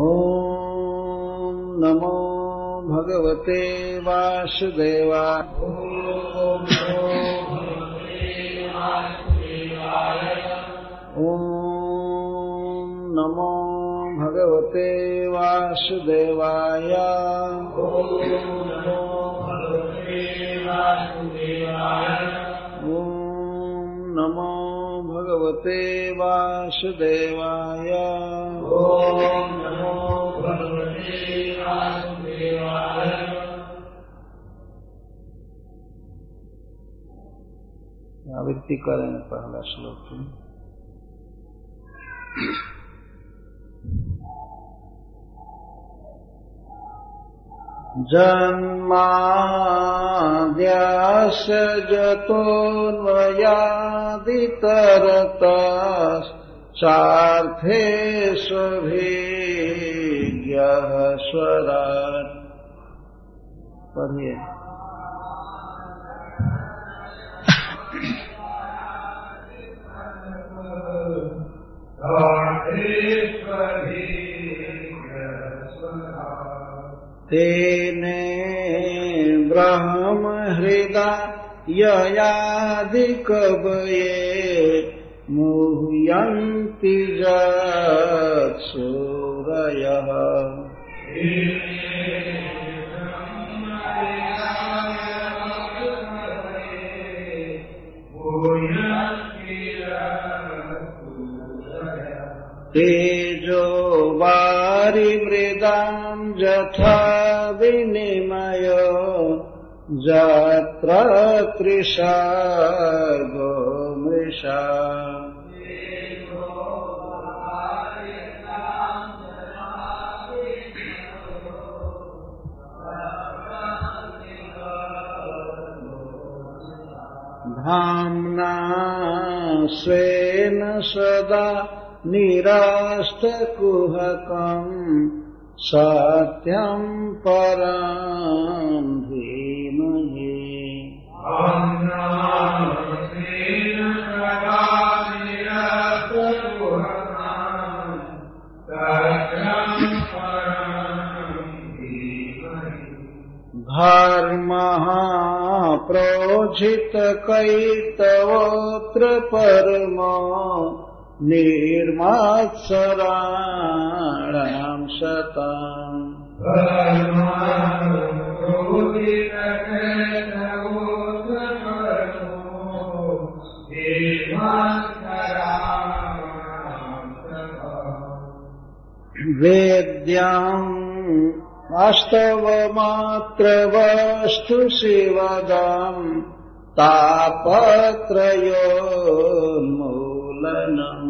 ॐ नमो भगवते वासुदेवाय ॐ नमो भगवते वासुदेवाय। ॐ नमो भगवते वासुदेवाय। आवृत्ति करें पहला श्लोक जन्माद्यास्य जतोऽन्वयादितरतश्चार्थे स्वभिज्ञः स्वराट् पढ़िए। तेने ब्रह्महृदा ययादिकवये मुह्यन्ति जत्सूरयः। तेजो वारिमृदाम् यथा विनिमयो जत्र मृषा धाम्ना स्वेन सदा निराष्टकुहकम् सत्यम् पराम् धीमहि। धर्मः प्रोझितकैतवत्र परम निर्मात्सराणाम् शताम्। वेद्याम् वास्तवमात्रवस्तु शिवदाम् तापत्रयोन्मूलनम्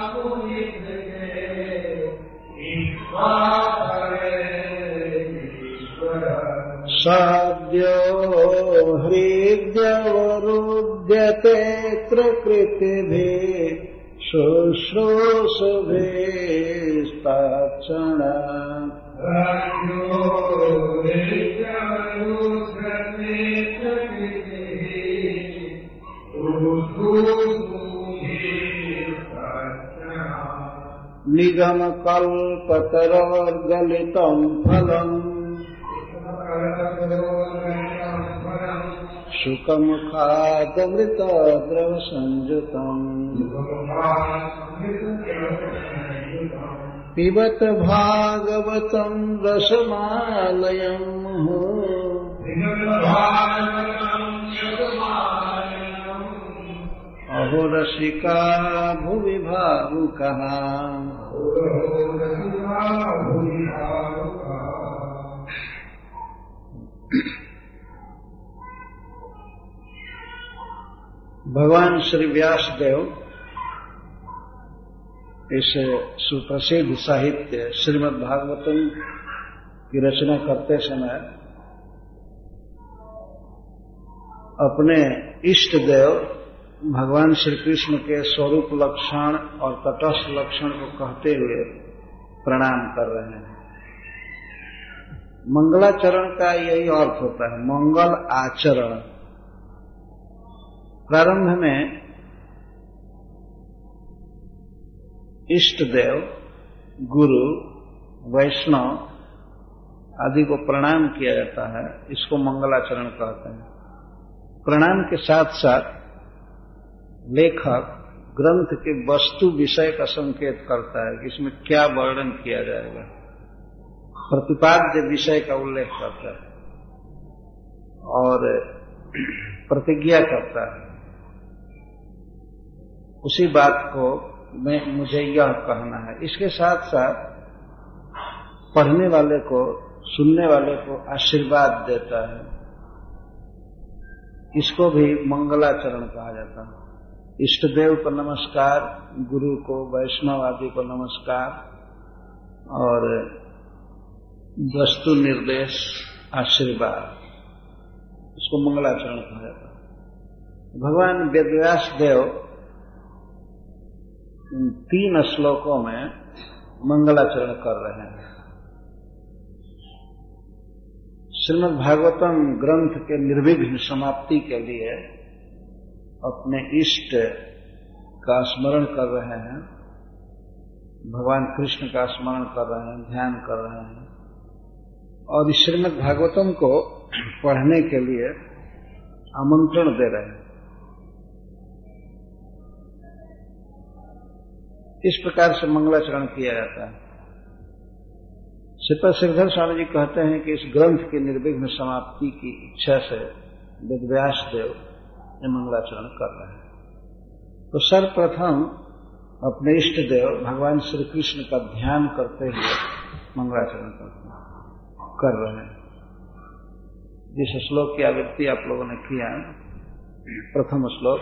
सद्यो हृद्यवरुध्यते प्रकृतिभिः शुश्रूषुभिस्तक्षण। निगमकल्पतरोर्गलितम् फलम्। शुकमुखादमृतद्रवसंयुतम् पिबत भागवतम् रसमालयम्। अहो रसिका भुवि भावुकः। भगवान श्री व्यास देव इस सुप्रसिद्ध साहित्य श्रीमद् भागवतम की रचना करते समय अपने इष्ट देव भगवान श्री कृष्ण के स्वरूप लक्षण और तटस्थ लक्षण को कहते हुए प्रणाम कर रहे हैं। मंगलाचरण का यही अर्थ होता है, मंगल आचरण। प्रारंभ में इष्ट देव गुरु, वैष्णव आदि को प्रणाम किया जाता है, इसको मंगलाचरण कहते हैं। प्रणाम के साथ साथ लेखक ग्रंथ के वस्तु विषय का संकेत करता है कि इसमें क्या वर्णन किया जाएगा। प्रतिपाद्य विषय का उल्लेख करता है और प्रतिज्ञा करता है। उसी बात को मैं, मुझे यह कहना है। इसके साथ साथ पढ़ने वाले को, सुनने वाले को आशीर्वाद देता है। इसको भी मंगलाचरण कहा जाता है। इष्ट देव को नमस्कार, गुरु को वैष्णव आदि को नमस्कार, और वस्तु निर्देश, आशीर्वाद। इसको मंगलाचरण कहा जाता है। भगवान वेदव्यास देव इन तीन श्लोकों में मंगलाचरण कर रहे हैं। श्रीमद भागवतम ग्रंथ के निर्विघ्न समाप्ति के लिए अपने इष्ट का स्मरण कर रहे हैं, भगवान कृष्ण का स्मरण कर रहे हैं, ध्यान कर रहे हैं, और श्रीमद भागवतम को पढ़ने के लिए आमंत्रण दे रहे हैं। इस प्रकार से मंगलाचरण किया जाता है। श्रीपद श्रीधर स्वामी जी कहते हैं कि इस ग्रंथ की निर्विघ्न समाप्ति की इच्छा से वेदव्यास देव ये मंगलाचरण कर रहे हैं। तो सर्वप्रथम अपने इष्ट देव, भगवान श्री कृष्ण का ध्यान करते हुए मंगलाचरण कर रहे हैं। जिस श्लोक की आवृत्ति आप लोगों ने किया प्रथम श्लोक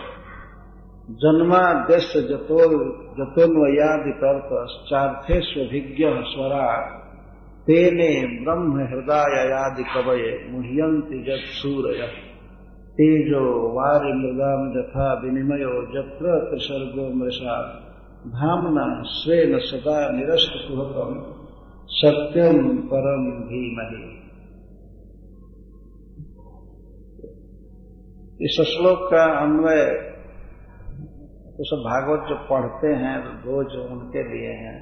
जन्माद्यश जतोल जतोन्वयादि तर्पश्चार्थे स्वभिज्ञ स्वरा, तेने ब्रह्म हृदय हृदयादि कवय मुह्यंति जत सूरय। तेजो वारि मृदाम जथा विनिमयो जत्र त्रिसर्गो मृषा। धामना स्वेन सदा निरस्त कुहकम सत्यम परम धीमहि। इस श्लोक का अन्वय तो सब भागवत जो पढ़ते हैं रोज उनके लिए हैं।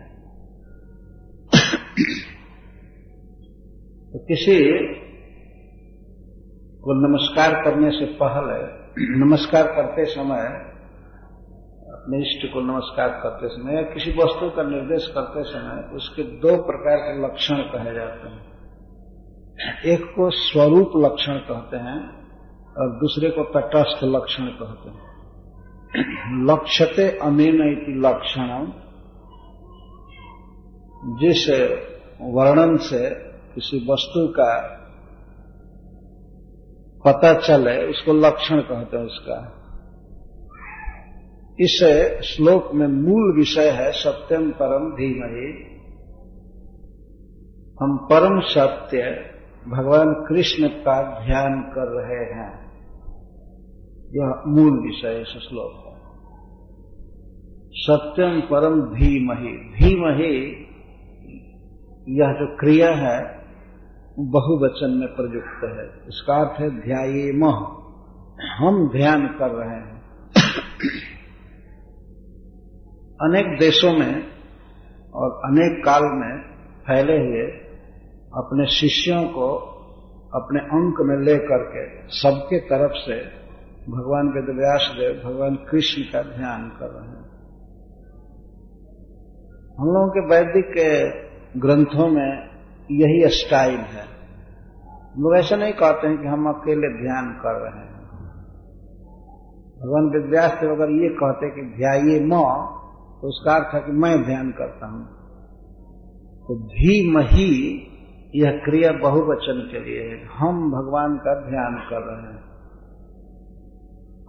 तो किसी को नमस्कार करने से पहले, नमस्कार करते समय, अपने इष्ट को नमस्कार करते समय या किसी वस्तु का निर्देश करते समय उसके दो प्रकार के लक्षण कहे जाते हैं। एक को स्वरूप लक्षण कहते हैं और दूसरे को तटस्थ लक्षण कहते हैं। लक्ष्यते अमीन लक्षण जिस वर्णन से किसी वस्तु का पता चले, उसको लक्षण कहते हैं उसका। इस श्लोक में मूल विषय है सत्यम परम धीमहि। हम परम सत्य, भगवान कृष्ण का ध्यान कर रहे हैं। यह मूल विषय इस श्लोक का। सत्यम परम धीमहि। धीमहि, यह जो क्रिया है बहुवचन में प्रयुक्त है। इसका अर्थ है ध्याये मह। हम ध्यान कर रहे हैं। अनेक देशों में और अनेक काल में फैले हुए अपने शिष्यों को अपने अंक में लेकर के सबके तरफ़ से भगवान वेदव्यास देव भगवान कृष्ण का ध्यान कर रहे हैं। हम लोगों के वैदिक ग्रंथों में यही स्टाइल है। लोग ऐसा नहीं कहते हैं कि हम अकेले ध्यान कर रहे हैं। भगवान विद्यास अगर ये कहते कि ध्याये म तो उसका अर्थ है कि मैं ध्यान करता हूँ। तो धीम ही यह क्रिया बहुवचन के लिए है। हम भगवान का ध्यान कर रहे हैं।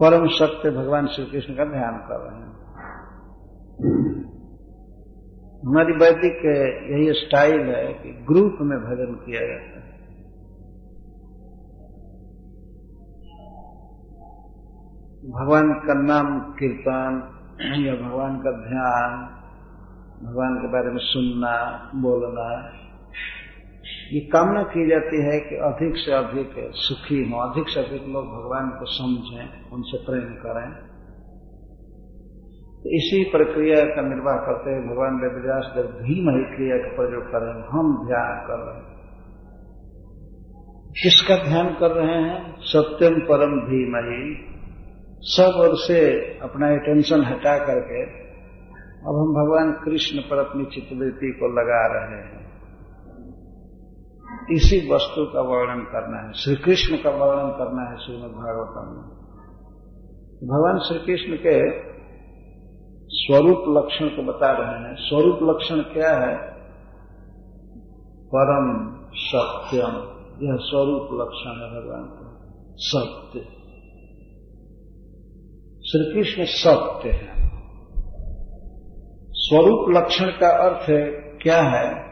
परम सत्य भगवान श्री कृष्ण का ध्यान कर रहे हैं। हमारी वैदिक यही स्टाइल है कि ग्रुप में भजन किया जाता है। भगवान का नाम कीर्तन, या भगवान का ध्यान, भगवान के बारे में सुनना, बोलना, ये कामना की जाती है कि अधिक से अधिक सुखी हों, अधिक से अधिक लोग भगवान को समझें, उनसे प्रेम करें। तो इसी प्रक्रिया का निर्वाह करते हुए भगवान वेदव्यास देव भीम ही क्रिया का प्रयोग कर रहे हैं, हम ध्यान कर रहे हैं। किसका ध्यान कर रहे हैं? सत्यम परम भीम ही सब और से अपना अटेंशन हटा करके अब हम भगवान कृष्ण पर अपनी चित्रवृत्ति को लगा रहे हैं। इसी वस्तु का वर्णन करना है। श्री कृष्ण का वर्णन करना है श्रीमद भागवतम में। भगवान श्री कृष्ण के स्वरूप लक्षण को बता रहे हैं। स्वरूप लक्षण क्या है? परम सत्यम। यह स्वरूप लक्षण है भगवान का। सत्य। श्री कृष्ण सत्य है। स्वरूप लक्षण का अर्थ है, क्या है?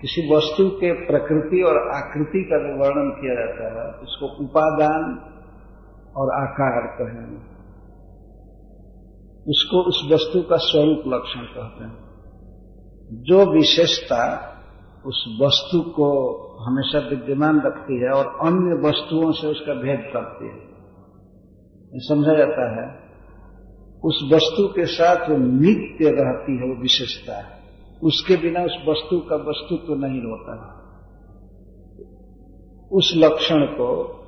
किसी वस्तु के प्रकृति और आकृति का वर्णन किया जाता है, उसको उपादान और आकार कहेंगे। उसको उस वस्तु का स्वरूप लक्षण कहते हैं। जो विशेषता उस वस्तु को हमेशा विद्यमान रखती है और अन्य वस्तुओं से उसका भेद करती है। समझा जाता है। उस वस्तु के साथ जो नित्य रहती है वो विशेषता है। उसके बिना उस वस्तु का वस्तुत्व तो नहीं होता। है उस लक्षण को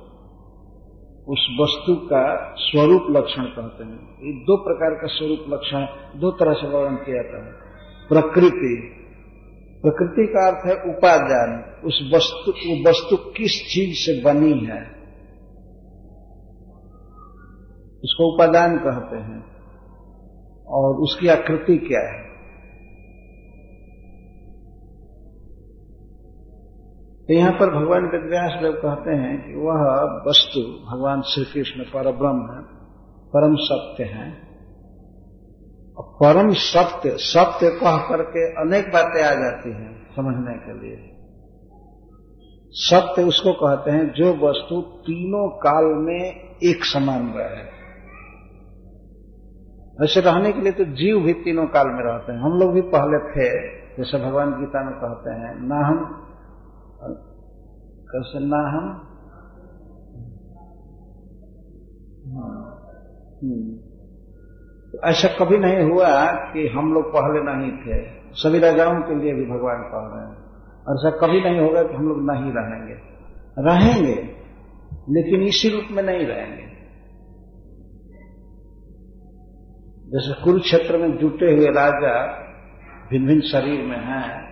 उस वस्तु का स्वरूप लक्षण कहते हैं। ये दो प्रकार का स्वरूप लक्षण, दो तरह से वर्णन किया जाता है प्रकृति। प्रकृति का अर्थ है उपादान। उस वस्तु, वो वस्तु किस चीज़ से बनी है? उसको उपादान कहते हैं। और उसकी आकृति क्या है? तो यहाँ पर भगवान वेदव्यास देव कहते हैं कि वह वस्तु भगवान श्री कृष्ण पर ब्रह्म है परम सत्य है। परम सत्य सत्य कह करके अनेक बातें आ जाती हैं समझने के लिए। सत्य उसको कहते हैं जो वस्तु तीनों काल में एक समान रहे। ऐसे रहने के लिए तो जीव भी तीनों काल में रहते हैं। हम लोग भी पहले थे, जैसे भगवान गीता में कहते हैं, ना हम कैसे ना हम? हम्म। तो ऐसा कभी नहीं हुआ कि हम लोग पहले नहीं थे। सभी राजाओं के लिए भी भगवान कह रहे हैं। और ऐसा कभी नहीं होगा कि हम लोग नहीं रहेंगे। रहेंगे, लेकिन इसी रूप में नहीं रहेंगे। जैसे कुरुक्षेत्र में जुटे हुए राजा भिन्न भिन्न शरीर में हैं।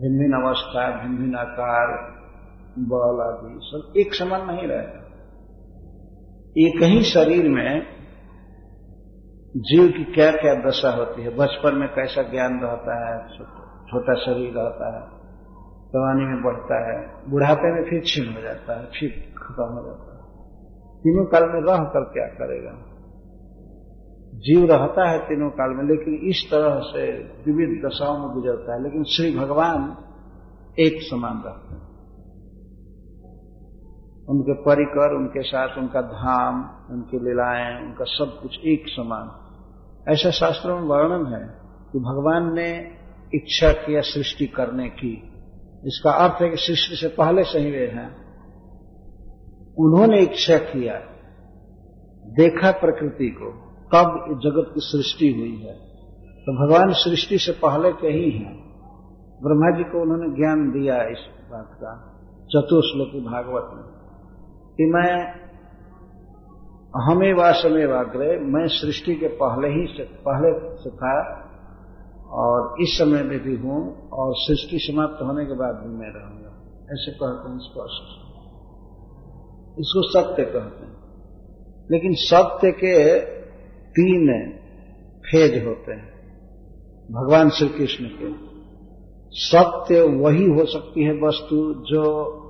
भिन्न भिन्न अवस्था भिन्न भिन्न आकार बल आदि सब एक समान नहीं रहता एक ही शरीर में जीव की क्या क्या दशा होती है? बचपन में कैसा ज्ञान रहता है? छोटा शरीर रहता है, जवानी में बढ़ता है, बुढ़ापे में फिर छीन हो जाता है, फिर खत्म हो जाता है। तीनों काल में रह कर क्या करेगा? जीव रहता है तीनों काल में, लेकिन इस तरह से विविध दशाओं में गुजरता है, लेकिन श्री भगवान एक समान रहते हैं। उनके परिकर, उनके साथ उनका धाम, उनकी लीलाएँ, उनका सब कुछ एक समान। ऐसा शास्त्रों में वर्णन है कि भगवान ने इच्छा किया सृष्टि करने की। इसका अर्थ है कि सृष्टि से पहले से ही वे हैं। उन्होंने इच्छा किया, देखा प्रकृति को, कब जगत की सृष्टि हुई है। तो भगवान सृष्टि से पहले के ही हैं। ब्रह्मा जी को उन्होंने ज्ञान दिया इस बात का, चतुर्श्लोकी भागवत में। कि मैं हमें समय वाग्रह मैं सृष्टि के पहले ही से, पहले से था और इस समय में भी हूँ और सृष्टि समाप्त होने के बाद भी मैं रहूँगा। ऐसे कहते हैं स्पष्ट। इसको सत्य कहते हैं। लेकिन सत्य के तीन फ़ेज़ होते हैं। भगवान श्री कृष्ण के। सत्य वही हो सकती है वस्तु जो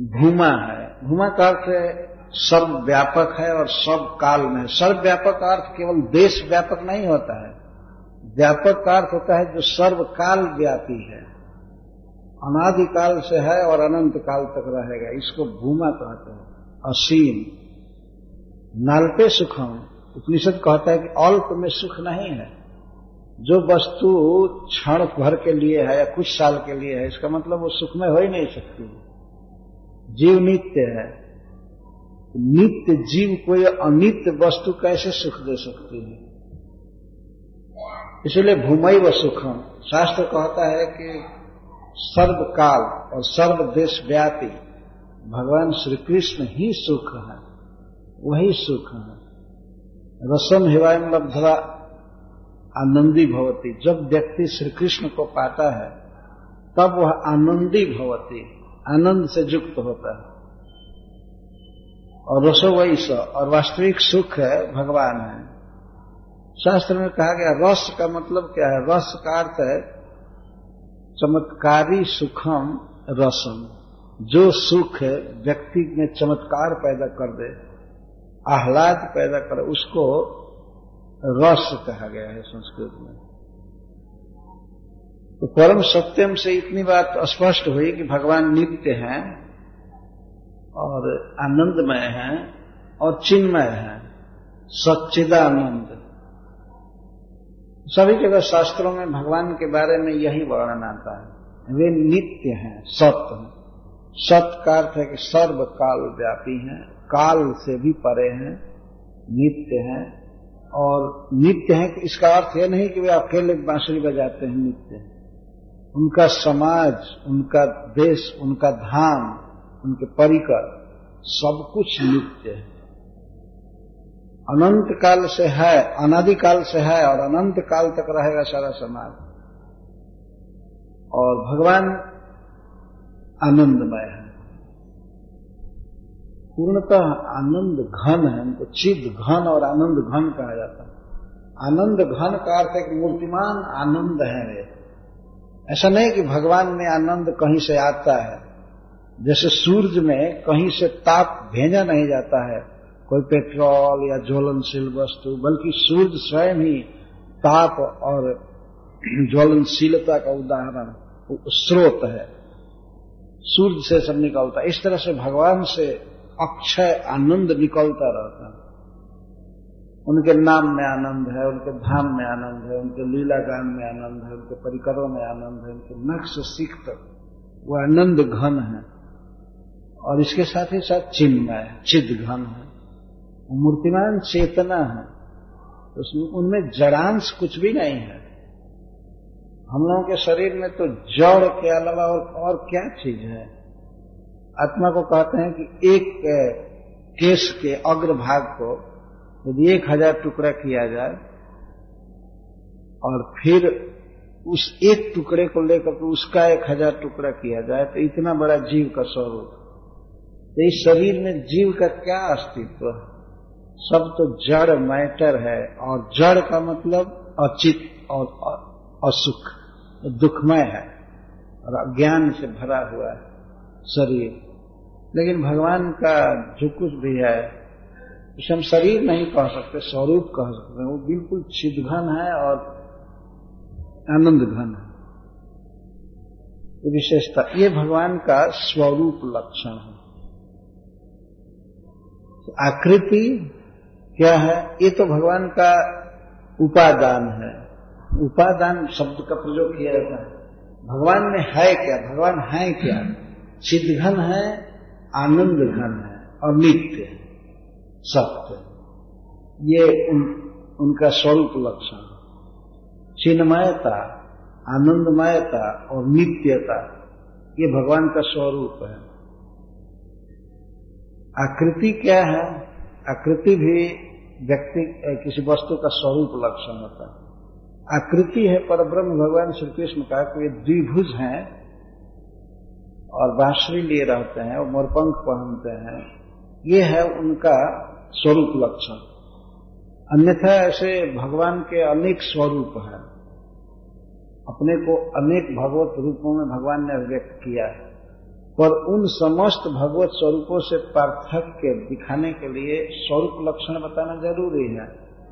भूमा है। भूमा का अर्थ सब व्यापक है और सब काल में। सर्व व्यापक अर्थ केवल देश व्यापक नहीं होता है। व्यापक का अर्थ होता है जो सर्वकाल व्यापी है। अनादिकाल से है और अनंत काल तक रहेगा। इसको भूमा कहते हैं। असीम। नाल्पे सुखम। उपनिषद कहता है कि अल्प में सुख नहीं है। जो वस्तु क्षण भर के लिए है या कुछ साल के लिए है, इसका मतलब वो सुख में हो ही नहीं सकती। जीव नित्य है। नित्य जीव कोई अनित्य वस्तु कैसे सुख दे सकती है? इसलिए भूमई व सुखम। शास्त्र कहता है कि सर्वकाल और सर्व देश व्यापी भगवान श्री कृष्ण ही सुख है, वही सुख है। रसम हिवायम लब्धवा आनंदी भवती। जब व्यक्ति श्री कृष्ण को पाता है, तब वह आनंदी भवती। आनंद से युक्त होता है। और रसो वैस और वास्तविक सुख है, भगवान है। शास्त्र में कहा गया, रस का मतलब क्या है? रस का अर्थ है, चमत्कारी सुखम रसम। जो सुख व्यक्ति में चमत्कार पैदा कर दे, आह्लाद पैदा करे, उसको रस कहा गया है संस्कृत में। तो परम सत्यम से इतनी बात स्पष्ट हुई कि भगवान नित्य हैं और आनंदमय हैं और चिन्मय हैं। सच्चिदानंद। सभी जगह शास्त्रों में भगवान के बारे में यही वर्णन आता है। वे नित्य हैं सत्य सत्य का अर्थ है कि सर्व काल व्यापी हैं, काल से भी परे हैं, नित्य हैं। और नित्य है, इसका अर्थ यह नहीं कि वे अकेले बांसुरी बजाते हैं, नित्य हैं। उनका समाज, उनका देश, उनका धाम, उनके परिकर सब कुछ नित्य है। अनंत काल से है अनादिकाल से है और अनंत काल तक रहेगा सारा समाज। और भगवान आनंदमय है। पूर्णतः आनंद घन है, उनको चिद घन और आनंद घन कहा जाता है। आनंद घन का अर्थ है कि मूर्तिमान आनंद है वे। ऐसा नहीं कि भगवान में आनंद कहीं से आता है। जैसे सूरज में कहीं से ताप भेजा नहीं जाता है। कोई पेट्रोल या ज्वलनशील वस्तु, बल्कि सूर्य स्वयं ही ताप और ज्वलनशीलता का उदाहरण स्रोत है। सूर्य से सब निकलता इस तरह से भगवान से अक्षय आनंद निकलता रहता है। उनके नाम में आनंद है उनके धाम में आनंद है उनके लीला गान में आनंद है उनके परिकरों में आनंद है उनके नक्श सीख तक वो आनंद घन है। और इसके साथ ही साथ चिन्ह है चिद घन है। मूर्तिमान चेतना है। तो उनमें जड़ांश कुछ भी नहीं है। हम लोगों के शरीर में तो जड़ के अलावा और, और क्या चीज़ है? आत्मा को कहते हैं कि एक केस के अग्रभाग को यदि एक हज़ार टुकड़ा किया जाए और फिर उस एक टुकड़े को लेकर के उसका एक हज़ार टुकड़ा किया जाए तो इतना बड़ा जीव का स्वरूप तो इस शरीर में जीव का क्या अस्तित्व है? सब तो जड़, मैटर है, और जड़ का मतलब अचित और असुख, दुखमय है, और अज्ञान से भरा हुआ है शरीर। लेकिन भगवान का जो कुछ भी है उसे हम शरीर नहीं कह सकते, स्वरूप कह सकते वो बिल्कुल छिदघन है और आनंद घन है। विशेषता, ये भगवान का स्वरूप लक्षण है। तो आकृति क्या है? ये तो भगवान का उपादान है। उपादान शब्द का प्रयोग किया जाता है। भगवान में है क्या? भगवान है क्या? सिद्धघन है, आनंद घन है और नित्य है। सत्य। ये उन, उनका स्वरूप लक्षण। चिन्मयता आनंदमयता और नित्यता ये भगवान का स्वरूप है। आकृति क्या है? आकृति भी व्यक्ति किसी वस्तु का स्वरूप लक्षण होता है। आकृति है पर ब्रह्म भगवान श्री कृष्ण का कि वे द्विभुज हैं और बांसुरी लिए रहते हैं और मोरपंख पहनते हैं। ये है उनका स्वरूप लक्षण। अन्यथा ऐसे भगवान के अनेक स्वरूप हैं। अपने को अनेक भगवत रूपों में भगवान ने व्यक्त किया है। पर उन समस्त भगवत स्वरूपों से पार्थक्य दिखाने के लिए स्वरूप लक्षण बताना ज़रूरी है।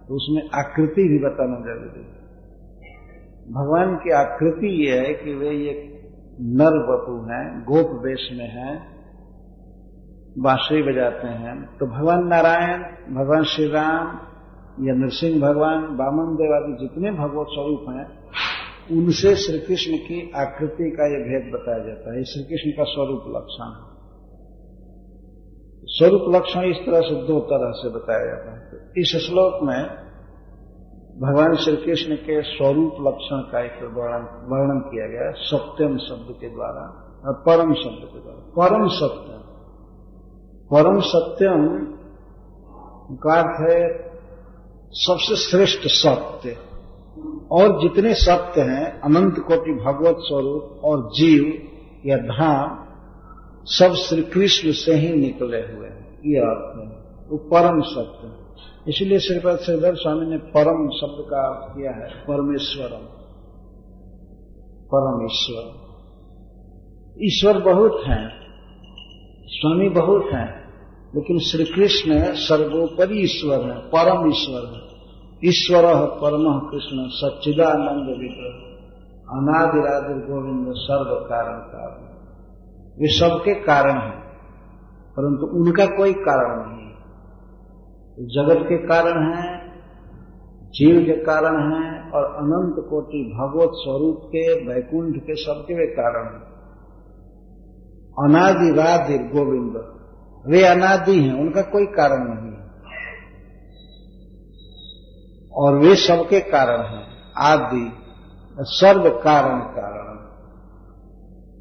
तो उसमें आकृति भी बताना ज़रूरी है। भगवान की आकृति ये है कि वे ये नर बपू हैं, गोप वेश में हैं बांसुरी बजाते हैं। तो भगवान नारायण, भगवान श्री राम या नरसिंह भगवान, बामन देव आदि जितने भगवत स्वरूप हैं, उनसे श्री कृष्ण की आकृति का यह भेद बताया जाता है। श्री कृष्ण का स्वरूप लक्षण है। स्वरूप लक्षण इस तरह से दो तरह से बताया जाता है। तो इस श्लोक में भगवान श्री कृष्ण के स्वरूप लक्षण का एक वर्णन किया गया सत्यम शब्द के द्वारा, और परम शब्द के द्वारा। परम सत्यम परम सत्यम का अर्थ है सबसे श्रेष्ठ सत्य। और जितने सत्य हैं, अनंत कोटि भगवत स्वरूप और जीव या धाम, सब श्री कृष्ण से ही निकले हुए हैं। ये अर्थ है। वो परम सत्य। इसलिए श्रीपद श्रीधर स्वामी ने परम शब्द का अर्थ किया है, परमेश्वरम। परमेश्वर। ईश्वर बहुत हैं। स्वामी बहुत हैं, लेकिन श्री कृष्ण सर्वोपरि ईश्वर है, परम ईश्वर है। ईश्वर परम कृष्ण, सच्चिदानंद विग्रह अनादिरादिर गोविंद सर्व कारण। कारण वे सबके कारण हैं, परंतु उनका कोई कारण नहीं जगत के कारण है, जीव के कारण हैं, और अनंत कोटि भगवत स्वरूप के, वैकुंठ के सबके वे कारण हैं। अनादिरादिर गोविंद। वे अनादि हैं, उनका कोई कारण नहीं है। और वे सबके कारण हैं, आदि, सर्व कारण कारण।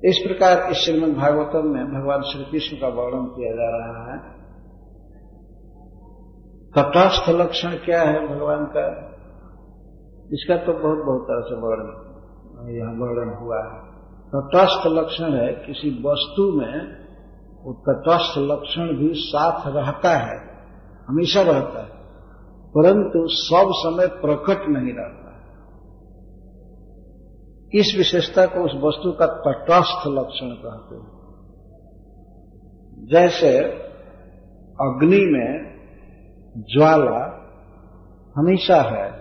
इस प्रकार इस श्रीमद भागवतम में भगवान श्री कृष्ण का वर्णन किया जा रहा है। तटस्थ लक्षण क्या है भगवान का? इसका तो बहुत बहुत तरह से वर्णन, यहाँ वर्णन हुआ है। तटस्थ लक्षण है, किसी वस्तु में वो तटस्थ लक्षण भी साथ रहता है, हमेशा रहता है, परंतु सब समय प्रकट नहीं रहता है। इस विशेषता को उस वस्तु का तटस्थ लक्षण कहते हैं। जैसे अग्नि में ज्वाला हमेशा है,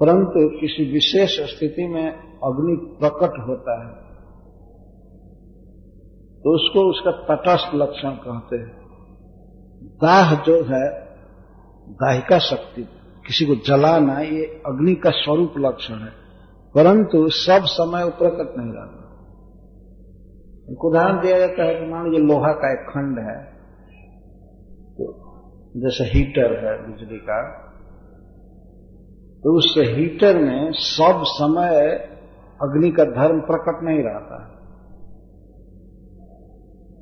परंतु किसी विशेष स्थिति में अग्नि प्रकट होता है तो उसको उसका तटस्थ लक्षण कहते हैं। दाह जो है दाहिका शक्ति, किसी को जलाना ये अग्नि का स्वरूप लक्षण है। परंतु सब समय प्रकट नहीं रहता। एक उदाहरण दिया जाता है कि मान लीजिए लोहा का एक खंड है तो जैसे हीटर है बिजली का तो उस हीटर में सब समय अग्नि का धर्म प्रकट नहीं रहता। है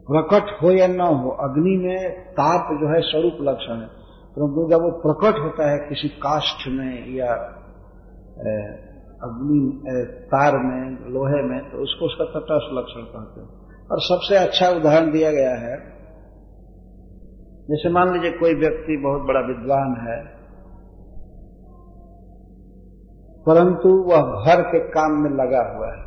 प्रकट हो या न हो, अग्नि में ताप जो है स्वरूप लक्षण है। परंतु जब वो प्रकट होता है किसी काष्ठ में या अग्नि तार में, लोहे में तो उसको उसका तटस्थ लक्षण कहते हैं। और सबसे अच्छा उदाहरण दिया गया है, जैसे मान लीजिए कोई व्यक्ति बहुत बड़ा विद्वान है परंतु वह घर के काम में लगा हुआ है।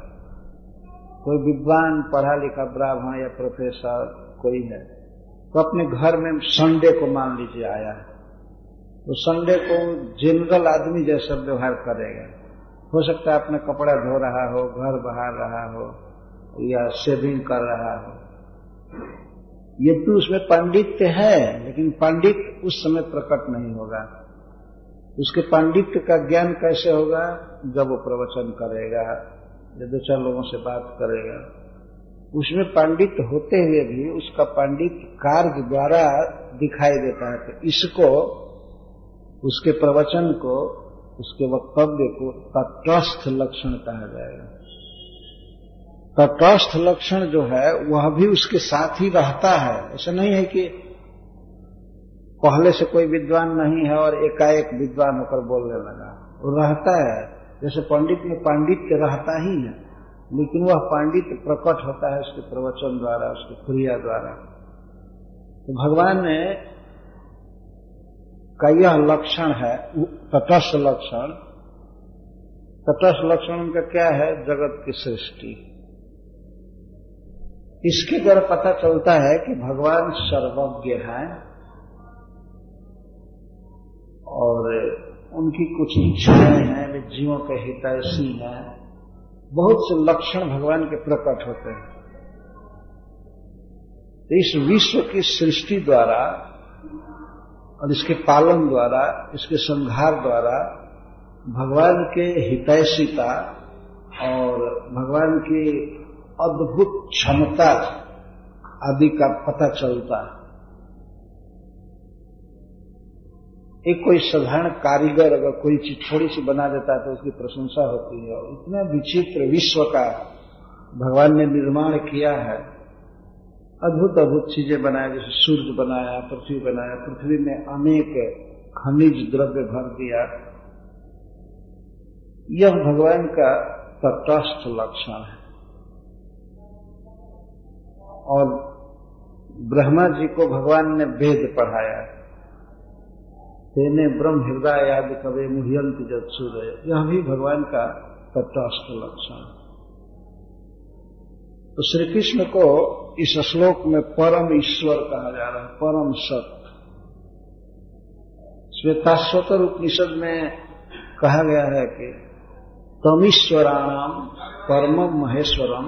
कोई विद्वान पढ़ा लिखा ब्राह्मण या प्रोफेसर कोई है तो अपने घर में संडे को मान लीजिए आया है। तो संडे को जनरल आदमी जैसा व्यवहार करेगा। हो सकता है अपना कपड़ा धो रहा हो, घर बहार रहा हो, या शेविंग कर रहा हो। ये तो उसमें पांडित्य है, लेकिन पांडित उस समय प्रकट नहीं होगा। उसके पांडित्य का ज्ञान कैसे होगा? जब वो प्रवचन करेगा, या दो चार लोगों से बात करेगा। उसमें पांडित्य होते हुए भी उसका पांडित्य कार्य द्वारा दिखाई देता है। तो इसको, उसके प्रवचन को, उसके वक्तव्य को तटस्थ लक्षण कहा जाएगा। तटस्थ लक्षण जो है, वह भी उसके साथ ही रहता है। ऐसा नहीं है कि पहले से कोई विद्वान नहीं है और एकाएक विद्वान होकर बोलने लगा। वो रहता है। जैसे पंडित में पांडित्य रहता ही है, लेकिन वह पांडित्य प्रकट होता है उसके प्रवचन द्वारा, उसकी क्रिया द्वारा। तो भगवान ने का यह लक्षण है तटस्थ लक्षण। तटस्थ लक्षण उनका क्या है? जगत की सृष्टि। इसके द्वारा पता चलता है कि भगवान सर्वज्ञ हैं। और उनकी कुछ इच्छाएँ हैं, वे जीवों के हितैषी हैं। बहुत से लक्षण भगवान के प्रकट होते हैं। तो इस विश्व की सृष्टि द्वारा और इसके पालन द्वारा, इसके संहार द्वारा भगवान के हितैषिता और भगवान की अद्भुत क्षमता आदि का पता चलता है। एक कोई साधारण कारीगर अगर कोई चीज़ थोड़ी सी बना देता है तो उसकी प्रशंसा होती है। और इतना विचित्र विश्व का भगवान ने निर्माण किया है। अद्भुत अद्भुत चीज़ें बनाया, जैसे सूर्य बनाया, पृथ्वी बनाया। पृथ्वी में अनेक खनिज द्रव्य भर दिया। यह भगवान का तटस्थ लक्षण है। और ब्रह्मा जी को भगवान ने वेद पढ़ाया। तेने ब्रह्म हृदय आदि कवे मुह्यंत जब सूर्य यह भी भगवान का तटस्थ लक्षण तो श्री कृष्ण को इस श्लोक में परम ईश्वर कहा जा रहा है, परम सत्य श्वेताश्वतर उपनिषद में कहा गया है कि तमीश्वराणाम परमम महेश्वरम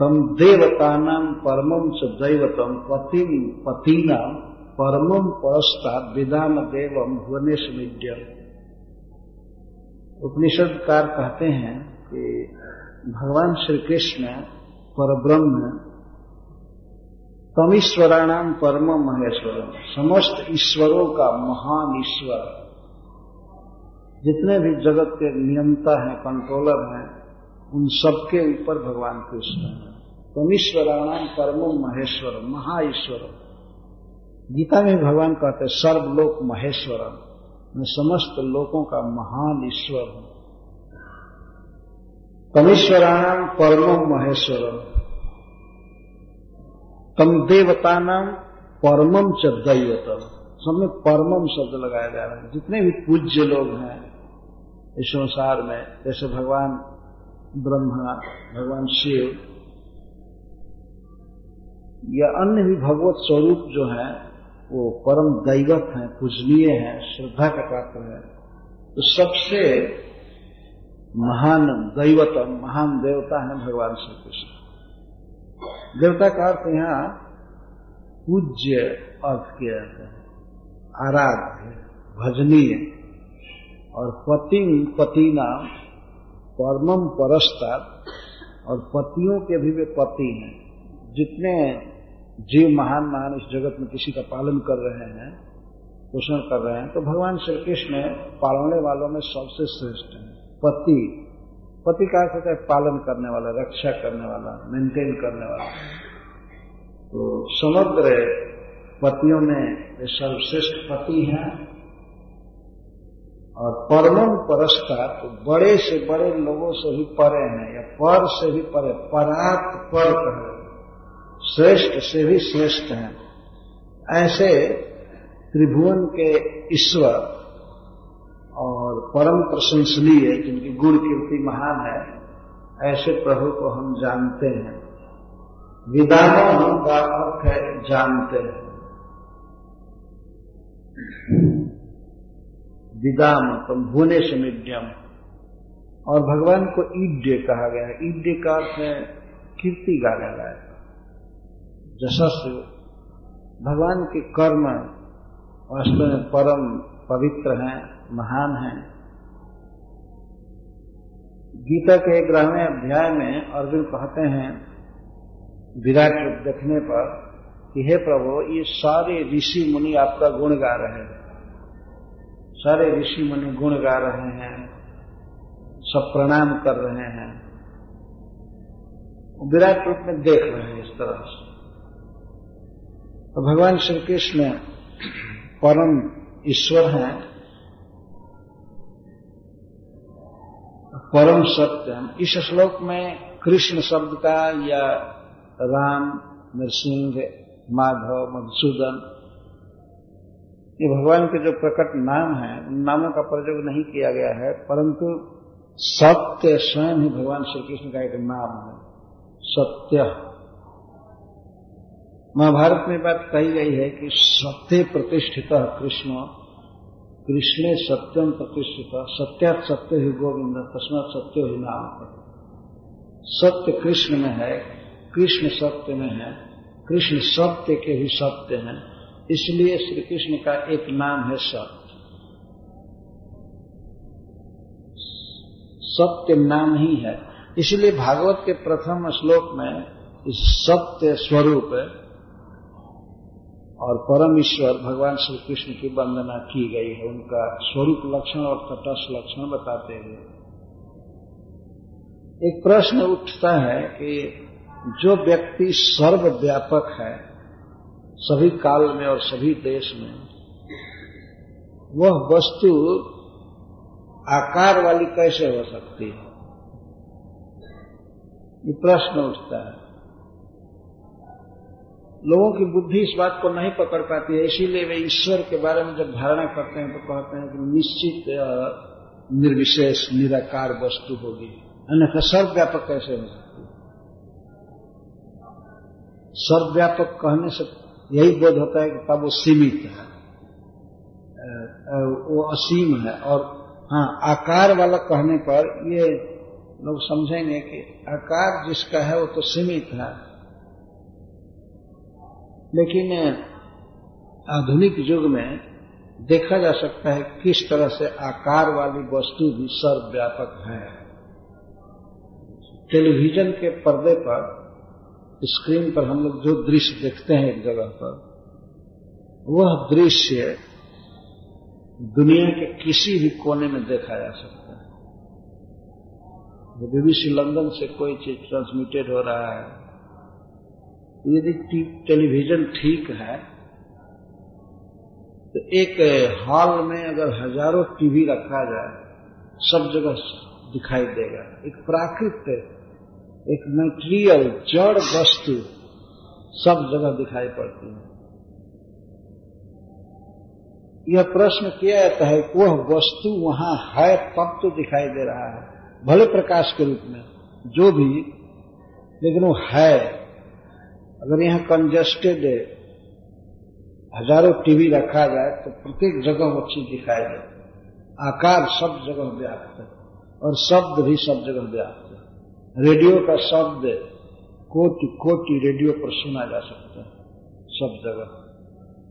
तम देवतानाम परमम च दैवतम पतिम पतीनाम परमम परस्ता विदान देवम भुवनेश विद्यम उपनिषदकार कहते हैं कि भगवान श्री कृष्ण पर ब्रह्म तमीश्वराणाम परम महेश्वर, समस्त ईश्वरों का महान ईश्वर। जितने भी जगत के नियंता हैं कंट्रोलर हैं, उन सबके ऊपर भगवान कृष्ण है। तमीश्वराणाम परम महेश्वर, महाईश्वर। गीता में भगवान कहते सर्वलोक महेश्वरम। मैं समस्त लोगों का महान ईश्वर हूँ। तमीश्वराणाम परम महेश्वरम। तम देवता नाम परमम च दैवतम। सब में परमम शब्द लगाया जा रहा है। जितने भी पूज्य लोग हैं इस संसार में, जैसे भगवान ब्रह्मा, भगवान शिव, या अन्य भी भगवत स्वरूप जो है वो परम दैवत हैं, पूजनीय हैं, श्रद्धा का पात्र है। तो सबसे महान दैवतम, महान देवता है भगवान श्री कृष्ण। देवता का अर्थ यहाँ पूज्य अर्थ किया जाता है, आराध्य, भजनीय। और पति पति नाम परमम परस्ता और पतियों के भी वे पति हैं। जितने जीव महान महान इस जगत में किसी का पालन कर रहे हैं, पोषण कर रहे हैं तो भगवान श्री कृष्ण पालने वालों में सबसे श्रेष्ठ है। पति। पति का कहते हैं पालन करने वाला, रक्षा करने वाला मेंटेन करने वाला। तो समग्र पतियों में सर्वश्रेष्ठ पति हैं। और परमम परस्ता तो बड़े से बड़े लोगों से भी परे हैं, या पर से भी परे, परात पर कहे। श्रेष्ठ से भी श्रेष्ठ हैं। ऐसे त्रिभुवन के ईश्वर और परम प्रशंसनीय जिनकी गुण कीर्ति महान है, ऐसे प्रभु को हम जानते हैं। विदानो का अर्थ है जानते हैं। विदाम तुम भुवने से मीडियम। और भगवान को ईड्य कहा गया है। ईड्य का अर्थ है कीर्ति गाने लायक जशस्व भगवान के कर्म वास्तव में परम पवित्र हैं, महान हैं। गीता के ग्रहवें अध्याय में अर्जुन कहते हैं, विराट रूप देखने पर कि हे प्रभु, ये सारे ऋषि मुनि आपका गुण गा रहे हैं। सारे ऋषि मुनि गुण गा रहे हैं, सब प्रणाम कर रहे हैं। विराट रूप में देख रहे हैं इस तरह से। तो भगवान श्री कृष्ण परम ईश्वर हैं, परम सत्य इस श्लोक में कृष्ण शब्द का या राम, नरसिंह, माधव, मधुसूदन, ये भगवान के जो प्रकट नाम है, उन नामों का प्रयोग नहीं किया गया है, परंतु सत्य स्वयं ही भगवान श्री कृष्ण का एक नाम है, सत्य। महाभारत में बात कही गई है कि सत्य प्रतिष्ठित कृष्ण। कृष्ण सत्यम प्रतिष्ठित सत्यात सत्य ही गोविंद, तस्मात सत्य ही नाम सत्य कृष्ण में है, कृष्ण सत्य में है, कृष्ण सत्य के ही सत्य हैं। इसलिए श्री कृष्ण का एक नाम है सत्य। सत्य नाम ही है। इसलिए भागवत के प्रथम श्लोक में इस सत्य स्वरूप और परम ईश्वर भगवान श्री कृष्ण की वंदना की गई है। उनका स्वरूप लक्षण और तटस्थ लक्षण बताते हुए एक प्रश्न उठता है कि जो व्यक्ति सर्वव्यापक है, सभी काल में और सभी देश में, वह वस्तु आकार वाली कैसे हो सकती है? ये प्रश्न उठता है। लोगों की बुद्धि इस बात को नहीं पकड़ पाती है, इसीलिए वे ईश्वर के बारे में जब धारणा करते हैं तो कहते हैं कि निश्चित निर्विशेष, निराकार वस्तु होगी। अन्यथा सर्वव्यापक कैसे हो सकती सर्वव्यापक कहने से यही बोध होता है कि तब वो सीमित है। वो असीम है और हाँ आकार वाला कहने पर ये लोग समझेंगे कि आकार जिसका है वो तो सीमित है। लेकिन आधुनिक युग में देखा जा सकता है किस तरह से आकार वाली वस्तु भी सर्वव्यापक है। टेलीविज़न के पर्दे पर, स्क्रीन पर हम लोग जो दृश्य देखते हैं एक जगह पर, वह दृश्य दुनिया के किसी भी कोने में देखा जा सकता है। बीबीसी लंदन से कोई चीज़ ट्रांसमिटेड हो रहा है यदि टेलीविज़न ठीक है तो एक हॉल में अगर हज़ारों टीवी रखा जाए, सब जगह दिखाई देगा। एक प्राकृत, एक मेटेरियल जड़ वस्तु सब जगह दिखाई पड़ती है। यह प्रश्न किया जाता है वह वस्तु वहाँ है, तब तो दिखाई दे रहा है, भले प्रकाश के रूप में, जो भी, लेकिन वो है। अगर यहाँ कंजेस्टेड हज़ारों टीवी रखा जाए तो प्रत्येक जगह वो चीज़ दिखाई दे। आकार सब जगह व्याप्त है, और शब्द भी सब जगह व्याप्त है। रेडियो का शब्द कोटि कोटि रेडियो पर सुना जा सकता है, सब जगह।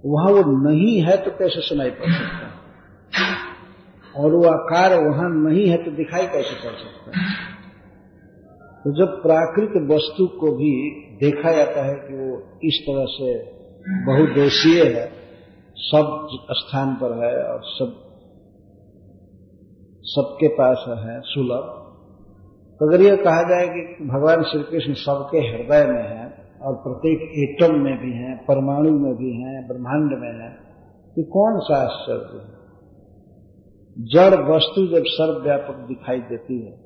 वहाँ वो नहीं है तो कैसे सुनाई पड़ सकता है? और वो आकार वहाँ नहीं है तो दिखाई कैसे पड़ सकता है? तो जब प्राकृत वस्तु को भी देखा जाता है कि वो इस तरह से बहुदेशीय है, सब स्थान पर है और सब, सबके पास है, सुलभ तो अगर यह कहा जाए कि भगवान श्री कृष्ण सबके हृदय में है और प्रत्येक एटम में भी हैं, परमाणु में भी हैं, ब्रह्मांड में है कि कौन सा आश्चर्य है? जड़ वस्तु जब सर्वव्यापक दिखाई देती है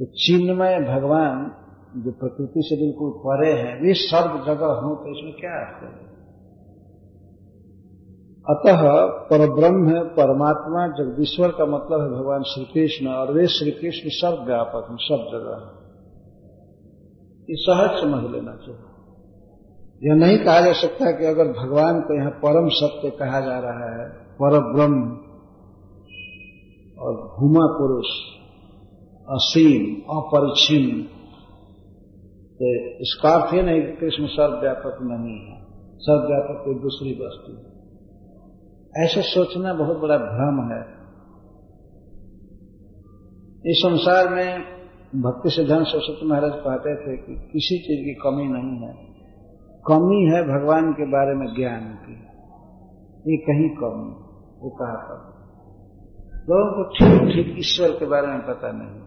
तो चिन्मय भगवान जो प्रकृति से बिल्कुल परे हैं, वे सर्व जगह हों तो इसमें क्या आश्चर्य है? अतः परब्रह्म, परमात्मा, जगदीश्वर का मतलब है भगवान श्री कृष्ण और वे श्री कृष्ण सब सर्वव्यापक हैं, सब जगह ये सहज समझ लेना चाहिए। यह नहीं कहा जा सकता कि अगर भगवान को यहाँ परम सत्य कहा जा रहा है पर ब्रह्म और भूमा पुरुष असीम अपरिचिन तो इसका अर्थ ही नहीं कृष्ण सर्वव्यापक नहीं है। सर्वव्यापक कोई दूसरी वस्तु ऐसा सोचना बहुत बड़ा भ्रम है। इस संसार में भक्ति सिद्धांत सरस्वती महाराज कहते थे कि किसी चीज़ की कमी नहीं है। कमी है भगवान के बारे में ज्ञान की। ये कहीं कमी, वो कहा था लोगों को ठीक ठीक ईश्वर के बारे में पता नहीं।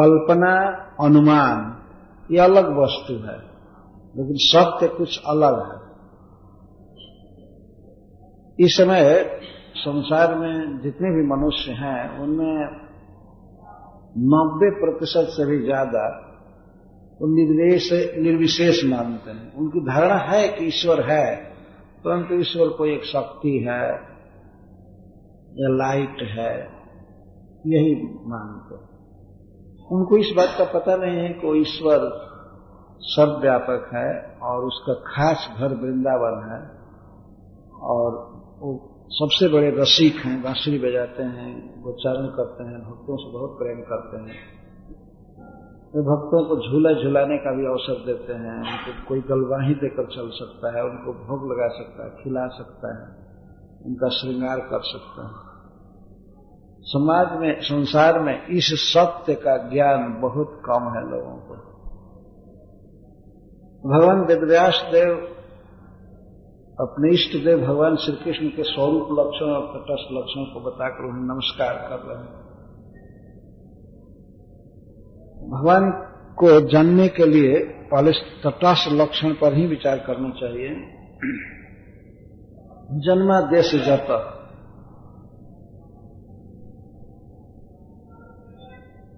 कल्पना, अनुमान, ये अलग वस्तु है, लेकिन सत्य कुछ अलग है। इस समय संसार में जितने भी मनुष्य हैं, उनमें नब्बे प्रतिशत से भी ज़्यादा वो निर्देश निर्विशेष मानते हैं। उनकी धारणा है कि ईश्वर है, परंतु ईश्वर कोई एक शक्ति है, या लाइट है, यही मानते हैं। उनको इस बात का पता नहीं है कि ईश्वर सर्वव्यापक है और उसका खास घर वृंदावन है और वो सबसे बड़े रसिक हैं, बांसुरी बजाते हैं, उच्चारण करते हैं, भक्तों से बहुत प्रेम करते हैं। वे तो भक्तों को झूला झुलाने का भी अवसर देते हैं, उनको कोई गलवाही देकर चल सकता है, उनको भोग लगा सकता है, खिला सकता है, उनका श्रृंगार कर सकता है। समाज में, संसार में इस सत्य का ज्ञान बहुत कम है लोगों को। भगवान वेदव्यास देव अपने इष्ट देव भगवान श्री कृष्ण के स्वरूप लक्षण और तटस्थ लक्षण को बताकर उन्हें नमस्कार कर रहे हैं। भगवान को जानने के लिए पहले तटस्थ लक्षण पर ही विचार करना चाहिए। जन्मा देश जत।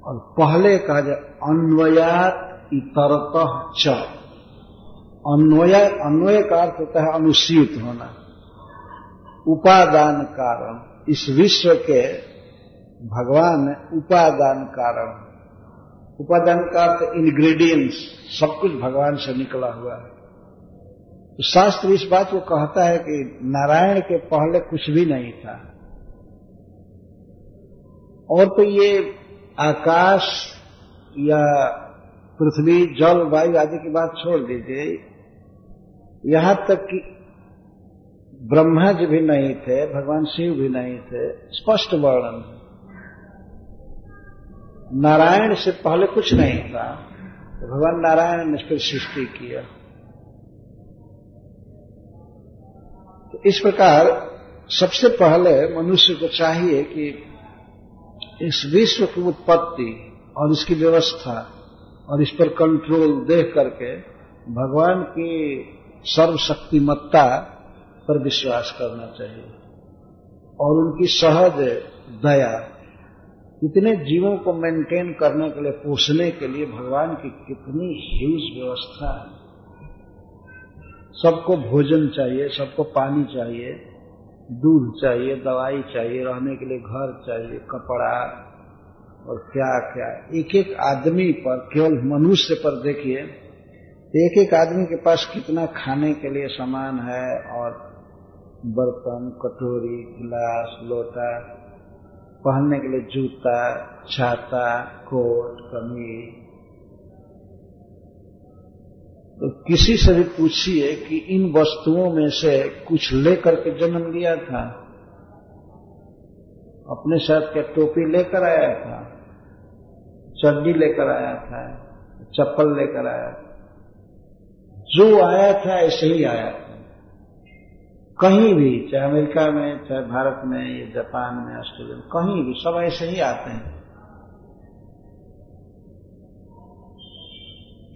और पहले कहा जाए, अन्वयात इतरत च। अन्वय अन्वय का अर्थ होता है अनुसूत होना। उपादान कारण। इस विश्व के भगवान उपादान कारण। उपादान का अर्थ इंग्रेडिएंट्स सब कुछ भगवान से निकला हुआ है। तो शास्त्र इस बात को कहता है कि नारायण के पहले कुछ भी नहीं था। और तो ये आकाश या पृथ्वी, जल, वायु आदि की बात छोड़ दीजिए। यहाँ तक कि ब्रह्मा जी भी नहीं थे, भगवान शिव भी नहीं थे, स्पष्ट वर्णन नारायण से पहले कुछ नहीं था तो भगवान नारायण ने फिर सृष्टि किया। तो इस प्रकार सबसे पहले मनुष्य को चाहिए कि इस विश्व की उत्पत्ति और इसकी व्यवस्था और इस पर कंट्रोल देख करके भगवान की सर्वशक्तिमत्ता पर विश्वास करना चाहिए। और उनकी सहज दया, इतने जीवों को मेंटेन करने के लिए, पोषने के लिए भगवान की कितनी ह्यूज व्यवस्था है। सबको भोजन चाहिए, सबको पानी चाहिए दूध चाहिए, दवाई चाहिए, रहने के लिए घर चाहिए, कपड़ा और क्या क्या। एक एक आदमी पर, केवल मनुष्य पर देखिए एक एक आदमी के पास कितना खाने के लिए सामान है और बर्तन, कटोरी, गिलास, लोटा, पहनने के लिए जूता, छाता, कोट, कमीज तो किसी से भी पूछिए कि इन वस्तुओं में से कुछ लेकर के जन्म लिया था। अपने साथ क्या टोपी लेकर आया था? चड्डी लेकर आया था? चप्पल लेकर आया था? जो आया था, ऐसे ही आया था। कहीं भी, चाहे अमेरिका में, चाहे भारत में, या जापान में, ऑस्ट्रेलिया में, कहीं भी, सब ऐसे ही आते हैं।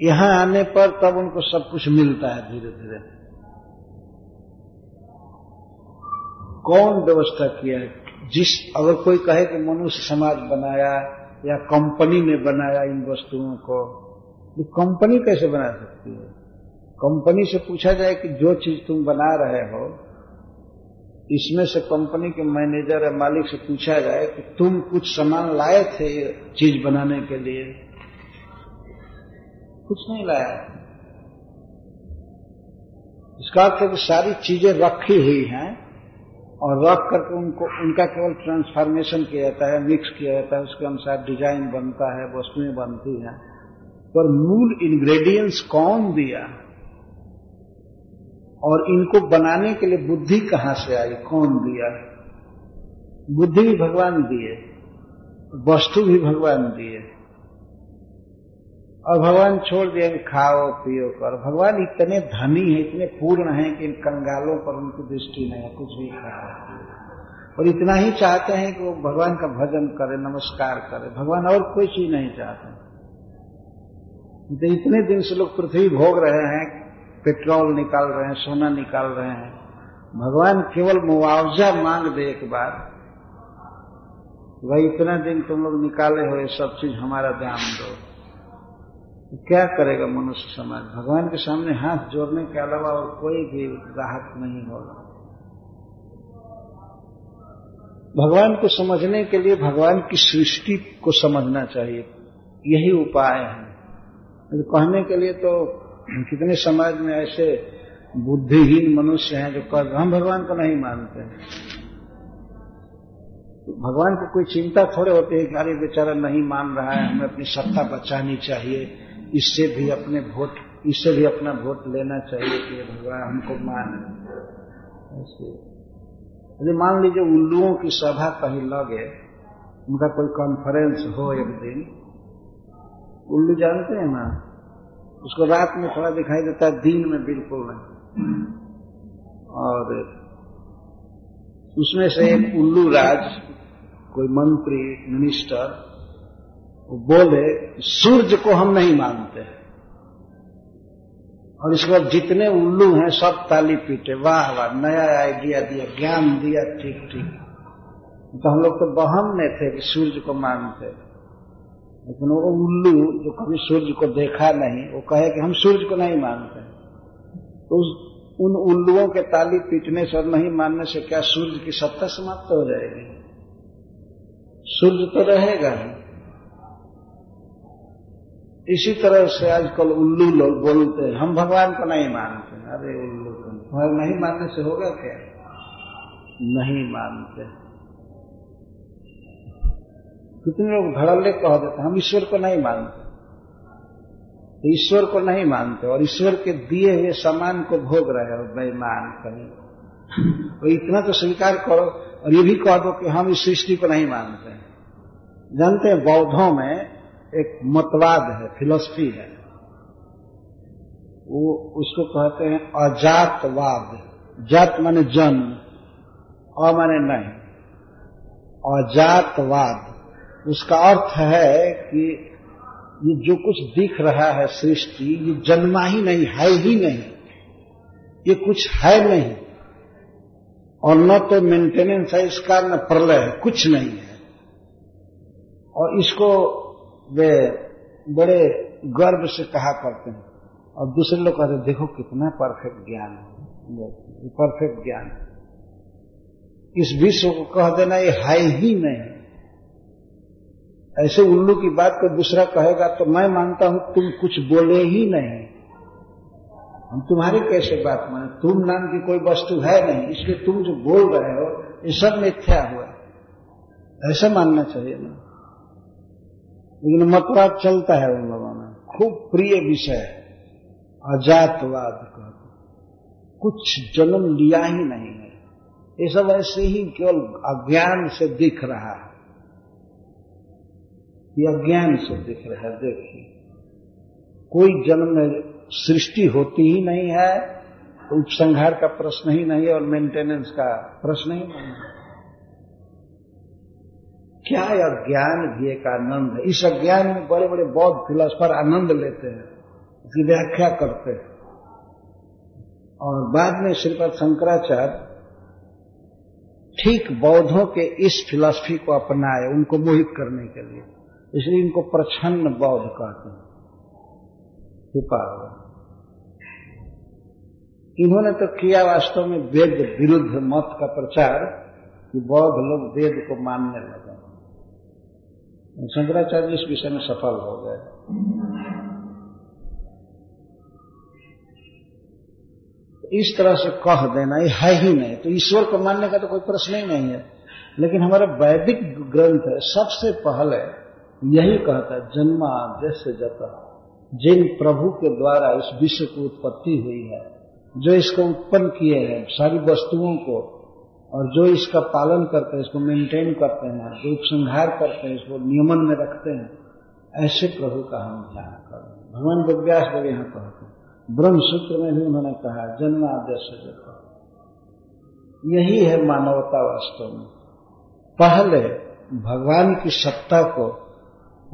यहाँ आने पर तब उनको सब कुछ मिलता है धीरे धीरे। कौन व्यवस्था किया है? जिस, अगर कोई कहे कि मनुष्य समाज बनाया या कंपनी ने बनाया इन वस्तुओं को तो कंपनी कैसे बना सकती है? कंपनी से पूछा जाए कि जो चीज़ तुम बना रहे हो, इसमें से कंपनी के मैनेजर या मालिक से पूछा जाए कि तुम कुछ सामान लाए थे चीज़ बनाने के लिए? कुछ नहीं लाया। इसका अर्थ है कि सारी चीज़ें रखी हुई हैं और रख करके उनको, उनका केवल ट्रांसफॉर्मेशन किया जाता है मिक्स किया जाता है, उसके अनुसार डिज़ाइन बनता है, वस्तुएँ बनती हैं। पर मूल इंग्रेडिएंट्स कौन दिया? और इनको बनाने के लिए बुद्धि कहाँ से आई? कौन दिया? बुद्धि भी भगवान दिए, वस्तु भी भगवान दिए। और भगवान छोड़ दिए, खाओ, पियो, कर। भगवान इतने धनी है, इतने पूर्ण है कि इन कंगालों पर उनकी दृष्टि नहीं है, कुछ भी खाओ और इतना ही चाहते हैं कि वो भगवान का भजन करे, नमस्कार करे। भगवान और कोई चीज़ नहीं चाहते। तो इतने दिन से लोग पृथ्वी भोग रहे हैं, पेट्रोल निकाल रहे हैं, सोना निकाल रहे हैं। भगवान केवल मुआवजा मांग दे एक बार। भाई, इतना दिन तुम लोग निकाले हो, ये सब चीज़ हमारा ध्यान दो। तो क्या करेगा मनुष्य समाज? भगवान के सामने हाथ जोड़ने के अलावा और कोई भी राहत नहीं होगा। भगवान को समझने के लिए भगवान की सृष्टि को समझना चाहिए। यही उपाय है। कहने के लिए तो कितने समाज में ऐसे बुद्धिहीन मनुष्य हैं जो कर हम भगवान को नहीं मानते हैं। तो भगवान को कोई चिंता थोड़े होती है कि अरे बेचारा नहीं मान रहा है, हमें अपनी सत्ता बचानी चाहिए। इससे भी अपने वोट इससे भी अपना वोट लेना चाहिए कि भगवान हमको मान। ऐसे। यदि मान लीजिए उल्लुओं की सभा कहीं लगे, उनका कोई कॉन्फ्रेंस हो एक दिन, उल्लू जानते हैं ना? उसको रात में थोड़ा दिखाई देता है, दिन में बिल्कुल नहीं। और उसमें से एक उल्लू राज, कोई मंत्री मिनिस्टर वो बोले सूर्य को हम नहीं मानते और इसके बाद जितने उल्लू हैं, सब ताली पीटे, वाह वाह, नया आइडिया दिया, ज्ञान दिया, ठीक ठीक। तो हम लोग तो बहम में थे कि सूर्य को मानते लेकिन वो उल्लू जो कभी सूर्य को देखा नहीं, वो कहे कि हम सूर्य को नहीं मानते तो उस, उन उल्लुओं के ताली पीटने से और नहीं मानने से क्या सूर्य की सत्ता समाप्त हो जाएगी? सूर्य तो रहेगा ही। इसी तरह से आजकल उल्लू लोग बोलते हैं, हम भगवान को नहीं मानते अरे उल्लू तुम्हारे नहीं। मानने से होगा क्या? नहीं मानते। कितने लोग धड़ल्ले कह देते हम ईश्वर को नहीं मानते। तो ईश्वर को नहीं मानते और ईश्वर के दिए हुए सामान को भोग रहे हो, बेईमान कहीं। तो इतना तो स्वीकार करो और ये भी कह दो कि हम इस सृष्टि को नहीं मानते जानते हैं बौद्धों में एक मतवाद है फिलोसफी है। वो उसको कहते हैं अजातवाद। जात माने जन्म अ माने नहीं। अजातवाद। उसका अर्थ है कि ये जो कुछ दिख रहा है सृष्टि, ये जन्मा ही नहीं, है ही नहीं। ये कुछ है नहीं। और न तो मेंटेनेंस है इसका न प्रलय है, कुछ नहीं है। और इसको वे बड़े गर्व से कहा करते हैं। और दूसरे लोग कहते देखो कितना परफेक्ट ज्ञान है। परफेक्ट ज्ञान इस विश्व को कह देना, ये है ही नहीं ऐसे उल्लू की बात को दूसरा कहेगा तो मैं मानता हूँ, तुम कुछ बोले ही नहीं। हम तुम्हारी कैसे बात माने? तुम नाम की कोई वस्तु है नहीं, इसलिए तुम जो बोल रहे हो, ये सब मिथ्या हुआ ऐसा मानना चाहिए ना। लेकिन मतवाद चलता है उन लोगों में। खूब प्रिय विषय है। अजातवाद का। कुछ जन्म लिया ही नहीं है। ये सब ऐसे ही केवल अज्ञान से दिख रहा है। ये अज्ञान से दिख रहा है, देखिए। कोई जन्म में सृष्टि होती ही नहीं है तो उपसंहार का प्रश्न ही नहीं है और मेंटेनेंस का प्रश्न ही नहीं है। क्या अज्ञान भी एक आनंद है? इस अज्ञान में बड़े बड़े बौद्ध फिलोसफर आनंद लेते हैं, इसकी व्याख्या करते हैं। और बाद में श्रीपद शंकराचार्य ठीक बौद्धों के इस फिलॉसफी को अपनाए, उनको मोहित करने के लिए। इसलिए इनको प्रछन्न बौद्ध कहते हैं। हुआ इन्होंने तो किया वास्तव में वेद विरुद्ध मत का प्रचार कि बौद्ध लोग वेद को मानने लगे। शंकराचार्य इस विषय में सफल हो गए। इस तरह से कह देना, ये है ही नहीं तो ईश्वर को मानने का तो कोई प्रश्न ही नहीं है। लेकिन हमारा वैदिक ग्रंथ है, सबसे पहले यही कहता है, जन्मा जैसे जता। जिन प्रभु के द्वारा इस विश्व की उत्पत्ति हुई है, जो इसको उत्पन्न किए हैं, सारी वस्तुओं को और जो इसका पालन करते हैं, इसको मेंटेन करते हैं जो उपसंहार करते हैं, इसको नियमन में रखते हैं, ऐसे प्रभु का हम ध्यान करें। भगवान विव्यास देव यहाँ कहते हैं। ब्रह्म सूत्र में भी उन्होंने कहा, जन्मादेश जता यही है मानवता वास्तव में। पहले भगवान की सत्ता को,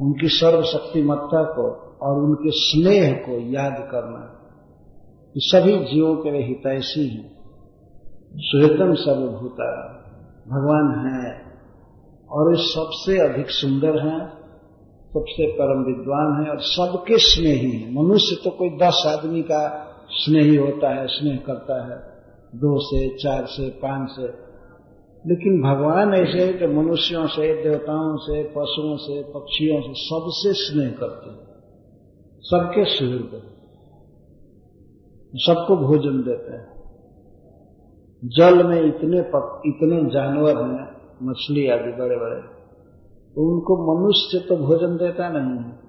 उनकी सर्वशक्तिमत्ता को और उनके स्नेह को याद करना सभी जीवों के लिए हितैषी हैं। सुहृतम सर्वभूता। भगवान है और ये सबसे अधिक सुंदर हैं, सबसे परम विद्वान है और सबके स्नेही है। मनुष्य तो कोई दस आदमी का स्नेही होता है, स्नेह करता है। दो से, चार से, पाँच से। लेकिन भगवान ऐसे है कि मनुष्यों से, देवताओं से, पशुओं से, पक्षियों से सबसे स्नेह करते हैं। सबके सुहृद सबको भोजन देते हैं। जल में इतने पक, इतने जानवर हैं मछली आदि बड़े बड़े तो उनको मनुष्य तो भोजन देता नहीं है।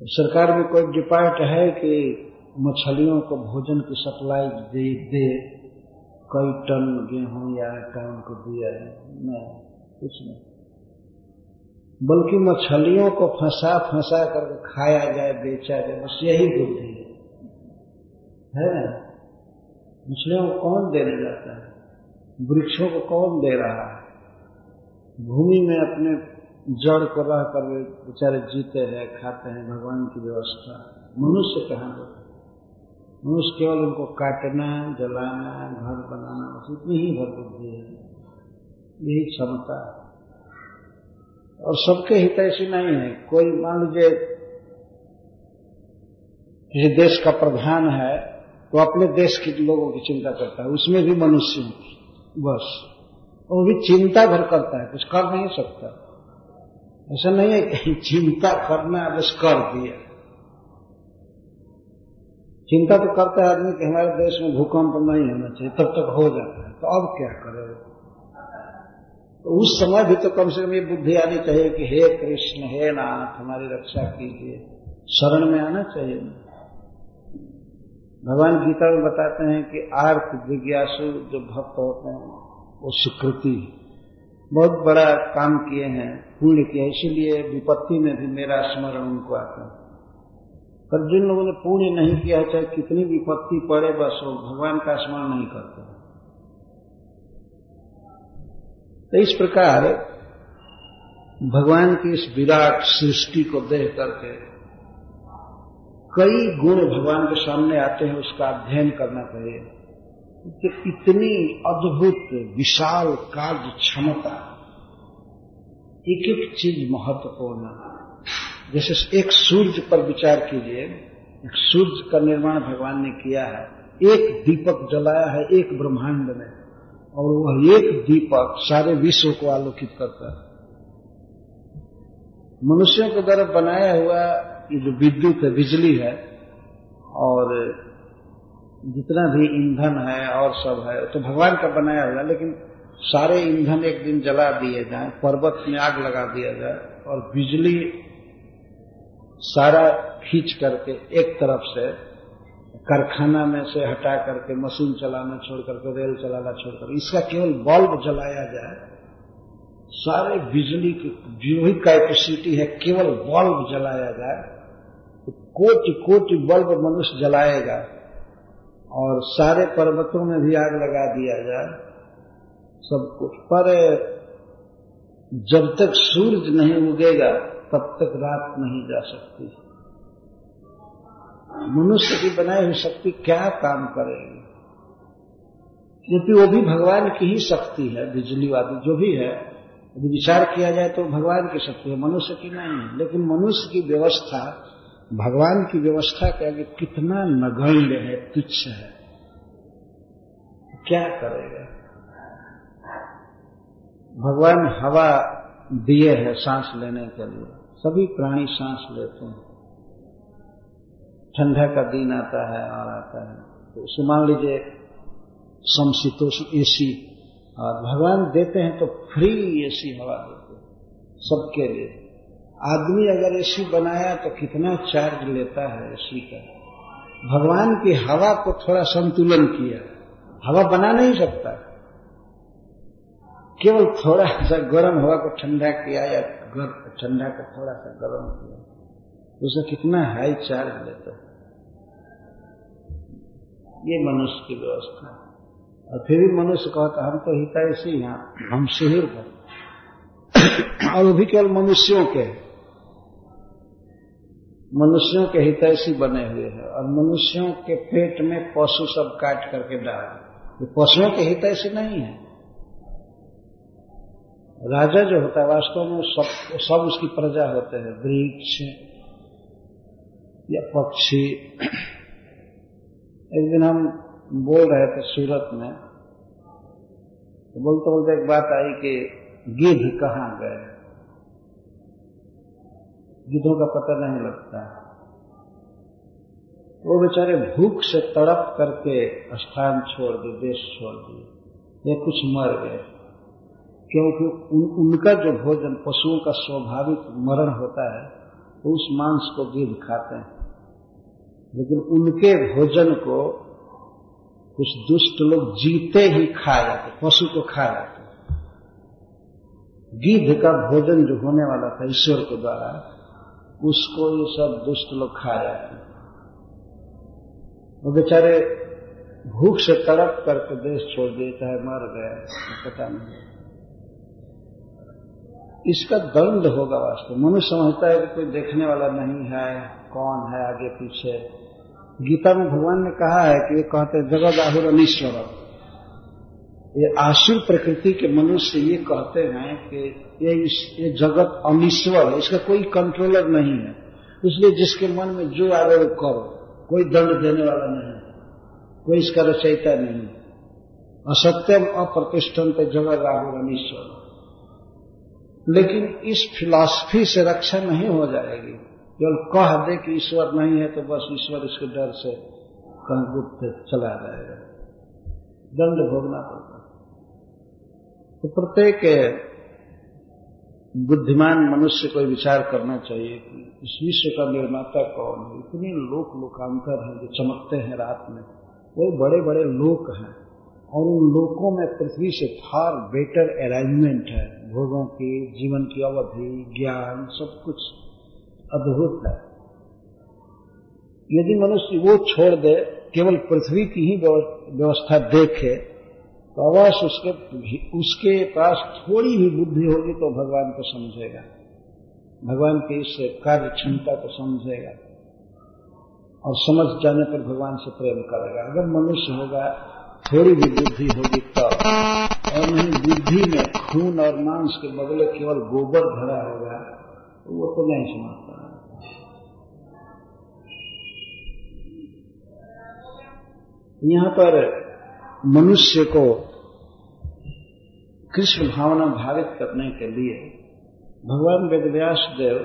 सरकार में कोई डिपार्ट है कि मछलियों को भोजन की सप्लाई दे दे कई टन गेहूँ या आटा उनको दिया है? नहीं कुछ नहीं। बल्कि मछलियों को फंसा फंसा करके खाया जाए बेचा जाए बस यही बुद्धि है। है? मछलियों को कौन देने जाता है? वृक्षों को कौन दे रहा है? भूमि में अपने जड़ को रह कर बेचारे जीते हैं, खाते हैं, भगवान की व्यवस्था। मनुष्य कहाँ होता मनुष्य केवल उनको काटना जलाना घर बनाना बस इतनी ही भर बुद्धि है। यही क्षमता और सबके हित ऐसी नहीं है। कोई मान लीजिए किसी देश का प्रधान है तो अपने देश के लोगों की चिंता करता है, उसमें भी मनुष्य बस। वो भी चिंता भर करता है, कुछ कर नहीं सकता। ऐसा नहीं है चिंता करना बस कर दिया। चिंता तो करता है आदमी कि हमारे देश में भूकंप नहीं होना चाहिए, तब तक हो जाता है तो अब क्या करे तो उस समय भी तो कम से कम ये बुद्धि आनी चाहिए कि हे कृष्ण, हे नाथ, हमारी रक्षा कीजिए, शरण में आना चाहिए। भगवान गीता में बताते हैं कि आर्थ जिज्ञासु जो भक्त होते हैं, वो स्वीकृति बहुत बड़ा काम किए हैं, पुण्य किया इसीलिए विपत्ति में भी मेरा स्मरण उनको आता है। पर जिन लोगों ने पुण्य नहीं किया है, चाहे कितनी विपत्ति पड़े, बस वो भगवान का स्मरण नहीं करते। तो इस प्रकार भगवान की इस विराट सृष्टि को देख करके कई गुण भगवान के सामने आते हैं, उसका अध्ययन करना चाहिए कि इतनी अद्भुत, विशाल कार्य क्षमता एक एक चीज़ महत्वपूर्ण जैसे एक सूर्य पर विचार कीजिए, एक सूर्य का निर्माण भगवान ने किया है। एक दीपक जलाया है एक ब्रह्मांड में, और वह एक दीपक सारे विश्व को आलोकित करता है। मनुष्यों के द्वारा बनाया हुआ ये जो विद्युत है बिजली है और जितना भी ईंधन है और सब है तो भगवान का बनाया हुआ लेकिन सारे ईंधन एक दिन जला दिए जाए, पर्वत में आग लगा दिया जाए और बिजली सारा खींच करके एक तरफ़ से कारखाना में से हटा करके, मशीन चलाना छोड़ करके, रेल चलाना छोड़ कर इसका केवल बल्ब जलाया जाए, सारे बिजली की, जो भी कैपेसिटी है, केवल बल्ब जलाया जाए कोटि कोटि बल्ब मनुष्य जलाएगा और सारे पर्वतों में भी आग लगा दिया जाए, सब कुछ। पर जब तक सूरज नहीं उगेगा, तब तक रात नहीं जा सकती। मनुष्य की बनाई हुई शक्ति क्या काम करेगी? क्योंकि वो भी भगवान की ही शक्ति है बिजली वाली जो भी है, यदि विचार किया जाए तो भगवान की शक्ति है, मनुष्य की नहीं। है लेकिन मनुष्य की व्यवस्था भगवान की व्यवस्था के आगे कितना नगण्य है, तुच्छ है? क्या करेगा? भगवान हवा दिए है सांस लेने के लिए। सभी प्राणी सांस लेते हैं। ठंडा का दिन आता है, और आता है। तो उसे मान लीजिए समशीतोष एसी। और भगवान देते हैं तो फ्री एसी हवा देते हैं, सबके लिए। आदमी अगर एसी बनाया तो कितना चार्ज लेता है एसी का? भगवान की हवा को थोड़ा संतुलन किया। हवा बना नहीं सकता। केवल थोड़ा सा गर्म हवा को ठंडा किया या ठंडा का थोड़ा सा गर्म किया तो उसे कितना हाई चार्ज लेता है। ये मनुष्य की व्यवस्था। और फिर भी मनुष्य कहता हम तो हितैषी हैं, हम सुहिर और वो भी केवल मनुष्यों के मनुष्यों के हितैषी बने हुए हैं और मनुष्यों के पेट में पशु सब काट करके डाल ये पशुओं के हित हितैषी नहीं है। राजा जो होता है, वास्तव में सब सब उसकी प्रजा होते हैं, वृक्ष या पक्षी। एक दिन हम बोल रहे थे सूरत में तो बोलते बोलते एक बात आई कि गिद्ध कहाँ गए? गिद्धों का पता नहीं लगता वो बेचारे भूख से तड़प करके स्थान छोड़ दिए देश छोड़ दिए। या कुछ मर गए। क्योंकि उन, उनका जो भोजन पशुओं का स्वाभाविक मरण होता है तो उस मांस को गिद्ध खाते हैं। लेकिन उनके भोजन को कुछ दुष्ट लोग जीते ही खा जाते पशु को खा जाते। गिद्ध का भोजन जो होने वाला था ईश्वर के द्वारा उसको ये सब दुष्ट लोग खा जाते हैं। वो बेचारे भूख से तड़प करके देश छोड़ दिए चाहे मर गए पता नहीं इसका दंड होगा वास्तव। मनुष्य समझता है कि कोई देखने वाला नहीं है, कौन है आगे पीछे। गीता में भगवान ने कहा है कि ये कहते जगत आहुर अनिश्वर ये आसुर प्रकृति के मनुष्य ये कहते हैं कि ये इस, ये जगत अनिश्वर है, इसका कोई कंट्रोलर नहीं है। इसलिए जिसके मन में जो आ वो करो, कोई दंड देने वाला नहीं कोई इसका रचयिता नहीं असत्यम अप्रतिष्ठन पे जगत राहुल अनिश्वर लेकिन इस फिलॉसफी से रक्षा नहीं हो जाएगी। केवल कह दे कि ईश्वर नहीं है तो बस ईश्वर इसके डर से कहीं गुप्त चला जाएगा। दंड भोगना पड़ता तो प्रत्येक बुद्धिमान मनुष्य को विचार करना चाहिए कि इस विश्व का निर्माता कौन है? इतने लोक लोकांतर हैं जो चमकते हैं रात में। वो बड़े बड़े लोक हैं और उन लोकों में पृथ्वी से फार बेटर अरेंजमेंट है। भोगों की, जीवन की अवधि, ज्ञान, सब कुछ अद्भुत है। यदि मनुष्य वो छोड़ दे, केवल पृथ्वी की ही व्यवस्था देखे तो अवश्य उसके उसके पास थोड़ी भी बुद्धि होगी तो भगवान को समझेगा। भगवान की इस कार्य क्षमता को समझेगा। और समझ जाने पर भगवान से प्रेम करेगा। अगर मनुष्य होगा, थोड़ी भी बुद्धि होगी तब और नहीं, बुद्धि में खून और मांस के बदले केवल गोबर भरा होगा तो वो तो नहीं समझता यहाँ पर मनुष्य को कृष्ण भावना भावित करने के लिए भगवान वेदव्यास देव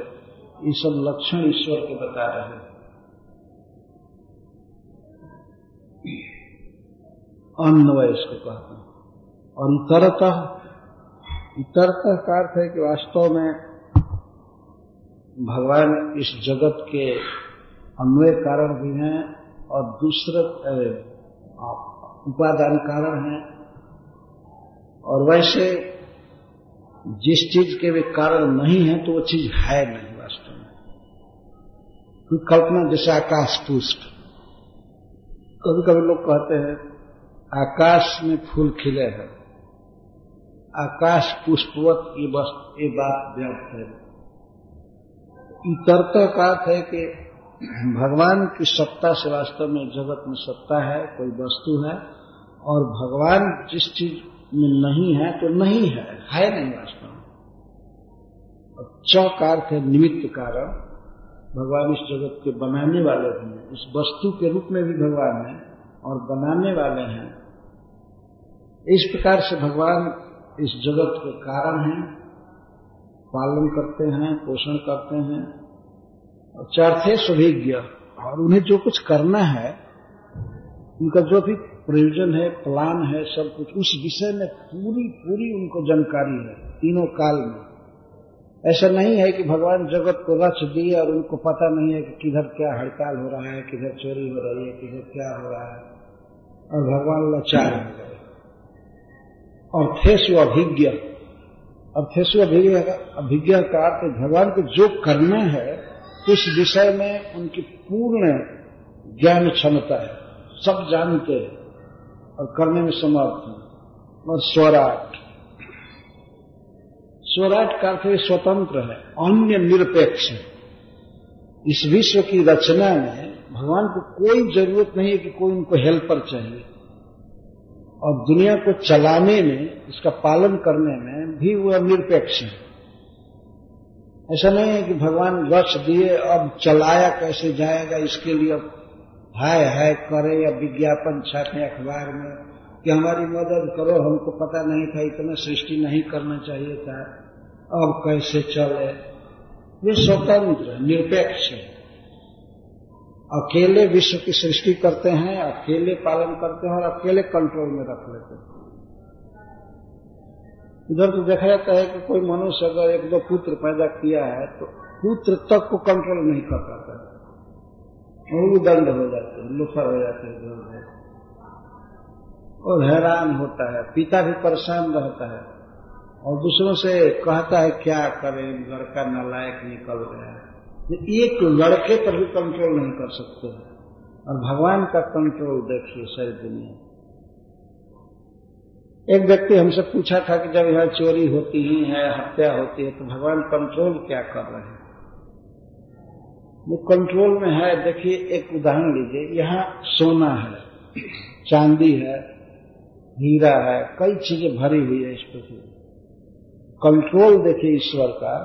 ये सब लक्षण ईश्वर के बता रहे हैं। अन्वय इसको कहते हैं। और इतरतः इतरतः का अर्थ है कि वास्तव में भगवान इस जगत के अन्वय कारण भी हैं और दूसरे उपादान कारण है। और वैसे जिस चीज़ के भी कारण नहीं है तो वो चीज़ है नहीं वास्तव में। कोई कल्पना, जैसे आकाश पुष्प। कभी कभी लोग कहते हैं, आकाश में फूल खिले हैं। आकाश पुष्पवत, ये बस, ये बात व्यर्थ है। इतरता का अर्थ है कि भगवान की सत्ता से वास्तव में जगत में सत्ता है, कोई वस्तु है, और भगवान जिस चीज़ में नहीं है तो नहीं है है नहीं वास्तव में। चौकार थे निमित्त कारण भगवान इस जगत के बनाने वाले भी हैं, इस वस्तु के रूप में भी भगवान है और बनाने वाले हैं। इस प्रकार से भगवान इस जगत के कारण हैं, पालन करते हैं, पोषण करते हैं चौथे सुभिज्ञ। और उन्हें जो कुछ करना है, उनका जो भी प्रयोजन है प्लान है, सब कुछ, उस विषय में पूरी पूरी उनको जानकारी है, तीनों काल में। ऐसा नहीं है कि भगवान जगत को रच दिए और उनको पता नहीं है कि किधर क्या हड़ताल हो रहा है, किधर चोरी हो रही है, किधर क्या हो रहा है। और भगवान लाचार हो गए। और थेसु अभिज्ञ। और थेसु अभिज्ञ अभिज्ञ का अर्थ भगवान को जो करना है उस विषय में उनकी पूर्ण ज्ञान क्षमता है। सब जानते हैं और करने में समर्थ हैं। और स्वराट। स्वराट का अर्थ स्वतंत्र है, अन्य निरपेक्ष है। इस विश्व की रचना में भगवान को कोई ज़रूरत नहीं है कि कोई उनको हेल्पर चाहिए। और दुनिया को चलाने में, इसका पालन करने में भी वह निरपेक्ष है। ऐसा नहीं है कि भगवान लक्ष्य दिए, अब चलाया कैसे जाएगा, इसके लिए अब हाय हाय करे या विज्ञापन छापे अखबार में कि हमारी मदद करो, हमको पता नहीं था, इतना सृष्टि नहीं करना चाहिए था, अब कैसे चले? ये स्वतंत्र, निरपेक्ष है। अकेले विश्व की सृष्टि करते हैं, अकेले पालन करते हैं और अकेले कंट्रोल में रख लेते हैं। इधर तो देखा जाता है कि कोई मनुष्य अगर एक दो पुत्र पैदा किया है तो पुत्र तक को कंट्रोल नहीं कर पाता दंड हो जाते हैं, लुफर हो जाते हैं और हैरान होता है, पिता भी परेशान रहता है। और दूसरों से कहता है, क्या करें, लड़का नालायक निकल गया है। एक लड़के पर भी कंट्रोल नहीं कर सकते और भगवान का कंट्रोल देखिए, सारी दुनिया एक व्यक्ति हमसे पूछा था कि जब यहाँ चोरी होती ही है, हत्या होती है तो भगवान कंट्रोल क्या कर रहे हैं? वो कंट्रोल में है, देखिए, एक उदाहरण लीजिए। यहाँ सोना है, चांदी है, हीरा है, कई चीज़ें भरी हुई है इस पृथ्वी कंट्रोल देखिए ईश्वर का।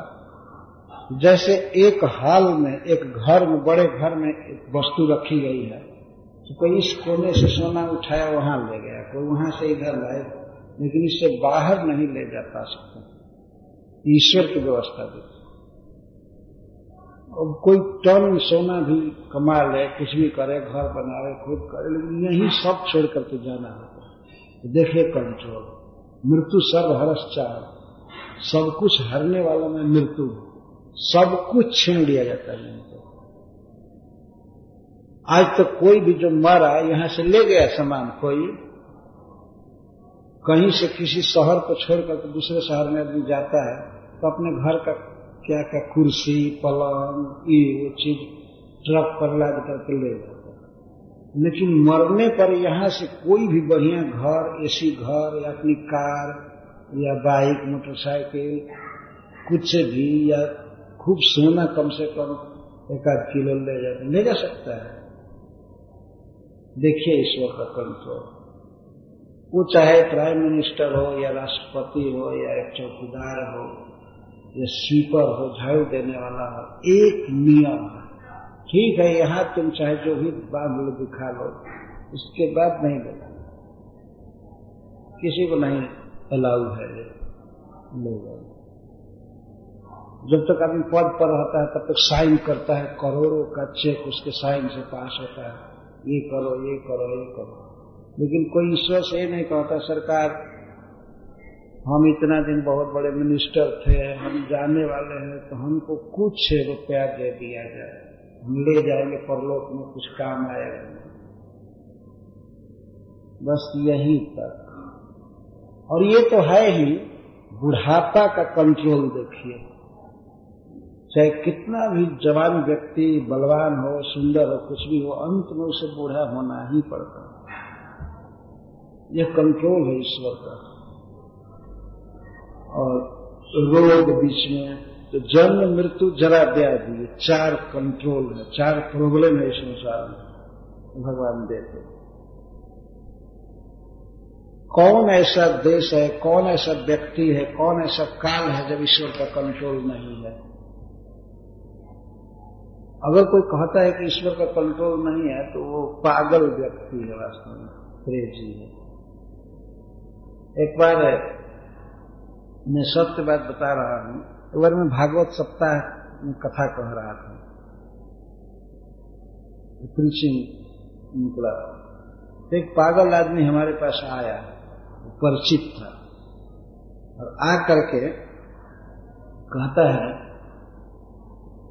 जैसे एक हाल में, एक घर में, बड़े घर में एक वस्तु रखी गई है तो कोई इस कोने से सोना उठाया, वहाँ ले गया, कोई वहाँ से इधर लाए लेकिन इससे बाहर नहीं ले जा पा सकते। ईश्वर की व्यवस्था देखिए और कोई टन सोना भी कमा ले, कुछ भी करे, घर बनावे खुद करे, लेकिन यही सब छोड़ करके जाना होता है। तो देखिए कंट्रोल मृत्यु सर्व हरस चाह सब कुछ हरने वालों में मृत्यु सब कुछ छीन लिया जाता है इनको। आज तक तो कोई भी जो मरा, यहाँ से ले गया सामान कोई कहीं से किसी शहर को छोड़कर तो दूसरे शहर में आदमी जाता है तो अपने घर का क्या क्या कुर्सी, पलंग, ये वो चीज़ ट्रक पर लाद करके ले जाता है। लेकिन मरने पर यहाँ से कोई भी बढ़िया घर, एसी घर, या अपनी कार, या बाइक, मोटरसाइकिल, कुछ से भी, या खूब सोना कम से कम एक आध किलो ले जा ले जा सकता है। देखिए ईश्वर का कंट्रोल। वो चाहे प्राइम मिनिस्टर हो या राष्ट्रपति हो या एक चौकीदार हो या स्वीपर हो, झाड़ू देने वाला हो, एक नियम है। ठीक है, यहाँ तुम चाहे जो भी बाँध लो दिखा लो, उसके बाद नहीं देना किसी को नहीं अलाउ है ले जाओ जब तक आदमी पद पर रहता है, तब तक साइन करता है, करोड़ों का चेक उसके साइन से पास होता है। ये करो ये करो ये करो। लेकिन कोई ईश्वर से नहीं कहता, सरकार, हम इतना दिन बहुत बड़े मिनिस्टर थे, हम जाने वाले हैं तो हमको कुछ रुपया दे दिया जाए। हम ले जाएँगे, परलोक में कुछ काम आएगा। बस यही तक। और ये तो है ही, बुढ़ापा का कंट्रोल देखिए। चाहे कितना भी जवान व्यक्ति, बलवान हो, सुंदर हो, कुछ भी हो, अंत में उसे बूढ़ा होना ही पड़ता है। यह कंट्रोल है ईश्वर का। और रोग बीच में तो जन्म मृत्यु जरा व्याधि ये चार कंट्रोल है, चार प्रॉब्लम है इस संसार में। भगवान देते कौन ऐसा देश है, कौन ऐसा व्यक्ति है, कौन ऐसा काल है जब ईश्वर का कंट्रोल नहीं है? अगर कोई कहता है कि ईश्वर का कंट्रोल नहीं है तो वो पागल व्यक्ति है वास्तव में क्रेजी है। एक बार मैं सत्य बात बता रहा हूँ। एक बार मैं भागवत सप्ताह में कथा कह रहा था। निकला। एक पागल आदमी हमारे पास आया, परिचित था। और आ करके कहता है,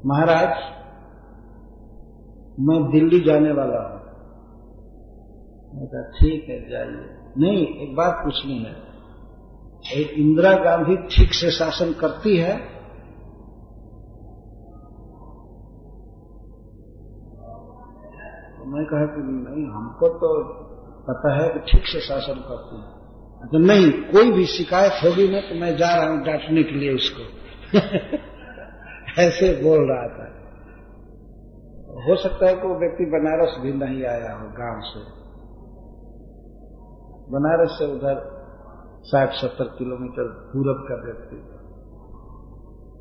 महाराज, मैं दिल्ली जाने वाला हूँ। ठीक है, जाइए। नहीं, एक बात पूछनी है। इंदिरा गांधी ठीक से शासन करती है? तो मैं कहा कि नहीं, हमको तो पता है कि ठीक से शासन करती है। तो नहीं, कोई भी शिकायत होगी ना तो मैं जा रहा हूँ डांटने के लिए उसको। ऐसे बोल रहा था। हो सकता है कि वो व्यक्ति बनारस भी नहीं आया हो, गाँव से। बनारस से उधर साठ सत्तर किलोमीटर पूरब का व्यक्ति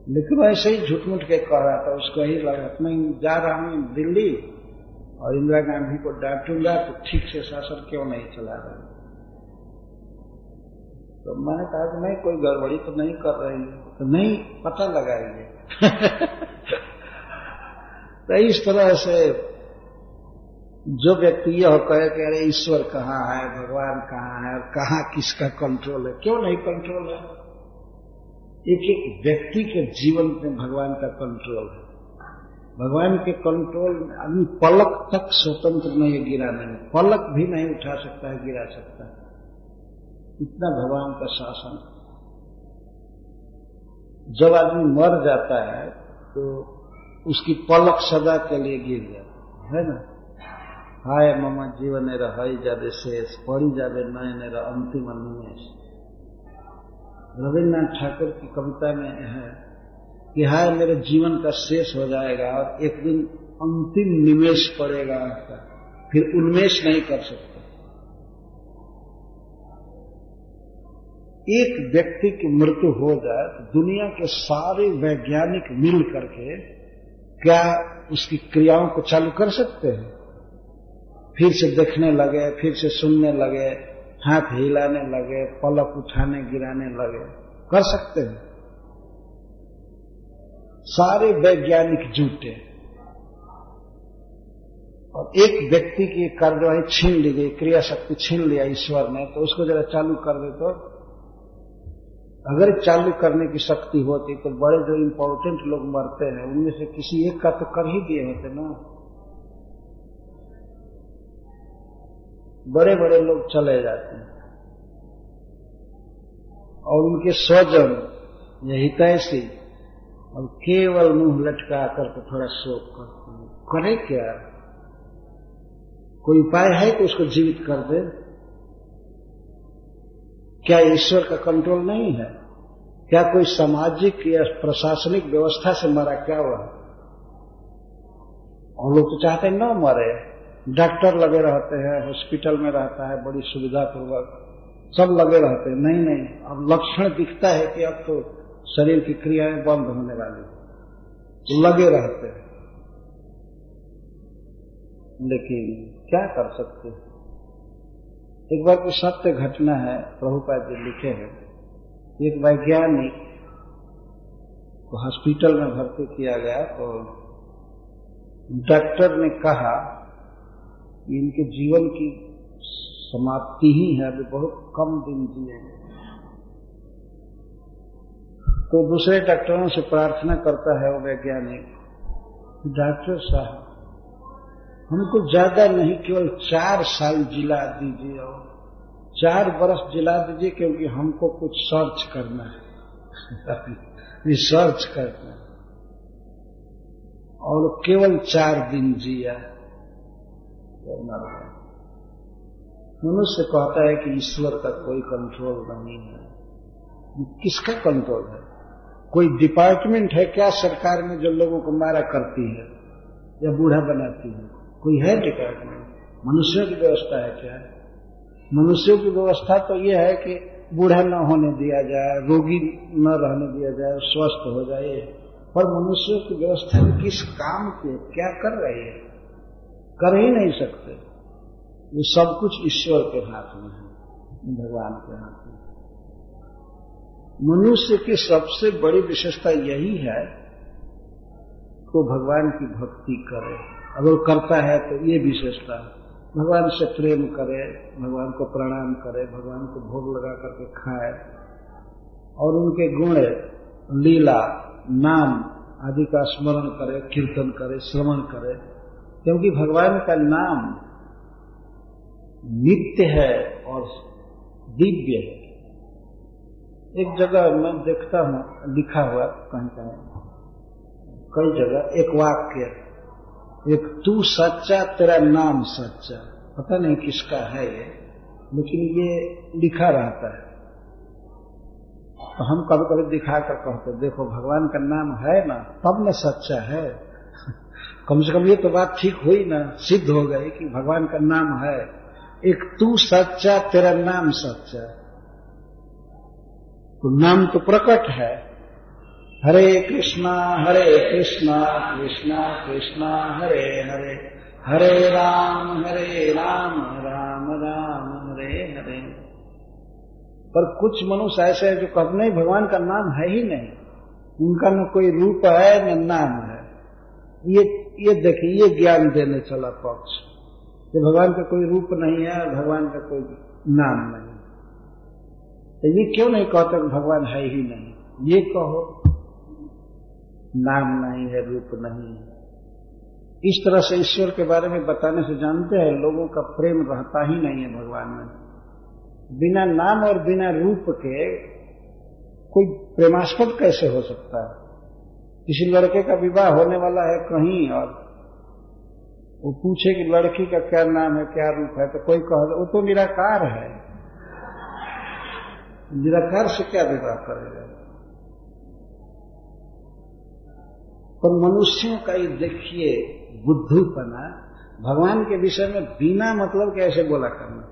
लेकिन ऐसे ही झूठ मूठ के कह रहा था, उसको यही लगा, मैं जा रहा हूँ दिल्ली और इंदिरा गांधी को डांटूँगा तो ठीक से शासन क्यों नहीं चला रहा? तो मैंने कहा कि नहीं, कोई गड़बड़ी तो नहीं कर रही है। तो नहीं, पता लगाएँगे तो इस तरह से जो व्यक्ति यह कहे कि अरे ईश्वर कहाँ है, भगवान कहाँ है, और कहाँ किसका कंट्रोल है? क्यों नहीं कंट्रोल है? एक एक व्यक्ति के जीवन में भगवान का कंट्रोल है। भगवान के कंट्रोल आदमी पलक तक स्वतंत्र नहीं है गिराने में पलक भी नहीं उठा सकता है, गिरा सकता है। इतना भगवान का शासन। जब आदमी मर जाता है तो उसकी पलक सदा के लिए गिर जाती है ना? हाय ममा जीवन रही जादे शेष, पड़ी जावे नए अंतिम निमेश। रविन्द्रनाथ ठाकुर की कविता में है कि हाय, मेरे जीवन का शेष हो जाएगा और एक दिन अंतिम निवेश पड़ेगा आपका। फिर उन्मेष नहीं कर सकते। एक व्यक्ति की मृत्यु हो जाए तो दुनिया के सारे वैज्ञानिक मिल करके क्या उसकी क्रियाओं को चालू कर सकते हैं? फिर से देखने लगे, फिर से सुनने लगे, हाथ हिलाने लगे, पलक उठाने, गिराने लगे। कर सकते हैं। सारे वैज्ञानिक जुटे और एक व्यक्ति की कार्यवाही छीन ली गई क्रिया शक्ति छीन लिया ईश्वर ने तो उसको जरा चालू कर दे तो। अगर चालू करने की शक्ति होती तो बड़े जो इम्पोर्टेंट लोग मरते हैं, उनमें से किसी एक का तो कर ही दिए होते ना। बड़े बड़े लोग चले जाते हैं। और उनके स्वजन, या हितैषी और केवल मुँह लटका करके थोड़ा शोक करते हैं। करे क्या? कोई उपाय है कि उसको जीवित कर दे? क्या ईश्वर का कंट्रोल नहीं है? क्या कोई सामाजिक या प्रशासनिक व्यवस्था से मरा क्या हुआ? और लोग तो चाहते हैं न मरे। डॉक्टर लगे रहते हैं, हॉस्पिटल में रहता है, बड़ी सुविधा पूर्वक सब लगे रहते हैं। नहीं नहीं, अब लक्षण दिखता है कि अब तो शरीर की क्रियाएँ बंद होने वाली लगे रहते हैं। लेकिन क्या कर सकते एक बार की सत्य घटना है, प्रभुपाद जी लिखे हैं, एक वैज्ञानिक को हॉस्पिटल में भर्ती किया गया तो डॉक्टर ने कहा इनके जीवन की समाप्ति ही है, अभी बहुत कम दिन जिए। तो दूसरे डॉक्टरों से प्रार्थना करता है वो वैज्ञानिक, डॉक्टर साहब, हमको ज़्यादा नहीं केवल चार साल जिला दीजिए और चार बरस जिला दीजिए क्योंकि हमको कुछ सर्च करना है। रिसर्च करना है। और केवल चार दिन जिया। मनुष्य कहता है कि ईश्वर का कोई कंट्रोल नहीं है। किसका कंट्रोल है? कोई डिपार्टमेंट है क्या सरकार में जो लोगों को मारा करती है या बूढ़ा बनाती है? कोई है डिपार्टमेंट मनुष्यों की व्यवस्था है क्या? मनुष्यों की व्यवस्था तो यह है कि बूढ़ा न होने दिया जाए, रोगी न रहने दिया जाए, स्वस्थ हो जाए। पर मनुष्यों की व्यवस्था किस काम के, क्या कर रही है? कर ही नहीं सकते। ये सब कुछ ईश्वर के हाथ में है, भगवान के हाथ में। मनुष्य की सबसे बड़ी विशेषता यही है तो भगवान की भक्ति करे। अगर करता है तो ये विशेषता, भगवान से प्रेम करे, भगवान को प्रणाम करे, भगवान को भोग लगा करके खाए और उनके गुण, लीला, नाम आदि का स्मरण करे, कीर्तन करे, श्रवण करे। क्योंकि भगवान का नाम नित्य है और दिव्य है। एक जगह मैं देखता हूँ, लिखा हुआ कहीं कहीं। कई जगह, एक वाक्य, एक तू सच्चा, तेरा नाम सच्चा। पता नहीं किसका है ये, लेकिन ये लिखा रहता है। तो हम कभी कभी दिखा कर कहते देखो, भगवान का नाम है ना, तब न सच्चा है। कम से कम ये तो बात ठीक हुई ना, सिद्ध हो गई कि भगवान का नाम है, एक तू सच्चा, तेरा नाम सच्चा। तो नाम तो प्रकट है। हरे कृष्णा हरे कृष्णा कृष्णा कृष्णा, हरे हरे। हरे राम हरे राम राम राम, हरे हरे। पर कुछ मनुष्य ऐसे है जो नहीं, भगवान का नाम है ही नहीं। उनका न कोई रूप है, न नाम है। ये ये देखिए ये ज्ञान देने चला पक्ष। कि भगवान का कोई रूप नहीं है, भगवान का कोई नाम नहीं तो ये क्यों नहीं कहते भगवान है ही नहीं? ये कहो, नाम नहीं है, रूप नहीं है। इस तरह से ईश्वर के बारे में बताने से जानते हैं, लोगों का प्रेम रहता ही नहीं है भगवान में। बिना नाम और बिना रूप के कोई प्रेमास्पद कैसे हो सकता है? किसी लड़के का विवाह होने वाला है कहीं और। वो पूछे कि लड़की का क्या नाम है, क्या रूप है तो कोई कह वो तो निराकार है। निराकार से क्या विवाह करेगा? पर मनुष्यों का ये देखिए बुद्धूपना, भगवान के विषय में बिना मतलब कैसे बोला करना।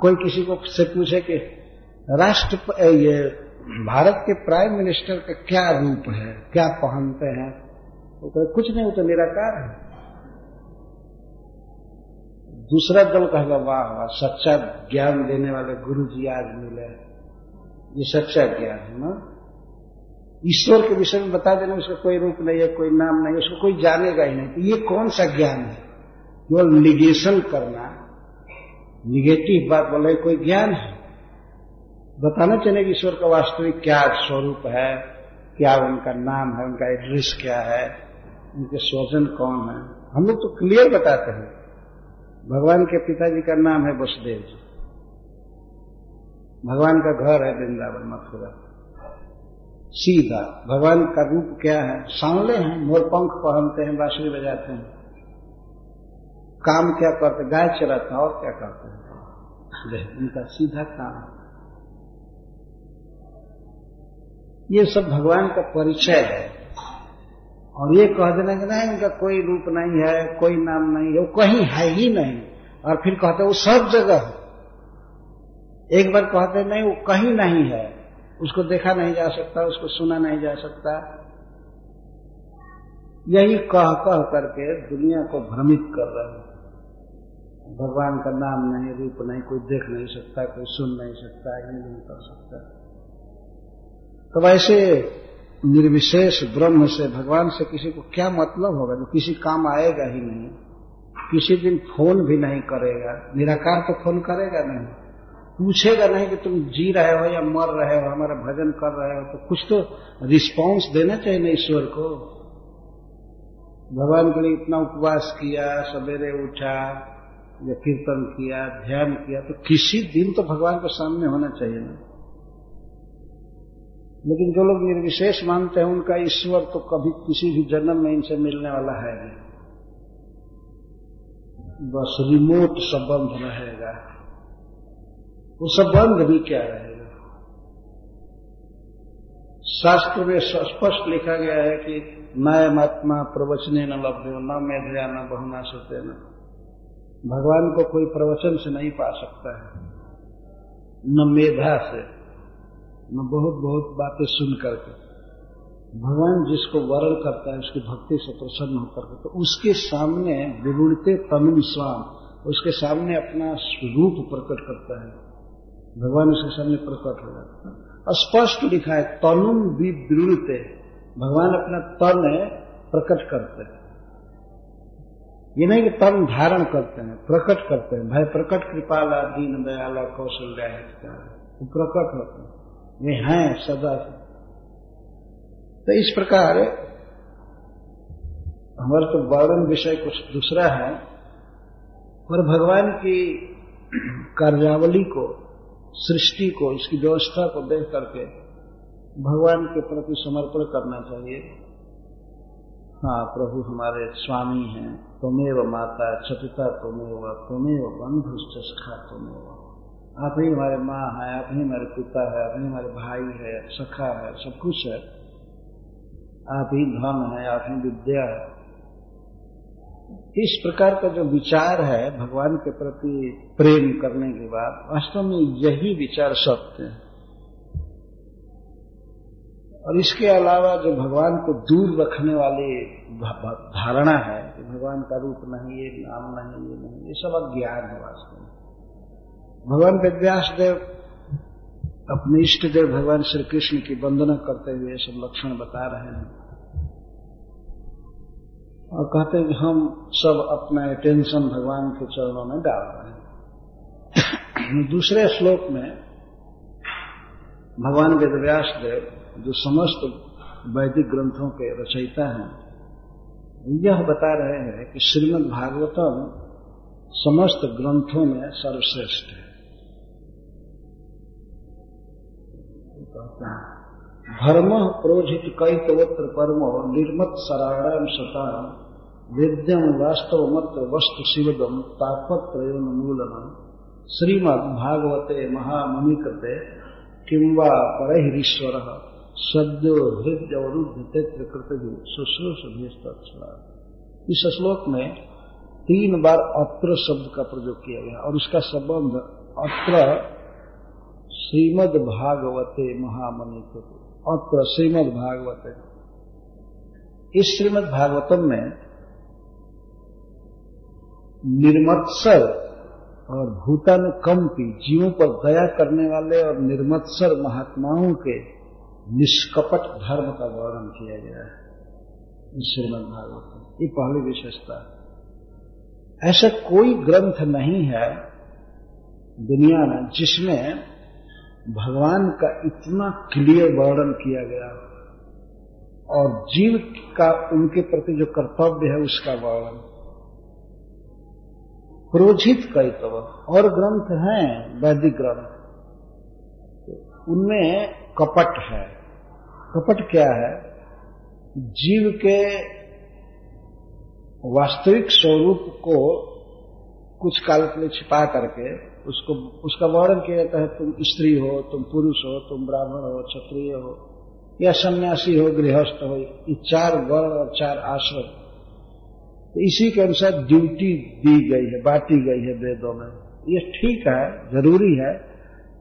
कोई किसी को से पूछे कि राष्ट्र ये भारत के प्राइम मिनिस्टर का क्या रूप है? क्या पहनते हैं? वो तो कुछ नहीं, वो तो निराकार है। दूसरा दल कहेगा वाह वाह, सच्चा ज्ञान देने वाले गुरु जी आज मिले। ये सच्चा ज्ञान है ना? ईश्वर के विषय में बता देना, उसका कोई रूप नहीं है, कोई नाम नहीं है, उसको कोई जानेगा ही नहीं। तो ये कौन सा ज्ञान है? केवल निगेशन करना। निगेटिव बात बोले, कोई ज्ञान है? बताना चाहिए कि ईश्वर का वास्तविक क्या स्वरूप है, क्या उनका नाम है, उनका एड्रेस क्या है, उनके स्वजन कौन है। हम लोग तो क्लियर बताते हैं। भगवान के पिताजी का नाम है वसुदेव जी। भगवान का घर है वृंदावन, मथुरा। सीधा, भगवान का रूप क्या है? सांवले हैं, मोर पंख पहनते हैं, बांसुरी बजाते हैं। काम क्या करते गाय चलाते हैं, और क्या करते हैं? उनका सीधा काम ये सब भगवान का परिचय है। और ये कह देना कि नहीं उनका कोई रूप नहीं है, कोई नाम नहीं है, वो कहीं है ही नहीं। और फिर कहते वो सब जगह है। एक बार कहते नहीं, वो कहीं नहीं है। उसको देखा नहीं जा सकता, उसको सुना नहीं जा सकता। यही कह कह करके दुनिया को भ्रमित कर रहे हैं। भगवान का नाम नहीं, रूप नहीं, कोई देख नहीं सकता, कोई सुन नहीं सकता ये नहीं कर सकता। तो वैसे निर्विशेष ब्रह्म से भगवान से किसी को क्या मतलब होगा? जो किसी काम आएगा ही नहीं। किसी दिन फ़ोन भी नहीं करेगा। निराकार तो फ़ोन करेगा नहीं। पूछेगा नहीं कि तुम जी रहे हो या मर रहे हो, हमारा भजन कर रहे हो तो कुछ तो रिस्पांस देना चाहिए ना ईश्वर को। भगवान के लिए इतना उपवास किया, सवेरे उठा, या कीर्तन किया, ध्यान किया तो किसी दिन तो भगवान के सामने होना चाहिए ना। लेकिन जो लोग निर्विशेष मानते हैं, उनका ईश्वर तो कभी किसी भी जन्म में इनसे मिलने वाला है नहीं। बस रिमोट संबंध रहेगा। वो संबंध भी क्या रहेगा? शास्त्र में स्पष्ट लिखा गया है कि महात्मा प्रवचने न लभ्यो, न मेधया, न बहुना सत्य न। भगवान को कोई प्रवचन से नहीं पा सकता है। न मेधा से। बहुत बहुत बातें सुन करके। भगवान जिसको वरण करता है, उसकी भक्ति से प्रसन्न होकर तो उसके सामने विगुणते तमिल स्वाम उसके सामने अपना रूप प्रकट करता है। भगवान उसके सामने प्रकट हो जाता है। स्पष्ट लिखा है तनुम विवृणते। भगवान अपना तन प्रकट करते हैं। ये नहीं कि तन धारण करते हैं, प्रकट करते हैं। भाई प्रकट कृपाला दीन दयाला, कौशल वो प्रकट होते हैं। वे हैं, सदा। तो इस प्रकार हमारा तो वर्णन विषय कुछ दूसरा है, पर भगवान की कार्यावली को, सृष्टि को, इसकी व्यवस्था को देख करके भगवान के प्रति समर्पण करना चाहिए। हाँ प्रभु हमारे स्वामी हैं तुमेव माता छपिता तुमेव तुमेव बंधु सखा तुमेव आप ही हमारे माँ है, आप ही हमारे पिता है, आप ही हमारे भाई है, सखा है, सब कुछ है। आप ही धन है, आप ही विद्या है। इस प्रकार का जो विचार है भगवान के प्रति प्रेम करने के बाद वास्तव में यही विचार सत्य है। और इसके अलावा जो भगवान को दूर रखने वाली धारणा है कि भगवान का रूप नहीं ये नाम नहीं ये नहीं ये सब अज्ञान है वास्तव में। भगवान वेदव्यास देव अपने इष्ट देव भगवान श्री कृष्ण की वंदना करते हुए सब लक्षण बता रहे हैं। और कहते हैं कि हम सब अपना अटेंशन भगवान के चरणों में डाल रहे हैं। दूसरे श्लोक में भगवान वेदव्यास देव जो समस्त वैदिक ग्रंथों के रचयिता हैं, यह बता रहे हैं कि श्रीमद् भागवतम समस्त ग्रंथों में सर्वश्रेष्ठ है। धर्म प्रोजित कई तवत्र परमो निर्मत सराणाम सता वेद्यम वास्तव मत वस्तु शिवदम तापत्र मूलनम। श्रीमद भागवते महामुनिकृते किंवा परहिरीश्वर, सद्यो हृदय अवरुद्ध तेत्र कृतभि शुश्रूष इस श्लोक में तीन बार अत्र शब्द का प्रयोग किया गया और उसका संबंध अत्र श्रीमद भागवते महामणि अत्र श्रीमद भागवते इस श्रीमद भागवतम में निर्मत्सर और भूतान कंपी जीवों पर दया करने वाले और निर्मत्सर महात्माओं के निष्कपट धर्म का वर्णन किया गया है। इस श्रीमद भागवत ये पहली विशेषता ऐसा कोई ग्रंथ नहीं है दुनिया में जिसमें भगवान का इतना क्लियर वर्णन किया गया और जीव का उनके प्रति जो कर्तव्य है उसका वर्णन। क्रोधित कैतव, और ग्रंथ हैं, वैदिक ग्रंथ। उनमें कपट है। कपट क्या है? जीव के वास्तविक स्वरूप को कुछ काल के लिए छिपा करके उसको, उसका वर्णन किया जाता है, तुम स्त्री हो, तुम पुरुष हो, तुम ब्राह्मण हो, क्षत्रिय हो, या सन्यासी हो, गृहस्थ हो, ये चार वर्ण और चार आश्रम तो इसी के अनुसार ड्यूटी दी गई है, बांटी गई है वेदों में। ये ठीक है, ज़रूरी है,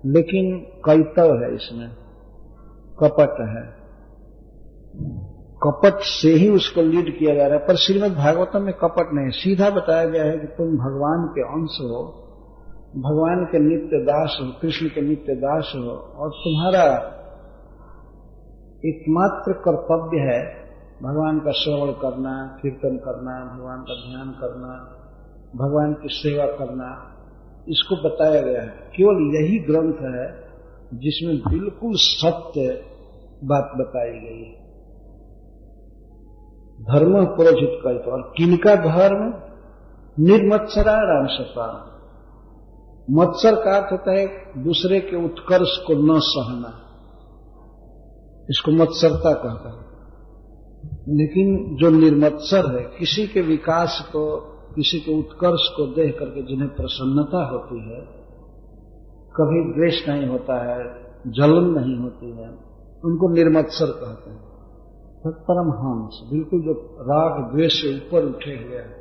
लेकिन कैतव है इसमें, कपट है। कपट से ही उसको लीड किया जा रहा है। पर श्रीमद भागवतम में कपट नहीं। सीधा बताया गया है कि तुम भगवान के अंश हो, भगवान के नित्य दास हो, कृष्ण के नित्य दास हो, और तुम्हारा एकमात्र कर्तव्य है भगवान का श्रवण करना, कीर्तन करना, भगवान का ध्यान करना, भगवान की सेवा करना। इसको बताया गया है। केवल यही ग्रंथ है जिसमें बिल्कुल सत्य बात बताई गई है। धर्म पुरोजित करते और किनका धर्म? निर्मत्सराराम सपान मत्सर का अर्थ होता है दूसरे के उत्कर्ष को न सहना। इसको मत्सरता कहता है। लेकिन जो निर्मत्सर है, किसी के विकास को, किसी के उत्कर्ष को देख करके जिन्हें प्रसन्नता होती है, कभी द्वेष नहीं होता है, जलन नहीं होती है, उनको निर्मत्सर कहते हैं। परमहंस बिल्कुल जो राग, द्वेष से ऊपर उठे हुए हैं,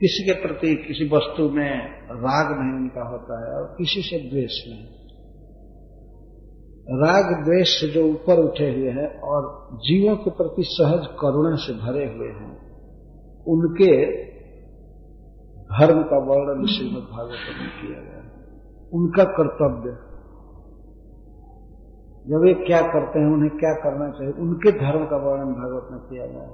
किसी के प्रति किसी वस्तु में राग नहीं उनका होता है और किसी से द्वेष नहीं। राग, द्वेष से जो ऊपर उठे हुए हैं और जीवों के प्रति सहज करुणा से भरे हुए हैं, उनके धर्म का वर्णन श्रीमद भागवत में किया गया उनका कर्तव्य जब वे क्या करते हैं, उन्हें क्या करना चाहिए? उनके धर्म का वर्णन भागवत में किया गया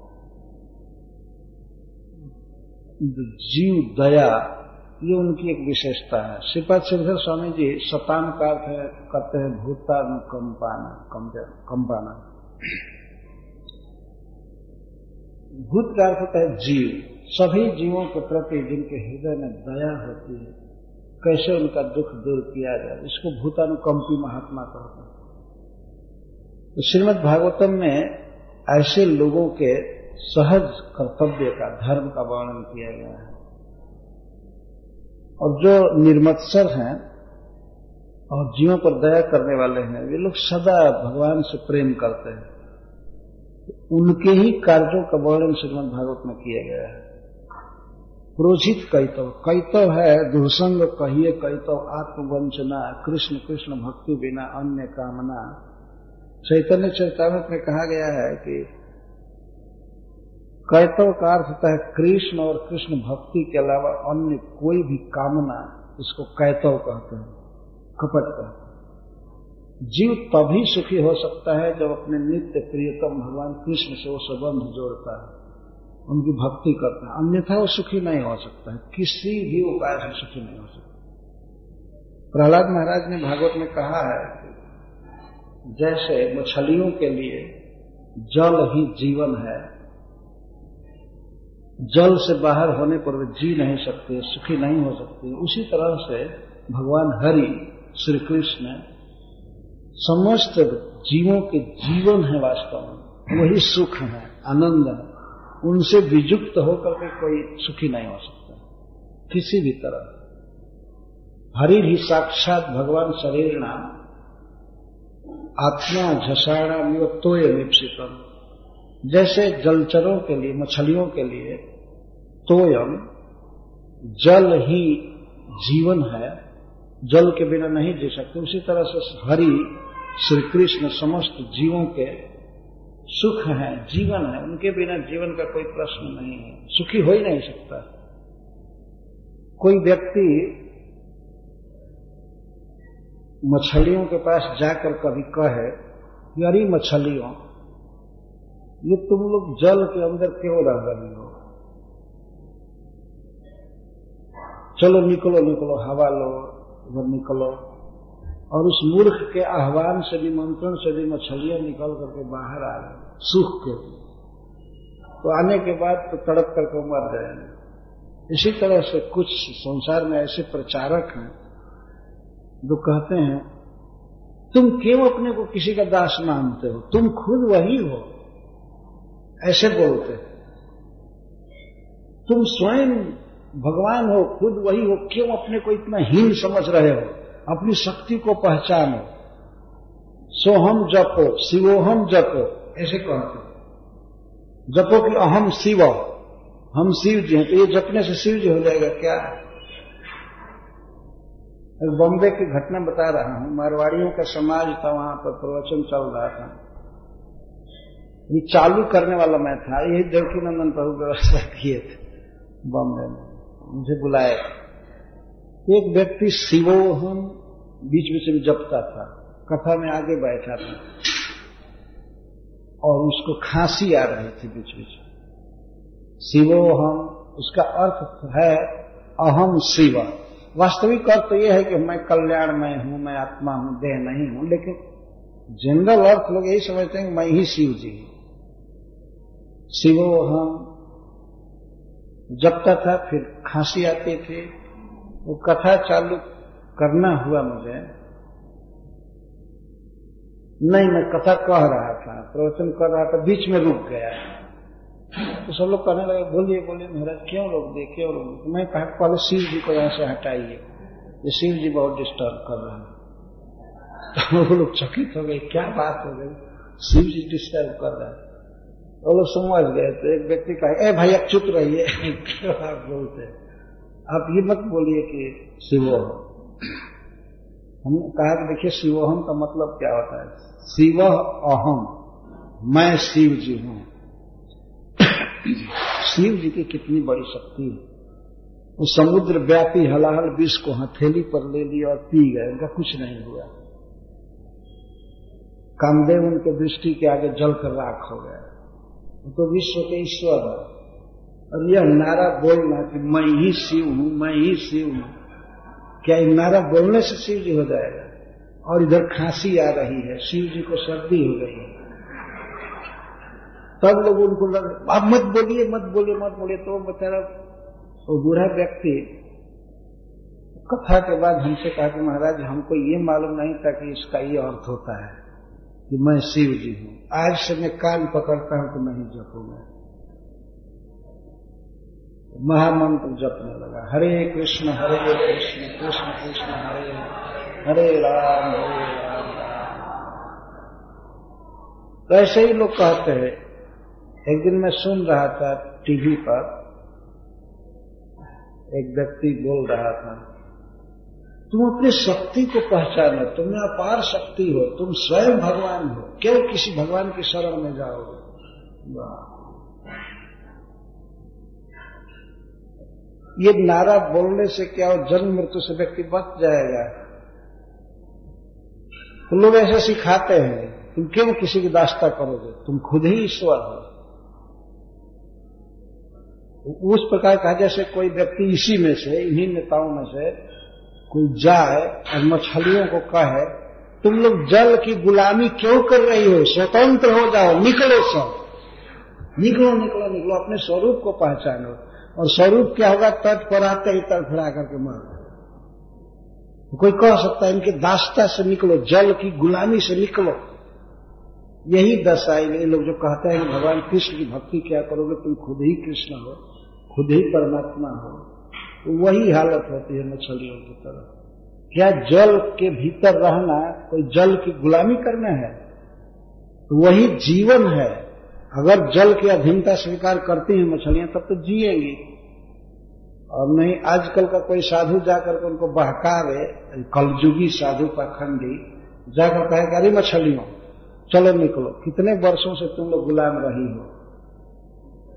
जीव, दया, ये उनकी एक विशेषता है। श्रीपाद श्रीधर स्वामी जी शतान का अर्थ है कहते हैं भूता में कंपाना कंपाना। भूत का अर्थ होता है जीव। सभी जीवों के प्रति जिनके हृदय में दया होती है, कैसे उनका दुख दूर किया जाए, इसको भूतानुकंपी महात्मा कहते हैं। तो श्रीमद भागवतम में ऐसे लोगों के सहज कर्तव्य का, धर्म का वर्णन किया गया है। और जो निर्मत्सर हैं और जीवों पर दया करने वाले हैं वे लोग सदा भगवान से प्रेम करते हैं। उनके ही कार्यों का वर्णन श्रीमद भागवत में किया गया है। क्रोधित कैतव कैतव है दुर्संग कहिए कैतव, आत्मवंचना, कृष्ण कृष्ण भक्ति बिना अन्य कामना चैतन्य चरितमृत में कहा गया है कि कैतव का अर्थ होता है कृष्ण और कृष्ण भक्ति के अलावा अन्य कोई भी कामना इसको कैतव कहते हैं, कपट कहते हैं। जीव तभी सुखी हो सकता है जब अपने नित्य प्रियतम भगवान कृष्ण से वो संबंध जोड़ता है, उनकी भक्ति करता है। अन्यथा वो सुखी नहीं हो सकता है, किसी भी उपाय से सुखी नहीं हो सकता। प्रहलाद महाराज ने भागवत में कहा है जैसे मछलियों के लिए जल ही जीवन है, जल से बाहर होने पर वे जी नहीं सकते, सुखी नहीं हो सकते। उसी तरह से भगवान हरि श्री कृष्ण समस्त जीवों के जीवन है वास्तव में। वही सुख है, आनंद है। उनसे विजुक्त होकर के कोई सुखी नहीं हो सकता, किसी भी तरह। हरि ही साक्षात भगवान शरीर नाम आत्मा झसाड़ा तोय निप्सितम। जैसे जलचरों के लिए, मछलियों के लिए तोयम जल ही जीवन है, जल के बिना नहीं जी सकते। उसी तरह से हरि श्री कृष्ण समस्त जीवों के सुख है, जीवन है। उनके बिना जीवन का कोई प्रश्न नहीं है। सुखी हो ही नहीं सकता। कोई व्यक्ति मछलियों के पास जाकर कभी कहे कि अरे मछलियों, ये तुम लोग जल के अंदर क्यों रह रही हो? चलो निकलो निकलो, हवा लो उधर निकलो। और उस मूर्ख के आह्वान से भी से भी मछलियाँ निकल करके बाहर आ गई, सुख के तो आने के बाद तो तड़प करके मर जाएँगे इसी तरह से कुछ संसार में ऐसे प्रचारक हैं जो कहते हैं, तुम क्यों अपने को किसी का दास मानते हो? तुम खुद वही हो। ऐसे बोलते तुम स्वयं भगवान हो, खुद वही हो, क्यों अपने को इतना हीन समझ रहे हो? अपनी शक्ति को पहचानो। सोहम जपो, शिवोहम जपो, ऐसे कहते जपो कि अहम शिव, हम शिव जी हैं तो ये जपने से शिव जी हो जाएगा, क्या? एक बॉम्बे की घटना बता रहा हूँ। मारवाड़ियों का समाज था, वहाँ पर प्रवचन चल रहा था। ये चालू करने वाला मैं था। यही देवकी नंदन प्रभु व्यवस्था किए थे बॉम्बे में। मुझे बुलाए एक व्यक्ति शिवोहम बीच बीच में जपता था। कथा में आगे बैठा था। और उसको खांसी आ रही थी बीच बीच शिवोहम, उसका अर्थ है अहम शिव। वास्तविक अर्थ तो यह है कि मैं कल्याणमय हूँ, मैं आत्मा हूँ, देह नहीं हूँ, लेकिन जनरल अर्थ लोग यही समझते हैं कि मैं ही शिव जी हूँ। शिवो हम जपता था फिर खांसी आती थी। वो कथा चालू करना हुआ मुझे। नहीं, मैं कथा कह रहा था, प्रवचन कर रहा था, बीच में रुक गया। तो सब लोग कहने लगे, बोलिए बोलिए, महाराज, क्यों लोग दे, क्यों लोग मैं कहा, पहले शिव जी को यहाँ से हटाइए। ये शिव जी बहुत डिस्टर्ब कर रहे हैं। तो वो लोग चकित हो गए, क्या बात हो गई? शिव जी डिस्टर्ब कर रहे हैं। वो लोग समझ गए तो एक व्यक्ति कहा, ए भाई आप चुप रहिए। क्यों आप बोलते आप ये मत बोलिए कि शिवो हमने कहा कि देखिए शिवोहम का मतलब क्या होता है? शिव अहम मैं शिव जी हूँ। शिव जी की कितनी बड़ी शक्ति है। वो समुद्र व्यापी हलाहल विष को हथेली पर ले लिया और पी गए, उनका कुछ नहीं हुआ। कामदेव उनके दृष्टि के आगे जल कर राख हो गया। तो विश्व के ईश्वर है। और यह नारा बोलना कि मैं ही शिव हूँ, मैं ही शिव हूँ। क्या ये नारा बोलने से शिव जी हो जाएगा? और इधर खांसी आ रही है, शिव जी को सर्दी हो गई है। तब लोग उनको लग आप मत बोलिए मत बोलिए मत बोलिए। तो बेचारा वो बूढ़ा व्यक्ति कथा के बाद हमसे कहा कि, महाराज, हमको ये मालूम नहीं था कि इसका ये अर्थ होता है कि मैं शिव जी हूँ। आज से मैं कान पकड़ता हूँ तो नहीं जपूँगा। महामंत्र जपने लगा, हरे कृष्ण हरे कृष्ण कृष्ण कृष्ण, हरे हरे राम हरे राम। तो ऐसे ही लोग कहते हैं एक दिन मैं सुन रहा था टीवी पर, एक व्यक्ति बोल रहा था, तुम अपनी शक्ति को पहचानो तुम्हें अपार शक्ति हो, तुम स्वयं भगवान हो क्यों किसी भगवान की शरण में जाओगे। ये नारा बोलने से क्या हो, जन्म मृत्यु से व्यक्ति बच जाएगा? तो लोग ऐसे सिखाते हैं, तुम क्यों किसी की दास्ता करोगे, तुम खुद ही ईश्वर हो। उस प्रकार का जैसे कोई व्यक्ति इसी में से, इन्हीं नेताओं में से कोई जाए और मछलियों को कहे, तुम लोग जल की गुलामी क्यों कर रही हो? स्वतंत्र हो जाओ, निकलो सब। निकलो निकलो निकलो, अपने स्वरूप को पहचानो। और स्वरूप क्या होगा? तट पर आते ही तड़फड़ा करके मर। कोई कह सकता है, इनके दास्ता से निकलो, जल की गुलामी से निकलो। यही दशा ये लोग जो कहते हैं कि भगवान कृष्ण की भक्ति क्या करोगे, तुम खुद ही कृष्ण हो, खुद ही परमात्मा हो। तो वही हालत होती है मछलियों की तरह। क्या जल के भीतर रहना कोई जल की गुलामी करना है? तो वही जीवन है। अगर जल की अधीनता स्वीकार करती हैं मछलियाँ, तब तो जिएँगी। और नहीं, आजकल का कोई साधु जाकर के उनको बहकावे कलजुगी साधु पाखंडी, जाकर कहेगा, अरे मछलियों चलो निकलो। कितने वर्षों से तुम लोग गुलाम रही हो?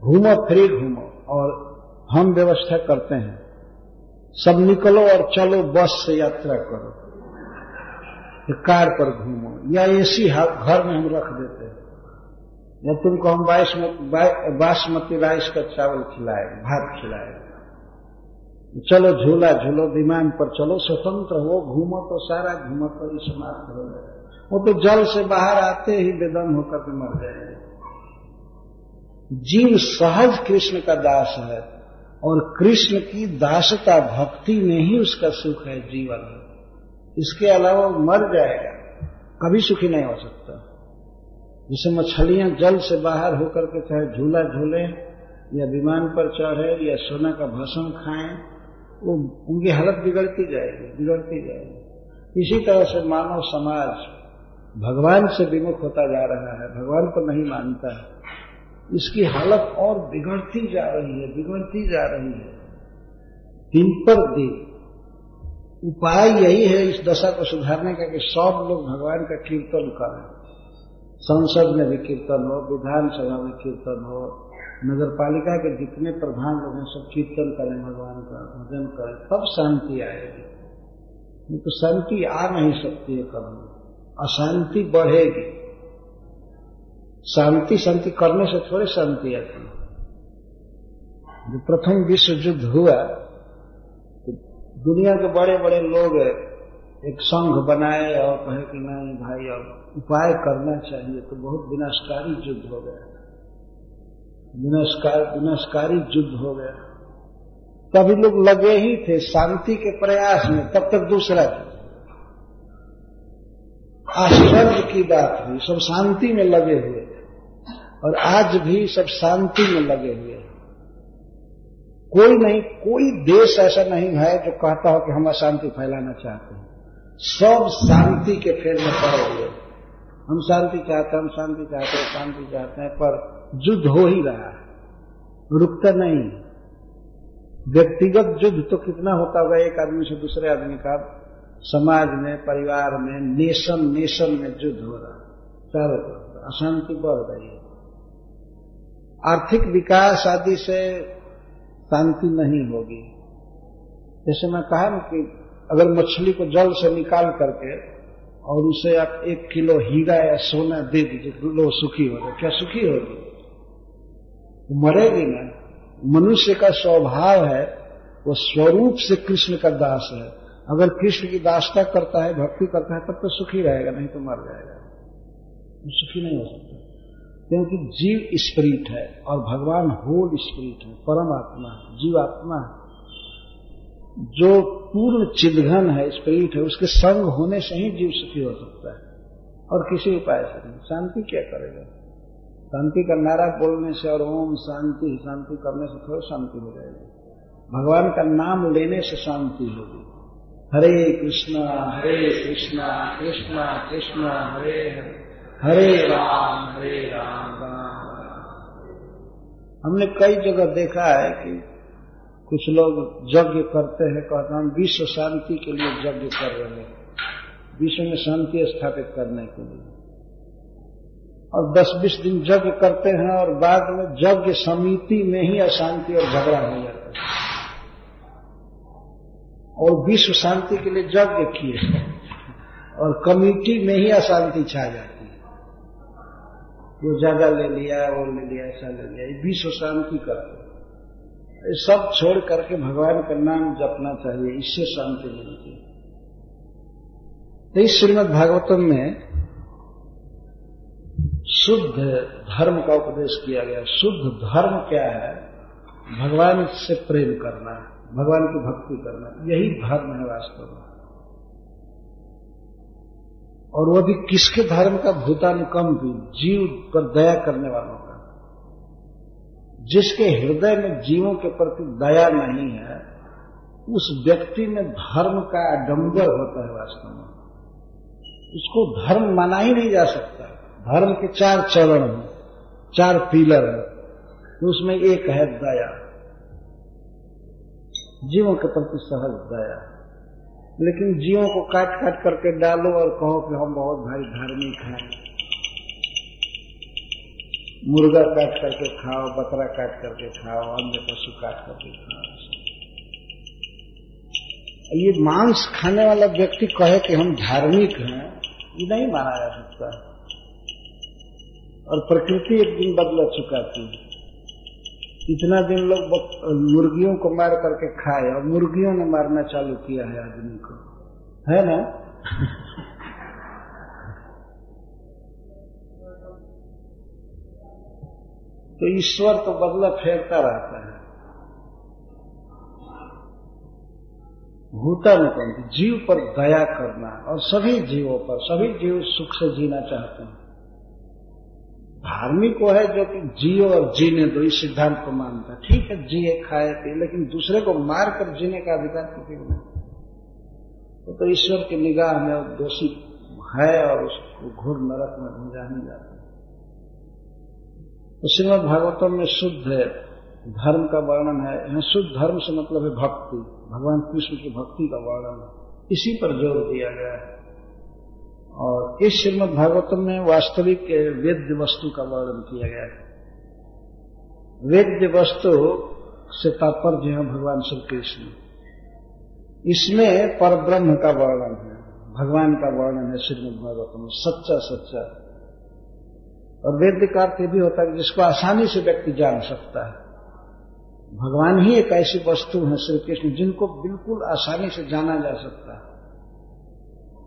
घूमो, फ्री घूमो। और हम व्यवस्था करते हैं। सब निकलो और चलो बस से यात्रा करो। कार पर घूमो। या एसी घर में हम रख देते हैं। या तुमको हम बासमती राइस का चावल खिलाए, भात खिलाए। चलो झूला झूलो, विमान पर चलो, स्वतंत्र हो, घूमो तो सारा, घूमो तो समाप्त हो जाए वो तो जल से बाहर आते ही बेदम होकर के मर जाएँगे जीव सहज कृष्ण का दास है और कृष्ण की दासता भक्ति में ही उसका सुख है जीवन। इसके अलावा मर जाएगा, कभी सुखी नहीं हो सकता। जैसे मछलियाँ जल से बाहर होकर के चाहे झूला झूले, या विमान पर चढ़े, या सोना का भसन खाएँ, वो उनकी हालत बिगड़ती जाएगी बिगड़ती जाएगी। इसी तरह से मानव समाज भगवान से विमुख होता जा रहा है, भगवान को नहीं मानता है। इसकी हालत और बिगड़ती जा रही है, बिगड़ती जा रही है। दिन पर दिन। उपाय यही है इस दशा को सुधारने का कि सब लोग भगवान का कीर्तन करें। संसद में भी कीर्तन हो, विधानसभा में कीर्तन हो नगर पालिका के जितने प्रधान लोग हैं, सब कीर्तन करें, भगवान का भजन करें, तब शांति आएगी। नहीं तो शांति आ नहीं सकती है कभी। अशांति बढ़ेगी। शांति शांति करने से थोड़ी शांति आती जो प्रथम विश्व युद्ध हुआ तो दुनिया के बड़े बड़े लोग एक संघ बनाए और कहे कि नहीं भाई, अब उपाय करना चाहिए। तो बहुत विनाशकारी युद्ध हो गया। विनाशकार, विनाशकारी युद्ध हो गया। तभी लोग लगे ही थे शांति के प्रयास में। तब तक दूसरा था आश्चर्य की बात हुई, सब शांति में लगे हुए और आज भी सब शांति में लगे हुए कोई नहीं, कोई देश ऐसा नहीं है जो कहता हो कि हम अशांति फैलाना चाहते हैं। सब शांति के फेर में पड़े हुए हम शांति चाहते हैं, हम शांति चाहते हैं, शांति चाहते हैं, पर युद्ध हो ही रहा है। रुकता नहीं। व्यक्तिगत युद्ध तो कितना होता होगा, एक आदमी से दूसरे आदमी का समाज में, परिवार में नेशन नेशन में युद्ध हो रहा चारों तरफ़ अशांति बढ़ रही है। आर्थिक विकास आदि से शांति नहीं होगी। जैसे मैं कहा ना कि अगर मछली को जल से निकाल करके और उसे आप एक किलो हीरा या सोना दे दीजिए लो सुखी हो क्या सुखी होगी? वो मरेगी ना। मनुष्य का स्वभाव है, वो स्वरूप से कृष्ण का दास है। अगर कृष्ण की दासता करता है, भक्ति करता है, तब तो सुखी रहेगा, नहीं तो मर जाएगा। तो सुखी नहीं हो सकता। क्योंकि जीव स्पिरिट है और भगवान होल स्पिरिट है, परमात्मा जीवात्मा है। जो पूर्ण चिदघन है, स्पिरिट है, उसके संग होने से ही जीव सुखी हो सकता है। और किसी उपाय से नहीं। शांति क्या करेगा? शांति का नारा बोलने से और ओम शांति शांति करने से थोड़ी शांति हो जाएगी। भगवान का नाम लेने से शांति होगी। हरे कृष्णा हरे कृष्णा कृष्णा कृष्णा, हरे हरे हरे राम हरे राम राम हमने कई जगह देखा है कि कुछ लोग यज्ञ करते हैं, कहते हम विश्व शांति के लिए यज्ञ कर रहे हैं, विश्व में शांति स्थापित करने के लिए। और दस बीस दिन यज्ञ करते हैं और बाद में यज्ञ समिति में ही अशांति और झगड़ा हो जाता है। और विश्व शांति के लिए यज्ञ किए और कमिटी में ही अशांति छा जाती है। वो ज़्यादा ले लिया, वो ले लिया, ऐसा ले लिया। विश्व शांति करते सब छोड़ करके भगवान का नाम जपना चाहिए, इससे शांति मिलती है। तो इस श्रीमद भागवतम में शुद्ध धर्म का उपदेश किया गया। शुद्ध धर्म क्या है? भगवान से प्रेम करना। भगवान की भक्ति करना। यही धर्म है वास्तव में। और वो भी किसके धर्म का भूतानुकम भी जीव पर दया करने वालों का। जिसके हृदय में जीवों के प्रति दया नहीं है, उस व्यक्ति में धर्म का आडंबर होता है वास्तव में। उसको धर्म माना ही नहीं जा सकता। धर्म के चार चरण हैं, चार पिलर हैं तो उसमें एक है दया। जीवों के प्रति सहज दया। लेकिन जीवों को काट काट करके डालो और कहो कि हम बहुत भारी धार्मिक हैं। मुर्गा काट करके खाओ, बकरा काट करके खाओ, अन्य पशु काट करके खाओ। ये मांस खाने वाला व्यक्ति कहे कि हम धार्मिक हैं, ये नहीं माना जा सकता। और प्रकृति एक दिन बदला चुका थी। इतना दिन लोग मुर्गियों को मार करके खाए और मुर्गियों ने मारना चालू किया है आदमी को। है ना? तो ईश्वर तो बदला फेरता रहता है। भूतानुकम जीव पर दया करना और सभी जीवों पर, सभी जीव सुख से जीना चाहते हैं। धार्मिक वो है जो कि जियो और जीने दो इस सिद्धांत को मानता ठीक है जिए खाए पिए लेकिन दूसरे को मार कर जीने का अधिकार किसी को नहीं। तो, तो ईश्वर की निगाह में दोषी है और उसको घोर नरक में भेजा नहीं जाता। तो श्रीमद भागवतम में शुद्ध है धर्म का वर्णन है। यहाँ शुद्ध धर्म से मतलब है भक्ति। भगवान कृष्ण की भक्ति का वर्णन। इसी पर ज़ोर दिया गया है। और इस श्रीमद भागवतम में वास्तविक वेद्य वस्तु का वर्णन किया गया है। वेद्य वस्तु से तात्पर्य है भगवान श्री कृष्ण इसमें पर ब्रह्म का वर्णन है, भगवान का वर्णन है श्रीमद भागवतम सच्चा सच्चा। और वेद्य का अर्थ भी होता है जिसको आसानी से व्यक्ति जान सकता है। भगवान ही एक ऐसी वस्तु है श्री कृष्ण जिनको बिल्कुल आसानी से जाना जा सकता है।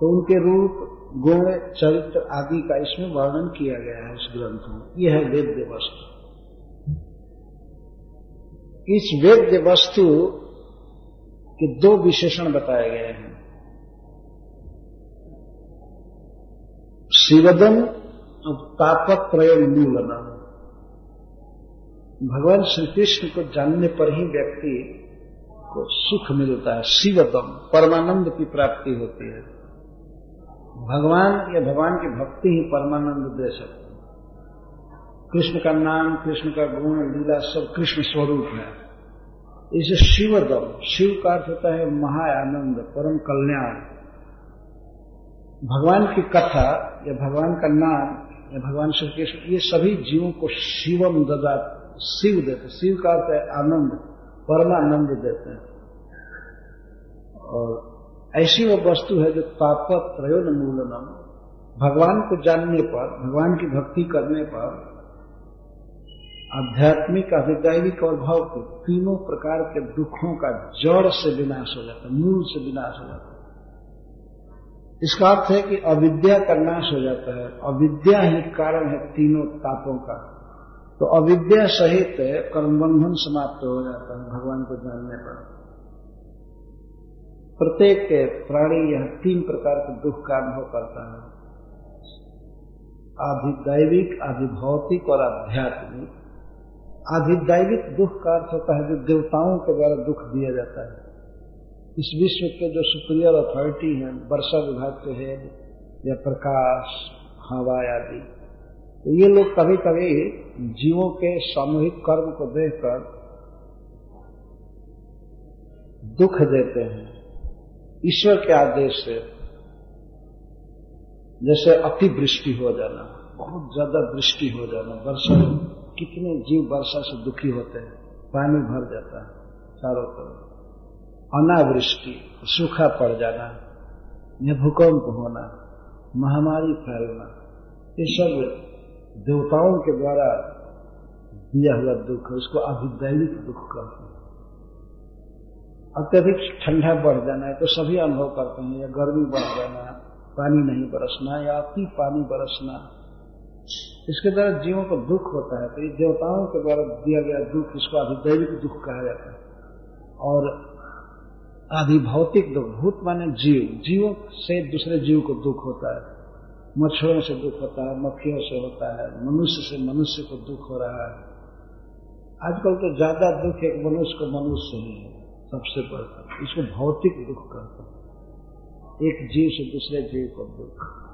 तो उनके रूप गुण, चरित्र आदि का इसमें वर्णन किया गया है इस ग्रंथ में। यह है वेद्य वस्तु। इस वेद्य वस्तु के दो विशेषण बताए गए हैं। शिवदम और तापत्रय मूलनम भगवान श्री कृष्ण को जानने पर ही व्यक्ति को सुख मिलता है। शिवदम, परमानंद की प्राप्ति होती है। भगवान या भगवान की भक्ति ही परमानंद दे सकती कृष्ण का नाम, कृष्ण का गुण, लीला सब कृष्ण स्वरूप है। इसे शिव शिवदम शिव का अर्थ होता है महाआनंद, परम कल्याण। भगवान की कथा, या भगवान का नाम, या भगवान श्री कृष्ण, ये सभी जीवों को शिवम ददा, शिव देते। शिव का अर्थ है आनंद, परमानंद देते हैं। और ऐसी वो वस्तु है जो तापत प्रयोन मूलनम। भगवान को जानने पर, भगवान की भक्ति करने पर, आध्यात्मिक अभिदैविक और भौतिक तीनों प्रकार के दुखों का जड़ से विनाश हो जाता, मूल से विनाश हो जाता। इसका अर्थ है कि अविद्या का नाश हो जाता है। अविद्या ही कारण है तीनों तापों का। तो अविद्या सहित कर्मबंधन समाप्त हो जाता है भगवान को जानने पर। प्रत्येक प्राणी यह तीन प्रकार के दुख का अनुभव करता है। आधिदैविक, आधिभौतिक और आध्यात्मिक। आधिदैविक दुख का अर्थ होता है जो देवताओं के द्वारा दुख दिया जाता है। इस विश्व के जो सुप्रियर अथॉरिटी हैं, वर्षा विभाग के हेड या प्रकाश, हवा आदि तो ये लोग कभी कभी जीवों के सामूहिक कर्म को देखकर दुख देते हैं। ईश्वर के आदेश से, जैसे अतिवृष्टि हो जाना, बहुत ज़्यादा वृष्टि हो जाना, वर्षा, कितने जीव वर्षा से दुखी होते हैं, पानी भर जाता है चारों तरफ़। अनावृष्टि, सूखा पड़ जाना या भूकंप होना, महामारी फैलना, ये सब देवताओं के द्वारा दिया हुआ दुख है, उसको अभिदैविक दुख कहते हैं। अत्यधिक ठंडा बढ़ जाना है तो सभी अनुभव करते हैं, या गर्मी बढ़ जाना पानी नहीं बरसना या अति पानी बरसना इसके द्वारा जीवों को दुख होता है तो ये देवताओं के द्वारा दिया गया दुख, इसको अधिदैविक दुख कहा जाता है। और आधिभौतिक दुख, भूत माने जीव, जीवों से दूसरे जीव को दुख होता है, मच्छरों से दुख होता है, मक्खियों से होता है, मनुष्य से मनुष्य को दुख हो रहा है। आजकल तो ज़्यादा दुख एक मनुष्य को मनुष्य ही है। सबसे बढ़कर इसको भौतिक दुख कहते हैं। एक जीव से दूसरे जीव को दुख।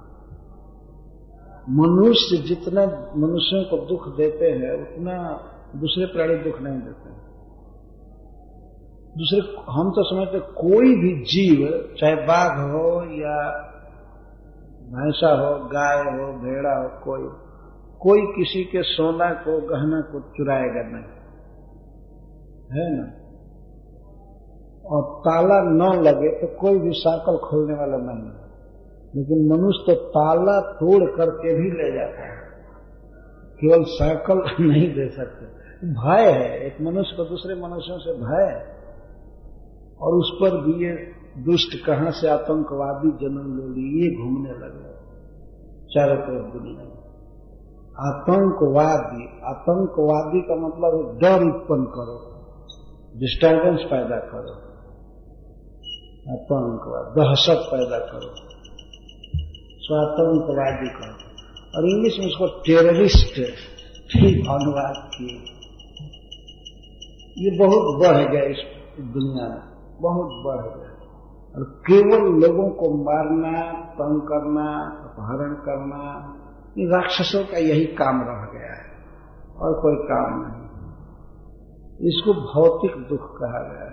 मनुष्य जितना मनुष्यों को दुख देते हैं, उतना दूसरे प्राणी दुख नहीं देते हैं। दूसरे, हम तो समझते कोई भी जीव, चाहे बाघ हो या भैंसा हो, गाय हो, भेड़ा हो, कोई कोई किसी के सोना को, गहना को चुराएगा नहीं। है ना? और ताला न लगे तो कोई भी साइकिल खोलने वाला नहीं है। लेकिन मनुष्य तो ताला तोड़ करके भी ले जाता है। केवल साइकिल नहीं दे सकते। भय है। एक मनुष्य को दूसरे मनुष्यों से भय है। और उस पर भी ये दुष्ट कहाँ से आतंकवादी जन्म ले लिए घूमने लगे। चारों तरफ़ दुनिया। में आतंकवादी। आतंकवादी का मतलब है डर उत्पन्न करो। डिस्टर्बेंस पैदा करो। आतंकवाद दहशत पैदा करो। स्वातंकवादी करो। और इंग्लिश में उसको टेररिस्ट ठीक अनुवाद किए ये बहुत बढ़ गया इस दुनिया में। बहुत बढ़ गया। और केवल लोगों को मारना, तंग करना, अपहरण करना, ये राक्षसों का यही काम रह गया है। और कोई काम नहीं। इसको भौतिक दुख कहा गया है।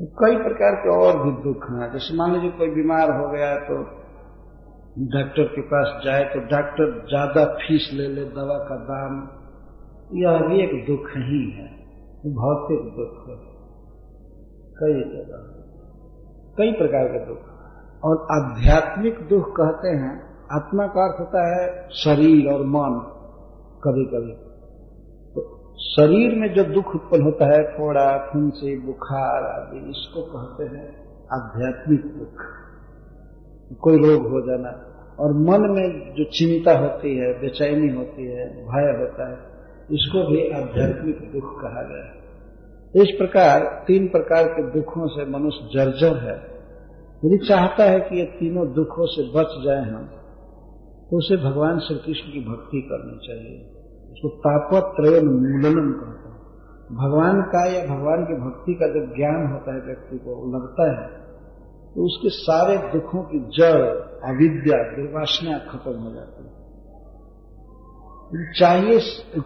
कई प्रकार के और भी दुख हैं। जैसे मान लीजिए कोई बीमार हो गया तो डॉक्टर के पास जाए तो डॉक्टर ज़्यादा फ़ीस ले ले, दवा का दाम। यह भी एक दुख ही है। भौतिक दुख कई जगह। कई प्रकार के दुख। और आध्यात्मिक दुख कहते हैं, आत्मा का अर्थ होता है शरीर और मन कभी कभी शरीर में जो दुख उत्पन्न होता है फोड़ा फुंसी बुखार आदि, इसको कहते हैं आध्यात्मिक दुख। कोई रोग हो जाना। और मन में जो चिंता होती है, बेचैनी होती है, भय होता है, इसको भी आध्यात्मिक दुख कहा गया है। इस प्रकार, तीन प्रकार के दुखों से मनुष्य जर्जर है। यदि चाहता है कि ये तीनों दुखों से बच जाए हम तो उसे भगवान श्री कृष्ण की भक्ति करनी चाहिए। उसको तापत्रयन मूलनम कहते हैं। भगवान का या भगवान की भक्ति का जब ज्ञान होता है, व्यक्ति को लगता है तो उसके सारे दुखों की जड़, अविद्या, दुर्वासना खत्म हो जाती है। चाहिए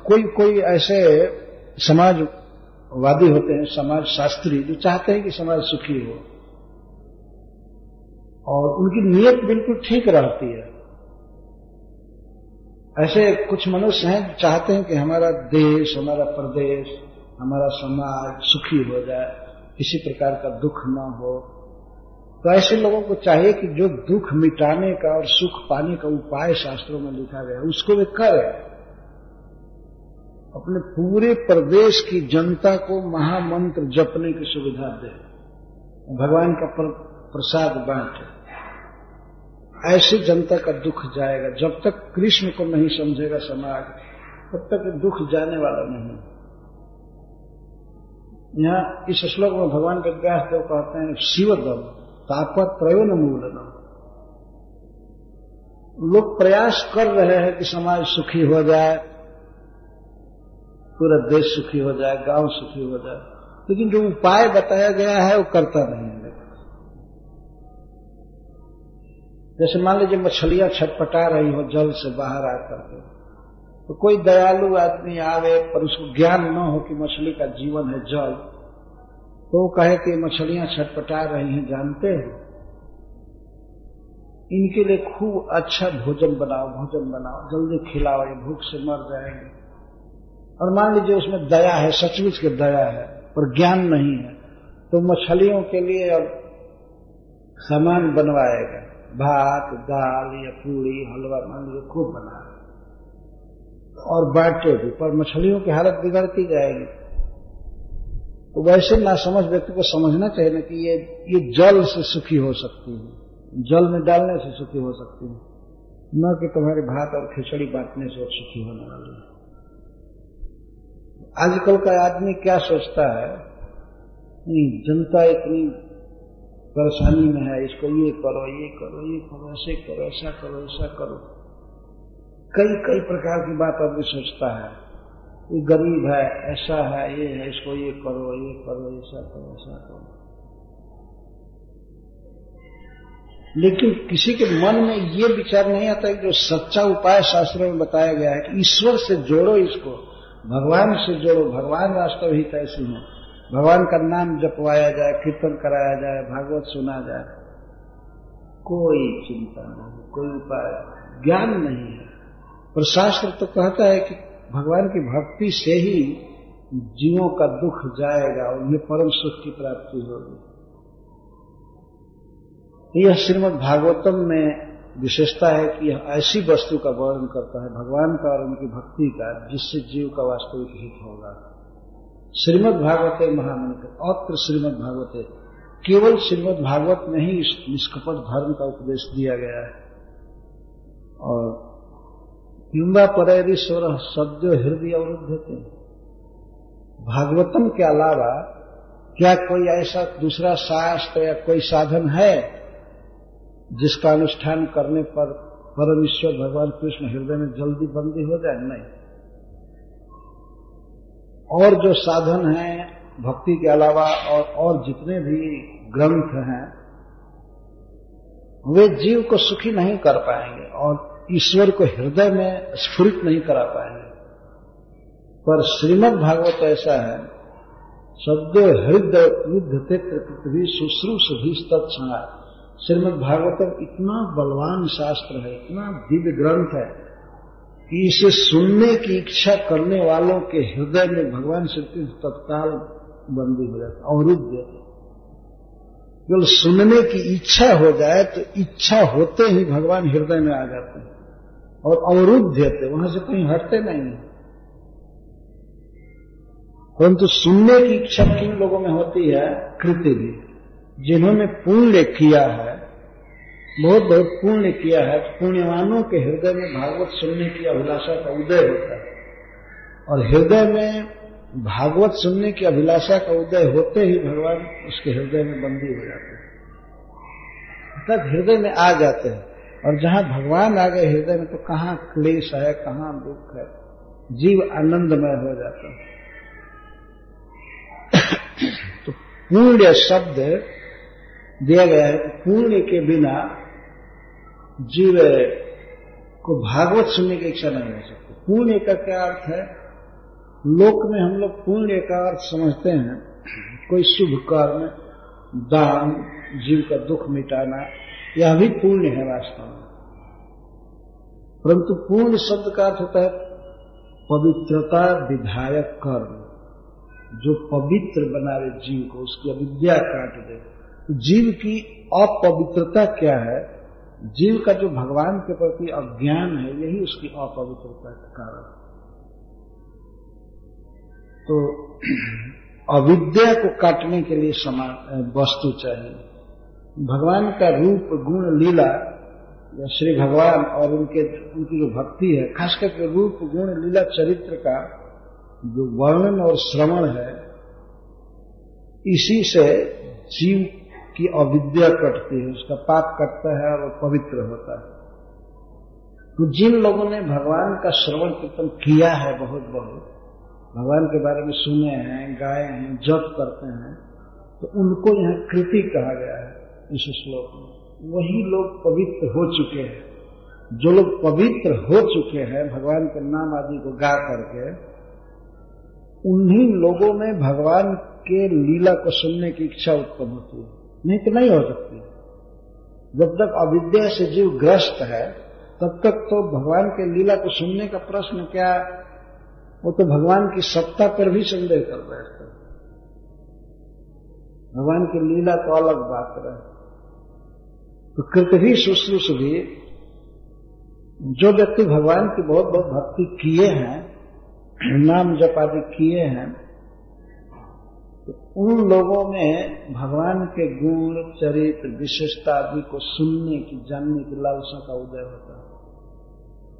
कोई कोई ऐसे समाजवादी होते हैं समाज शास्त्री जो चाहते हैं कि समाज सुखी हो, और उनकी नीयत बिल्कुल ठीक रहती है। ऐसे कुछ मनुष्य हैं, चाहते हैं कि हमारा देश, हमारा प्रदेश, हमारा समाज सुखी हो जाए, किसी प्रकार का दुख न हो। तो ऐसे लोगों को चाहिए कि जो दुख मिटाने का और सुख पाने का उपाय शास्त्रों में लिखा गया उसको वे करें। अपने पूरे प्रदेश की जनता को महामंत्र जपने की सुविधा दे। भगवान का प्रसाद बांटे। ऐसी जनता का दुख जाएगा। जब तक कृष्ण को नहीं समझेगा समाज, तब तक दुख जाने वाला नहीं। यहाँ इस श्लोक में भगवान के व्यास देव कहते हैं शिव शिवदम, तापत प्रयोन मूलनम लोग प्रयास कर रहे हैं कि समाज सुखी हो जाए, पूरा देश सुखी हो जाए, गाँव सुखी हो जाए, लेकिन जो उपाय बताया गया है, वो करता नहीं है। जैसे मान लीजिए मछलियाँ छटपटा रही हो, जल से बाहर आकर के तो कोई दयालु आदमी आवे पर उसको ज्ञान न हो कि मछली का जीवन है जल तो वो कहे कि मछलियाँ छटपटा रही हैं, जानते हो? इनके लिए खूब अच्छा भोजन बनाओ भोजन बनाओ, जल्दी खिलाओ, ये भूख से मर जाएँगे। और मान लीजिए उसमें दया है, सचमुच के दया है, पर ज्ञान नहीं है तो मछलियों के लिए अब सामान बनवाएगा भात, दाल, या पूड़ी हलवा मान लीजिए खूब बना। और बांटे भी, पर मछलियों की हालत बिगड़ती जाएगी। तो वैसे ना समझ व्यक्ति को समझना चाहिए ना कि ये ये जल से सुखी हो सकती है। जल में डालने से सुखी हो सकती है। न कि तुम्हारे भात और खिचड़ी बांटने से सुखी होने वाली है। आजकल का आदमी क्या सोचता है? जनता इतनी परेशानी में है, इसको ये करो ये करो ये करो, ऐसे करो, ऐसा करो ऐसा करो। कई कई प्रकार की बात आदमी सोचता है। ये गरीब है, ऐसा है, ये है, इसको ये करो ये करो, ऐसा करो ऐसा करो। लेकिन किसी के मन में ये विचार नहीं आता कि जो सच्चा उपाय शास्त्रों में बताया गया है कि ईश्वर से जोड़ो इसको, भगवान से जोड़ो, भगवान वास्तव ही कैसी है। भगवान का नाम जपवाया जाए, कीर्तन कराया जाए, भागवत सुना जाए, कोई चिंता नहीं कोई उपाय, ज्ञान नहीं है। पर शास्त्र तो कहता है कि भगवान की भक्ति से ही जीवों का दुख जाएगा, उन्हें परम सुख की प्राप्ति होगी। यह श्रीमद भागवतम में विशेषता है कि यह ऐसी वस्तु का वर्णन करता है, भगवान का और उनकी भक्ति का, जिससे जीव का वास्तविक हित होगा। श्रीमद भागवत महामंत्र अत्र श्रीमद भागवत केवल श्रीमद भागवत में ही इस निष्कपट धर्म का उपदेश दिया गया है। और युवा स्वर सद्य हृदय अवरुद्ध थे भागवतम के अलावा क्या कोई ऐसा दूसरा शास्त्र या कोई साधन है जिसका अनुष्ठान करने पर परमेश्वर भगवान कृष्ण हृदय में जल्दी बंदी हो जाए? नहीं। और जो साधन हैं भक्ति के अलावा और और जितने भी ग्रंथ हैं, वे जीव को सुखी नहीं कर पाएँगे और ईश्वर को हृदय में स्फुरित नहीं करा पाएँगे। पर श्रीमद भागवत ऐसा है शब्द हृदय युद्ध तेत्र पृथ्वी शुश्रूष भी तत्संगा श्रीमद भागवतम इतना बलवान शास्त्र है, इतना दिव्य ग्रंथ है कि इसे सुनने की इच्छा करने वालों के हृदय में भगवान श्री कृष्ण तत्काल बंदी हो जाता, अवरुद्ध केवल सुनने की इच्छा हो जाए तो इच्छा होते ही भगवान हृदय में आ जाते हैं और अवरुद्ध थे वहाँ से कहीं हटते नहीं परंतु सुनने की इच्छा किन लोगों में होती है? कृति भी जिन्होंने पुण्य किया है बहुत बहुत पुण्य किया है तो पुण्यवानों के हृदय में भागवत सुनने की अभिलाषा का उदय होता है। और हृदय में भागवत सुनने की अभिलाषा का उदय होते ही भगवान उसके हृदय में बंदी हो जाते हैं। अर्थात हृदय में आ जाते हैं। और जहाँ भगवान आ गए हृदय में तो कहाँ क्लेश है कहाँ दुख है? जीव आनंदमय हो जाता है। तो पुण्य शब्द दिया गया है पुण्य के बिना जीव को भागवत सुनने की इच्छा नहीं हो सकती। पूर्ण का क्या अर्थ है। लोक में हम लोग पुण्य का अर्थ समझते हैं। कोई शुभ कर्म, दान, जीव का दुख मिटाना, यह भी पुण्य है वास्तव में। परंतु पूर्ण शब्द का अर्थ होता है पवित्रता विधायक कर्म। जो पवित्र बनावे जीव को, उसकी अविद्या काट दे। जीव की अपवित्रता क्या है? जीव का जो भगवान के प्रति अज्ञान है, यही उसकी अपवित्रता का कारण। तो अविद्या को काटने के लिए समान वस्तु चाहिए। भगवान का रूप, गुण, लीला, या श्री भगवान और उनके, उनकी जो भक्ति है, खास करके रूप, गुण, लीला, चरित्र का जो वर्णन और श्रवण है, इसी से जीव की अविद्या कटती है, उसका पाप कटता है और वो पवित्र होता है। तो जिन लोगों ने भगवान का श्रवण कीर्तन किया है बहुत बहुत, भगवान के बारे में सुने हैं, गाए हैं, जप करते हैं तो उनको यहाँ कृति कहा गया है इस श्लोक में। वही लोग पवित्र हो चुके हैं। जो लोग पवित्र हो चुके हैं, भगवान के नाम आदि को गा करके, उन्हीं लोगों में भगवान के लीला को सुनने की इच्छा उत्पन्न होती है। नहीं तो नहीं हो सकती। जब तक अविद्या से जीव ग्रस्त है, तब तक तो भगवान के लीला को सुनने का प्रश्न क्या वो तो भगवान की सत्ता पर भी संदेह कर बैठता है। भगवान की लीला तो अलग बात रहे। तो कृत भी शुश्रूष भी, जो व्यक्ति भगवान की बहुत बहुत भक्ति किए हैं, नाम जप आदि किए हैं तो उन लोगों में भगवान के गुण, चरित्र, विशेषता आदि को सुनने की, जानने की लालसा का उदय होता है।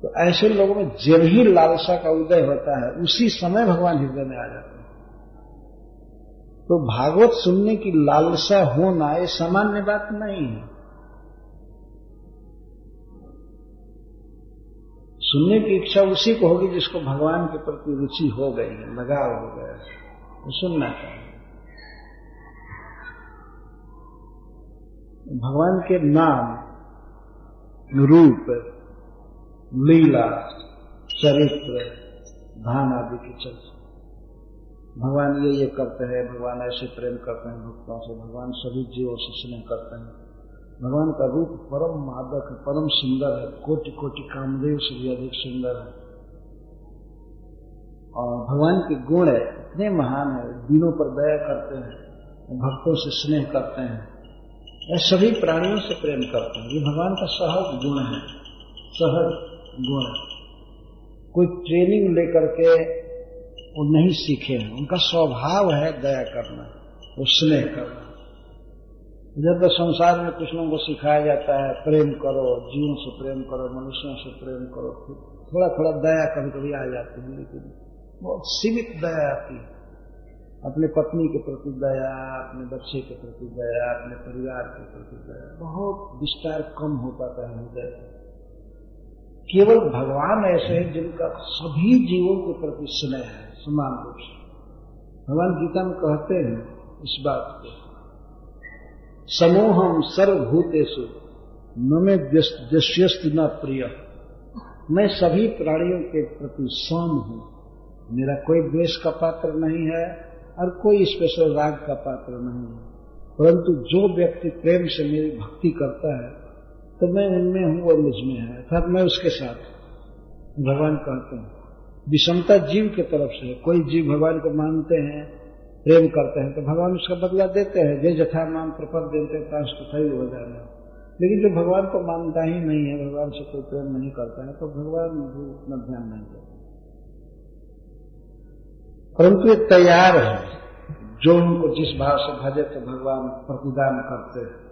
तो ऐसे लोगों में जब ही लालसा का उदय होता है, उसी समय भगवान हृदय में आ जाते हैं। तो भागवत सुनने की लालसा होना ये सामान्य बात नहीं है। सुनने की इच्छा उसी को होगी जिसको भगवान के प्रति रुचि हो गई है, लगाव हो गया वो सुनना चाहिए। भगवान के नाम, रूप, लीला, चरित्र धान आदि की चर्चा। भगवान ये ये करते हैं, भगवान ऐसे प्रेम करते हैं भक्तों से, भगवान सभी जीवों से स्नेह करते हैं। भगवान का रूप परम मादक, परम सुंदर है कोटि कोटि कामदेव से भी अधिक सुंदर है। और भगवान के गुण है इतने महान है, दिनों पर दया करते हैं, भक्तों से स्नेह करते हैं। यह सभी प्राणियों से प्रेम करता हूँ। ये भगवान का सहज गुण है। सहज गुण है। कोई ट्रेनिंग लेकर के वो नहीं सीखे हैं। उनका स्वभाव है दया करना, वो स्नेह करना। जब तो संसार में कुछ लोगों को सिखाया जाता है, प्रेम करो, जीवों से प्रेम करो, मनुष्यों से प्रेम करो थोड़ा थोड़ा दया कभी कभी आ जाती है, लेकिन बहुत सीमित दया आती है। अपने पत्नी के प्रति दया, अपने बच्चे के प्रति दया, अपने परिवार के प्रति दया। बहुत विस्तार कम हो पाता है हृदय केवल भगवान ऐसे हैं जिनका सभी जीवों के प्रति स्नेह है, समान रूप से। भगवान गीता में कहते हैं इस बात को। समूहम सर्वभूतेशु न में दस्यस्त न प्रिय। मैं सभी प्राणियों के प्रति सम हूँ। मेरा कोई द्वेष का पात्र नहीं है और कोई स्पेशल राग का पात्र नहीं है। परंतु जो व्यक्ति प्रेम से मेरी भक्ति करता है तो मैं उनमें हूँ और मुझमें है। अर्थात मैं उसके साथ भगवान कहते हैं, विषमता जीव के तरफ़ से कोई जीव भगवान को मानते हैं, प्रेम करते हैं तो भगवान उसका बदला देते हैं। जय जथा नाम प्रपद देते हैं हो जाना लेकिन जो भगवान को मानता ही नहीं है, भगवान से कोई प्रेम नहीं करता है तो भगवान भी उतना ध्यान नहीं देते। परंतु ये तैयार है। जो उनको जिस भाव से भजे तो भगवान प्रतिदान करते हैं।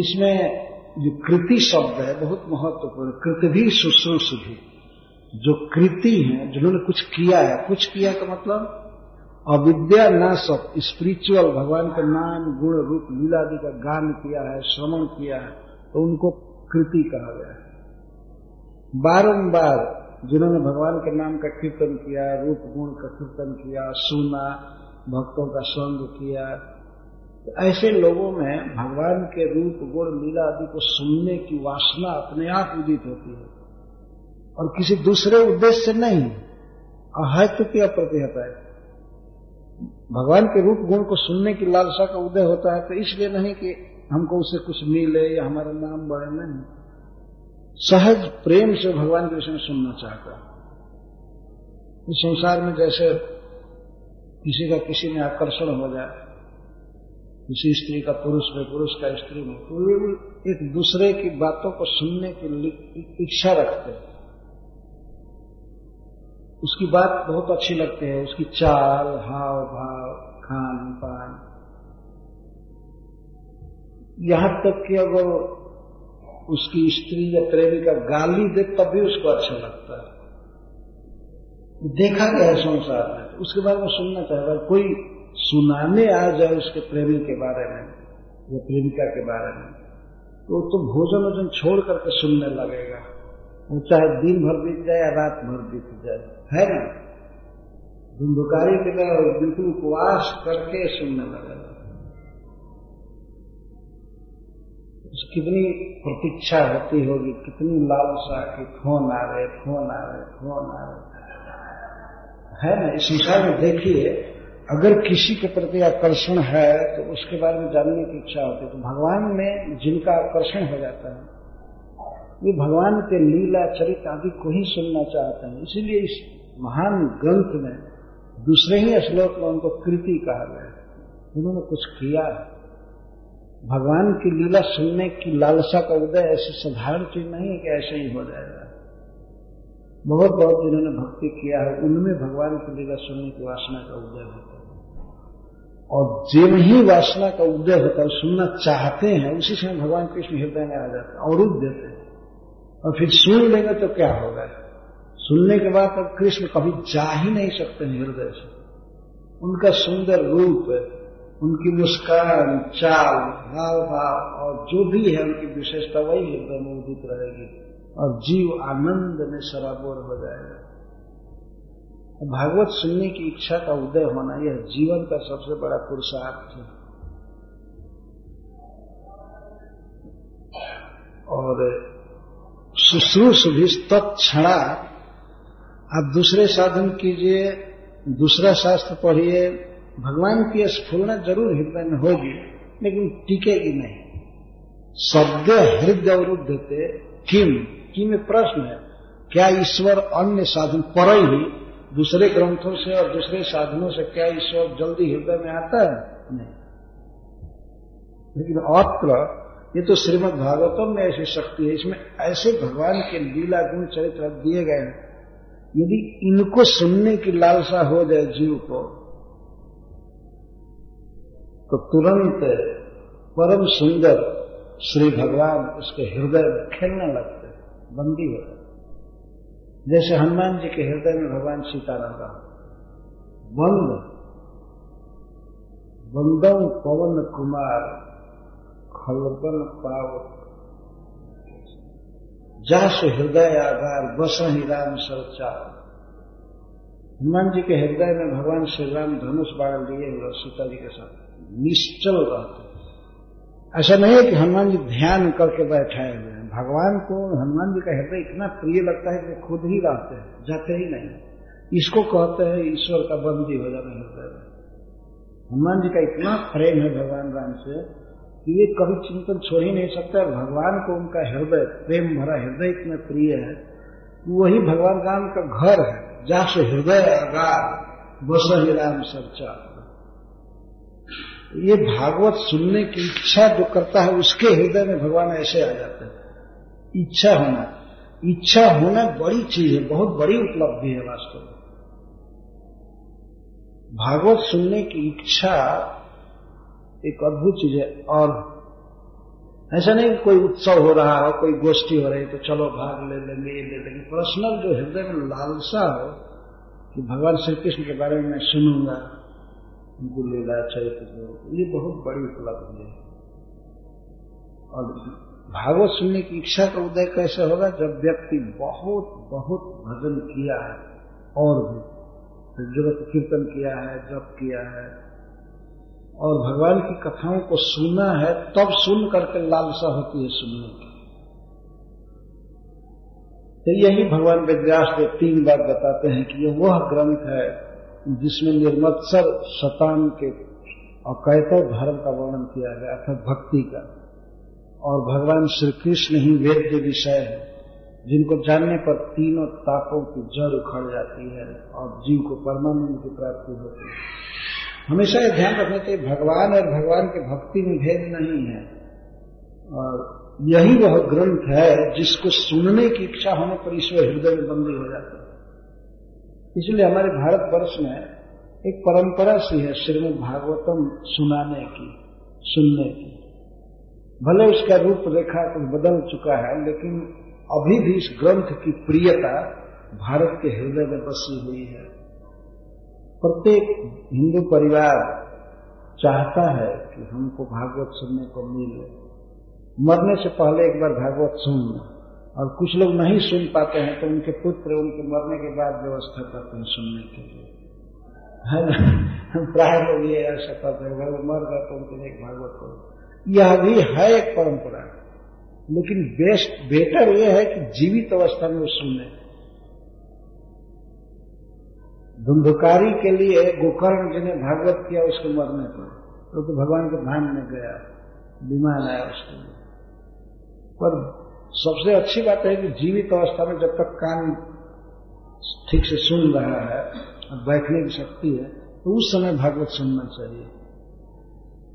इसमें जो कृति शब्द है, बहुत महत्वपूर्ण। कृति भी शुश्रूषु जो कृति है, जिन्होंने कुछ किया है, कुछ किया का मतलब अविद्या न सब स्पिरिचुअल भगवान के नाम, गुण, रूप, लीला आदि का गान किया है, श्रवण किया है तो उनको कृति कहा गया है। बारंबार जिन्होंने भगवान के नाम का कीर्तन किया, रूप गुण का कीर्तन किया, सुना, भक्तों का संग किया तो ऐसे लोगों में भगवान के रूप, गुण, लीला आदि को सुनने की वासना अपने आप उदित होती है। और किसी दूसरे उद्देश्य से नहीं अहत्व की अप्रतिहता है। भगवान के रूप, गुण को सुनने की लालसा का उदय होता है तो इसलिए नहीं कि हमको उसे कुछ मिले या हमारा नाम बढ़े, नहीं। सहज प्रेम से भगवान के विषय सुनना चाहता है। इस संसार में जैसे किसी का किसी में आकर्षण हो जाए, किसी स्त्री का पुरुष में, पुरुष का स्त्री में तो वे एक दूसरे की बातों को सुनने की इच्छा रखते हैं। उसकी बात बहुत अच्छी लगती है, उसकी चाल, हाव भाव, खान पान। यहाँ तक कि अगर उसकी स्त्री या प्रेमी का गाली दे, तब भी उसको अच्छा लगता है। देखा गया है संसार में। उसके बारे में सुनना चाहिए कोई सुनाने आ जाए उसके प्रेमी के बारे में, या प्रेमिका के बारे में तो तो भोजन वोजन छोड़ करके सुनने लगेगा। वो चाहे दिन भर बीत जाए या रात भर बीत जाए। है ना? धुंधकारी के लिए बिल्कुल उपवास करके सुनने लगेगा। कितनी प्रतीक्षा होती होगी, कितनी लालसा की फ़ोन आ रहे फ़ोन आ रहे फ़ोन आ रहे। है ना? इस संसार में देखिए, अगर किसी के प्रति आकर्षण है तो उसके बारे में जानने की इच्छा होती है। तो भगवान में जिनका आकर्षण हो जाता है ये भगवान के लीला चरित्र आदि को ही सुनना चाहते हैं। इसीलिए इस महान ग्रंथ में दूसरे ही श्लोक में उनको कृति कहा गया उन्होंने कुछ किया भगवान की लीला सुनने की लालसा का उदय ऐसी साधारण चीज़ नहीं है कि ऐसे ही हो जाएगा। बहुत बहुत जिन्होंने भक्ति किया है, उनमें भगवान की लीला सुनने की वासना का उदय होता है। और जिन ही वासना का उदय होता है, सुनना चाहते हैं, उसी समय भगवान कृष्ण हृदय में आ जाते हैं, और देते हैं। और फिर सुन लेंगे तो क्या होगा? सुनने के बाद अब कृष्ण कभी जा ही नहीं सकते हृदय से। उनका सुंदर रूप उनकी मुस्कान, चाल भाव भाव और जो भी है उनकी विशेषता, वही हृदय में उदित रहेगी। और जीव आनंद में सराबोर हो जाएगा। भागवत सुनने की इच्छा का उदय होना, यह जीवन का सबसे बड़ा पुरुषार्थ है। और शुश्रूष भी तत्क्षणा आप दूसरे साधन कीजिए, दूसरा शास्त्र पढ़िए भगवान की स्फूर्णा ज़रूर हृदय में होगी, लेकिन टिकेगी नहीं। शब्द हृदय अवरुद्ध किम? किम प्रश्न है, क्या ईश्वर अन्य साधन पर ही, दूसरे ग्रंथों से और दूसरे साधनों से क्या ईश्वर जल्दी हृदय में आता है? नहीं। लेकिन अत्र, ये तो श्रीमद भागवतम में ऐसी शक्ति है, इसमें ऐसे भगवान के लीला गुण चरित्र दिए गए हैं। यदि इनको सुनने की लालसा हो जाए जीव को तो तुरंत परम सुंदर श्री भगवान उसके हृदय में खेलने लगते बंदी हो जैसे हनुमान जी के हृदय में भगवान सीताराम का बंद बंदम पवन कुमार खलबन पाव। जास हृदय आधार, बस ही राम सरचा हनुमान जी के हृदय में भगवान श्री राम धनुष बाढ़ लिए हुए सीता जी के साथ। निश्चल रहते ऐसा नहीं है कि हनुमान जी ध्यान करके बैठाए हुए हैं। भगवान को, हनुमान जी का हृदय इतना प्रिय लगता है कि खुद ही रहते हैं, जाते ही नहीं। इसको कहते हैं, ईश्वर का बंदी हो जाना हृदय में हनुमान जी का इतना प्रेम है भगवान राम से कि ये कभी चिंतन छोड़ ही नहीं सकता। भगवान को उनका हृदय, प्रेम भरा हृदय इतना प्रिय है वही भगवान राम का घर है, जहाँ से हृदय आगार बस ही राम चर्चा ये भागवत सुनने की इच्छा जो करता है, उसके हृदय में भगवान ऐसे आ जाते हैं। इच्छा होना। इच्छा होना बड़ी चीज़ है, बहुत बड़ी उपलब्धि है वास्तव में। भागवत सुनने की इच्छा एक अद्भुत चीज़ है, और ऐसा नहीं कोई उत्सव हो रहा हो, कोई गोष्ठी हो रही है तो चलो भाग ले लेंगे ये ले लेंगे पर्सनल जो हृदय में लालसा हो कि भगवान श्री कृष्ण के बारे में मैं सुनूँगा। उनको लीला चरित्र ये बहुत बड़ी उपलब्धि है और भागवत सुनने की इच्छा का उदय कैसे होगा? जब व्यक्ति बहुत बहुत भजन किया है और भी जगत कीर्तन किया है, जप किया है, और भगवान की कथाओं को सुना है, तब सुन करके लालसा होती है सुनने की। तो यही भगवान वेदव्यास देव तीन बार बताते हैं कि यह वह ग्रंथ है जिसमें निर्मत्सर शतान के और कैतर धर्म का वर्णन किया गया अर्थात भक्ति का। और भगवान श्री कृष्ण ही वेद्य विषय है, जिनको जानने पर तीनों तापों की जड़ उखड़ जाती है और जीव को परमानंद की प्राप्ति होती है। हमेशा ये ध्यान रखना चाहिए, भगवान और भगवान के भक्ति में भेद नहीं है। और यही वह ग्रंथ है जिसको सुनने की इच्छा होने पर ईश्वर हृदय में बंदी हो जाता है। इसलिए हमारे भारतवर्ष में एक परंपरा सी है श्रीमद भागवतम सुनाने की, सुनने की। भले उसका रूप रेखा कुछ बदल चुका है, लेकिन अभी भी इस ग्रंथ की प्रियता भारत के हृदय में बसी हुई है। प्रत्येक हिंदू परिवार चाहता है कि हमको भागवत सुनने को मिले। मरने से पहले एक बार भागवत सुन और कुछ लोग नहीं सुन पाते हैं तो उनके पुत्र उनके मरने के बाद व्यवस्था करते हैं सुनने के लिए। प्राय लोग ये ऐसा करते हैं वो मर गए तो उनके लिए भागवत करो यह भी है एक परंपरा। लेकिन बेस्ट बेटर यह है कि जीवित अवस्था में वो सुने धुंधुकारी के लिए गोकर्ण जिन्हें भागवत किया उसके मरने पर। तो, तो भगवान के धाम में गया विमान आया उसके लिए। पर सबसे अच्छी बात है कि जीवित अवस्था में जब तक कान ठीक से सुन रहा है और बैठने की शक्ति है तो उस समय भागवत सुनना चाहिए।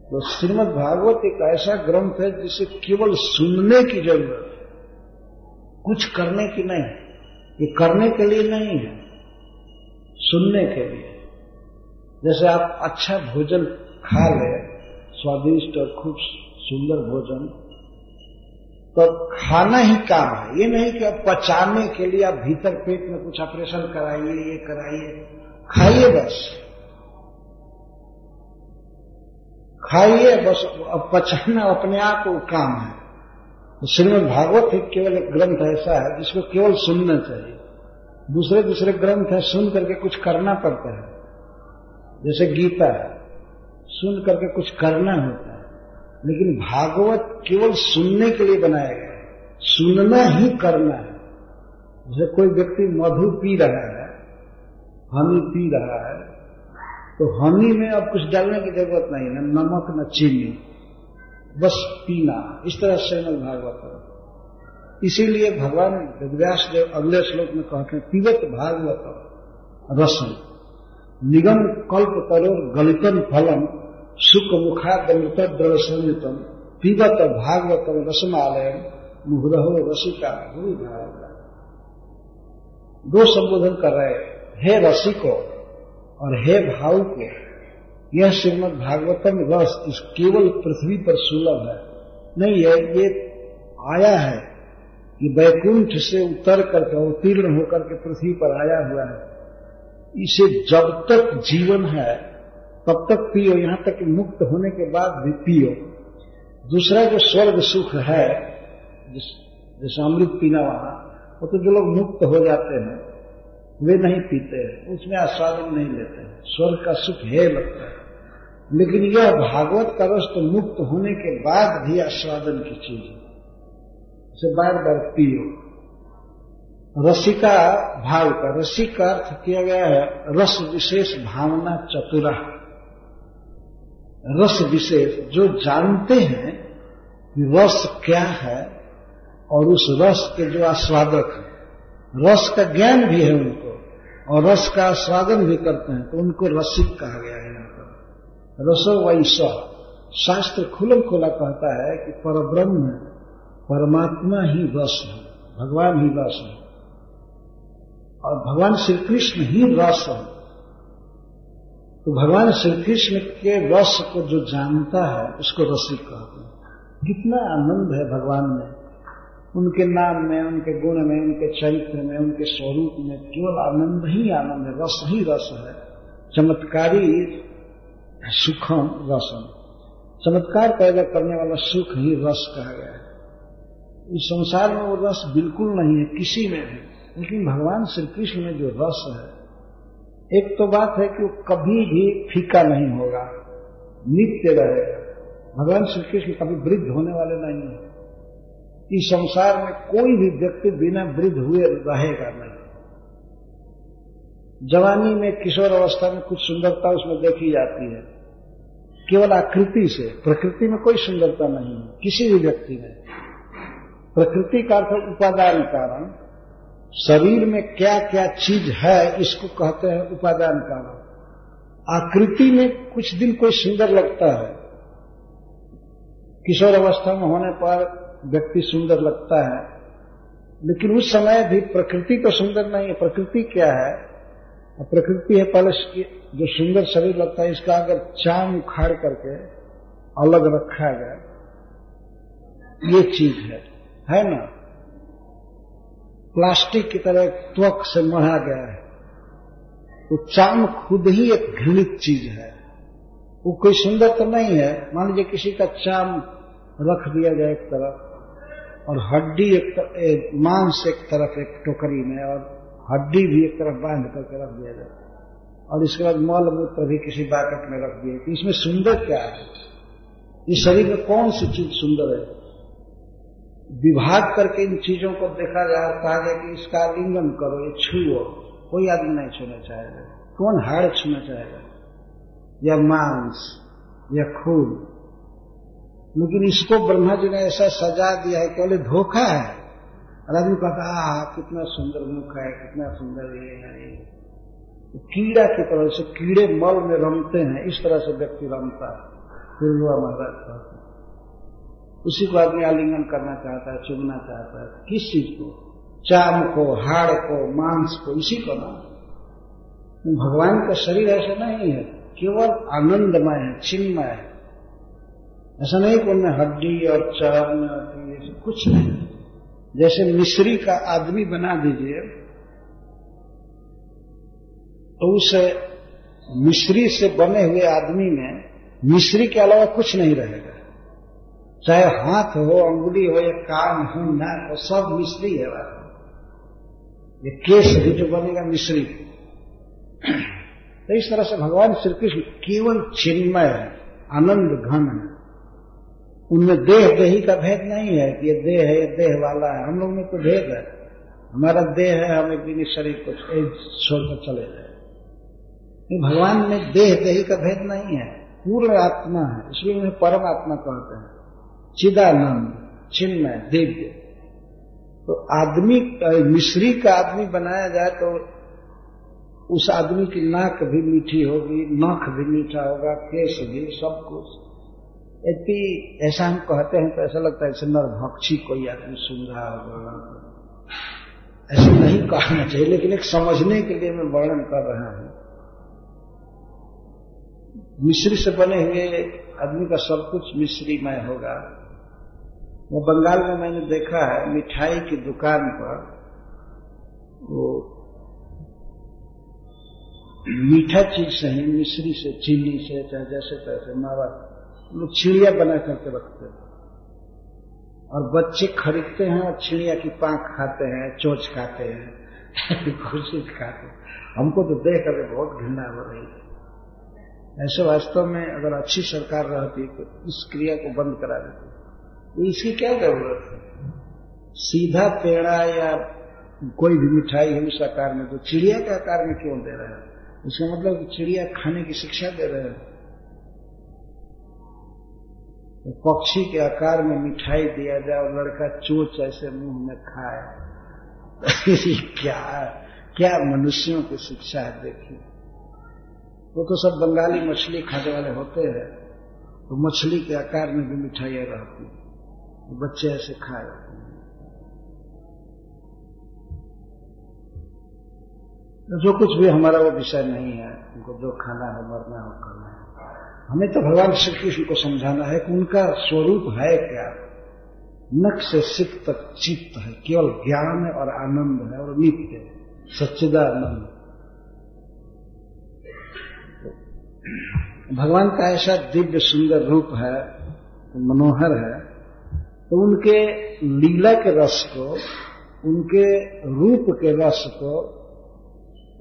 तो श्रीमद भागवत एक ऐसा ग्रंथ है जिसे केवल सुनने की ज़रूरत है, कुछ करने की नहीं, ये करने के लिए नहीं है, सुनने के लिए। जैसे आप अच्छा भोजन खा ले, स्वादिष्ट और खूब सुंदर भोजन तो खाना ही काम है। ये नहीं कि पचाने के लिए आप भीतर पेट में कुछ ऑपरेशन कराइए, ये कराइए। खाइए बस। खाइए बस। अब पचाना अपने आप वो काम है। श्रीमद भागवत ही केवल एक ग्रंथ ऐसा है जिसको केवल सुनना चाहिए। दूसरे दूसरे ग्रंथ है, सुन करके कुछ करना पड़ता है। जैसे गीता है, सुन करके कुछ करना होता है। लेकिन भागवत केवल सुनने के लिए बनाया गया है। सुनना ही करना है। जैसे कोई व्यक्ति मधु पी रहा है, हनी पी रहा है तो हनी में अब कुछ डालने की ज़रूरत नहीं है नमक, न चीनी, बस पीना। इस तरह से श्रीमद भागवत इसीलिए भगवान वेदव्यास देव अगले श्लोक में कहते हैं पीवत भागवत रसम, निगम कल्प तरोर गलितम फलम सुख मुखा द्रव संयुतम पीवत भागवत रसमालय मुहरहो रसिका गुरु दो संबोधन कर रहे हे रसिको और हे भाव को यह श्रीमद भागवतम रस इस केवल पृथ्वी पर सुलभ है। नहीं है ये आया है कि वैकुंठ से उतर करके, अवतीर्ण होकर के पृथ्वी पर आया हुआ है। इसे जब तक जीवन है तब तक पियो, यहाँ तक मुक्त होने के बाद भी पियो। दूसरा जो स्वर्ग सुख है, जैसे अमृत पीना वहाँ, वो तो जो लोग मुक्त हो जाते हैं, वे नहीं पीते हैं, उसमें आस्वादन नहीं लेते हैं। स्वर्ग का सुख है लगता है। लेकिन यह भागवत का रस तो मुक्त होने के बाद भी आस्वादन की चीज़ है। इसे बार बार पियो। रसिका भाव का रसी का अर्थ किया गया है, रस विशेष भावना चतुरा। रस विशेष, जो जानते हैं कि रस क्या है और उस रस के जो आस्वादक है। रस का ज्ञान भी है उनको और रस का आस्वादन भी करते हैं तो उनको रसिक कहा गया है यहाँ पर। रसो वैस। शास्त्र खुलम खुला कहता है कि पर ब्रह्म परमात्मा ही रस है, भगवान ही रस है। और भगवान श्री कृष्ण ही रस है। तो भगवान श्री कृष्ण के रस को जो जानता है, उसको रसिक कहते हैं। कितना आनंद है भगवान में। उनके नाम में, उनके गुण में, उनके चरित्र में, उनके स्वरूप में केवल आनंद ही आनंद है, रस ही रस है। चमत्कारी सुखम रसम। चमत्कार पैदा करने वाला सुख ही रस कहा गया है। इस संसार में वो रस बिल्कुल नहीं है, किसी में भी। लेकिन भगवान श्री कृष्ण में जो रस है एक तो बात है कि वो कभी भी फीका नहीं होगा, नित्य रहेगा। भगवान श्री कृष्ण कभी वृद्ध होने वाले नहीं है। इस संसार में कोई भी व्यक्ति बिना वृद्ध हुए रहेगा नहीं। जवानी में किशोर अवस्था में कुछ सुंदरता उसमें देखी जाती है। केवल आकृति से, प्रकृति में कोई सुंदरता नहीं है, किसी भी व्यक्ति में। प्रकृति का अर्थ उपादान कारण। शरीर में क्या क्या चीज़ है, इसको कहते हैं उपादान कारण आकृति में कुछ दिन कोई सुंदर लगता है। किशोर अवस्था में होने पर व्यक्ति सुंदर लगता है। लेकिन उस समय भी प्रकृति तो सुंदर नहीं है। प्रकृति क्या है? प्रकृति है पहले जो सुंदर शरीर लगता है, इसका अगर चाम उखाड़ करके अलग रखा गया, ये चीज़ है। है ना? प्लास्टिक की तरह त्वक से मढ़ा गया है। तो चाम खुद ही एक घृणित चीज़ है। वो कोई सुंदर तो नहीं है। मान लीजिए किसी का चाम रख दिया जाए एक तरफ़ और हड्डी एक, एक मांस एक तरफ़ एक टोकरी में और हड्डी भी एक तरफ़ बाँध करके रख दिया है और इसके बाद मल मूत्र भी किसी बाकट में रख दिए इसमें सुंदर क्या है? इस शरीर में कौन सी चीज़ सुंदर है? विभाग करके इन चीज़ों को देखा कहा जाए कि इसका लिंगन करो, ये छुओ। कोई आदमी नहीं छूना चाहेगा। कौन हाड़ छूना चाहेगा? या मांस, या खून। लेकिन इसको ब्रह्मा जी ने ऐसा सजा दिया है केवल धोखा है। और आदमी कहता आ कितना सुंदर मुख है, कितना सुंदर ये है तो कीड़ा की तरह से कीड़े मल में रमते हैं, इस तरह से व्यक्ति रमता है। महाराज कहते उसी को आदमी आलिंगन करना चाहता है चुगना चाहता है। किस चीज़ को? चाम को, हाड़ को, मांस को, इसी को ना। भगवान का शरीर ऐसा नहीं है, केवल आनंदमय है, चिन्मय है। ऐसा नहीं कि उनमें हड्डी और चरण कुछ नहीं। जैसे मिश्री का आदमी बना दीजिए तो उस मिश्री से बने हुए आदमी में मिश्री के अलावा कुछ नहीं रहेगा। चाहे हाथ हो, अंगुली हो, या कान हो, नाक हो, सब मिश्री है ये केस भी जो बनेगा मिश्री। तो इस तरह से भगवान श्री कृष्ण केवल चिन्मय है, आनंद घन है। उनमें देह देही का भेद नहीं है कि ये देह है, ये देह वाला है। हम लोग में तो भेद है। हमारा देह है, हम एक दिन शरीर को छोड़कर चले जाए भगवान में देह देही का भेद नहीं है। पूर्ण आत्मा है, इसलिए उन्हें परम आत्मा कहते हैं। चिदानंद, चिन्मय, दिव्य। तो आदमी मिश्री का आदमी बनाया जाए तो उस आदमी की नाक भी मीठी होगी, नख भी मीठा होगा केस भी, सब कुछ। यदि ऐसा हम कहते हैं तो ऐसा लगता है जैसे नरभक्षी कोई आदमी सुन रहा होगा। ऐसा नहीं कहना चाहिए, लेकिन एक समझने के लिए मैं वर्णन कर रहा हूँ। मिश्री से बने हुए आदमी का सब कुछ मिश्रीमय होगा। वो बंगाल में मैंने देखा है, मिठाई की दुकान पर वो मीठा चीज़ से ही मिश्री से, चीनी से, चाहे जैसे तैसे मावा लोग चिड़िया बना करके रखते हैं। और बच्चे खरीदते हैं और चिड़िया की पांख खाते हैं, चोच खाते हैं खुशी खाते हैं। हमको तो देख कर बहुत घृणा हो रही है। ऐसे वास्तव में अगर अच्छी सरकार रहती तो इस क्रिया को बंद करा देती। तो इसकी क्या ज़रूरत है? सीधा पेड़ा या कोई भी मिठाई है उस आकार में तो चिड़िया के आकार में क्यों दे रहे हैं? उसका मतलब चिड़िया खाने की शिक्षा दे रहे हैं। तो पक्षी के आकार में मिठाई दिया जाए, और लड़का चोच ऐसे मुँह में खाए। क्या क्या मनुष्यों की शिक्षा है, देखिए। वो तो सब बंगाली मछली खाने वाले होते हैं तो मछली के आकार में भी मिठाइयाँ रहती हैं। बच्चे ऐसे खाए। जो कुछ भी हमारा वो विषय नहीं है, उनको जो खाना है, मरना है करना है। हमें तो भगवान श्री कृष्ण को समझाना है कि उनका स्वरूप है क्या? नक्श से सिख तक चित्त है, केवल ज्ञान है और आनंद है और नित्य है, सच्चिदानंद। भगवान का ऐसा दिव्य सुंदर रूप है मनोहर है तो उनके लीला के रस को, उनके रूप के रस को,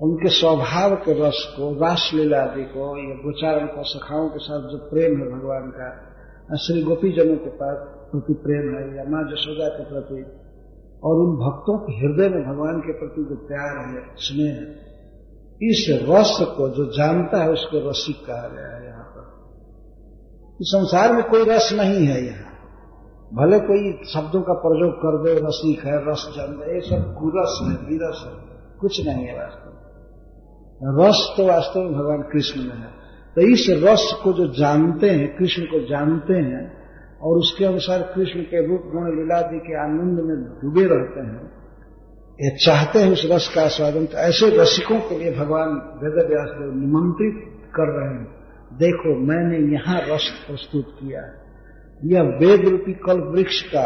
उनके स्वभाव के रस को रासलीला आदि को, या गोचारण को सखाओं के साथ जो प्रेम है भगवान का श्री गोपीजनों के पास प्रति प्रेम है, या माँ जशोदा के प्रति, और उन भक्तों के हृदय में भगवान के प्रति जो प्यार है, स्नेह है, इस रस को जो जानता है, उसको रसिक कहा गया है यहाँ पर। संसार में कोई रस नहीं है यहाँ। भले कोई शब्दों का प्रयोग कर दे रसिक है, रस जन्म ये सब कुरस है, विरस है, कुछ नहीं है वास्तव रस तो वास्तव में भगवान कृष्ण में है। तो इस रस को जो जानते हैं, कृष्ण को जानते हैं, और उसके अनुसार कृष्ण के रूप, गुण, लीलादि के आनंद में डूबे रहते हैं, ये चाहते हैं उस रस का आस्वादन तो ऐसे रसिकों के लिए भगवान वेद व्यास निमंत्रित कर रहे हैं। देखो, मैंने यहाँ रस प्रस्तुत किया है। यह वेद रूपी कल्प वृक्ष का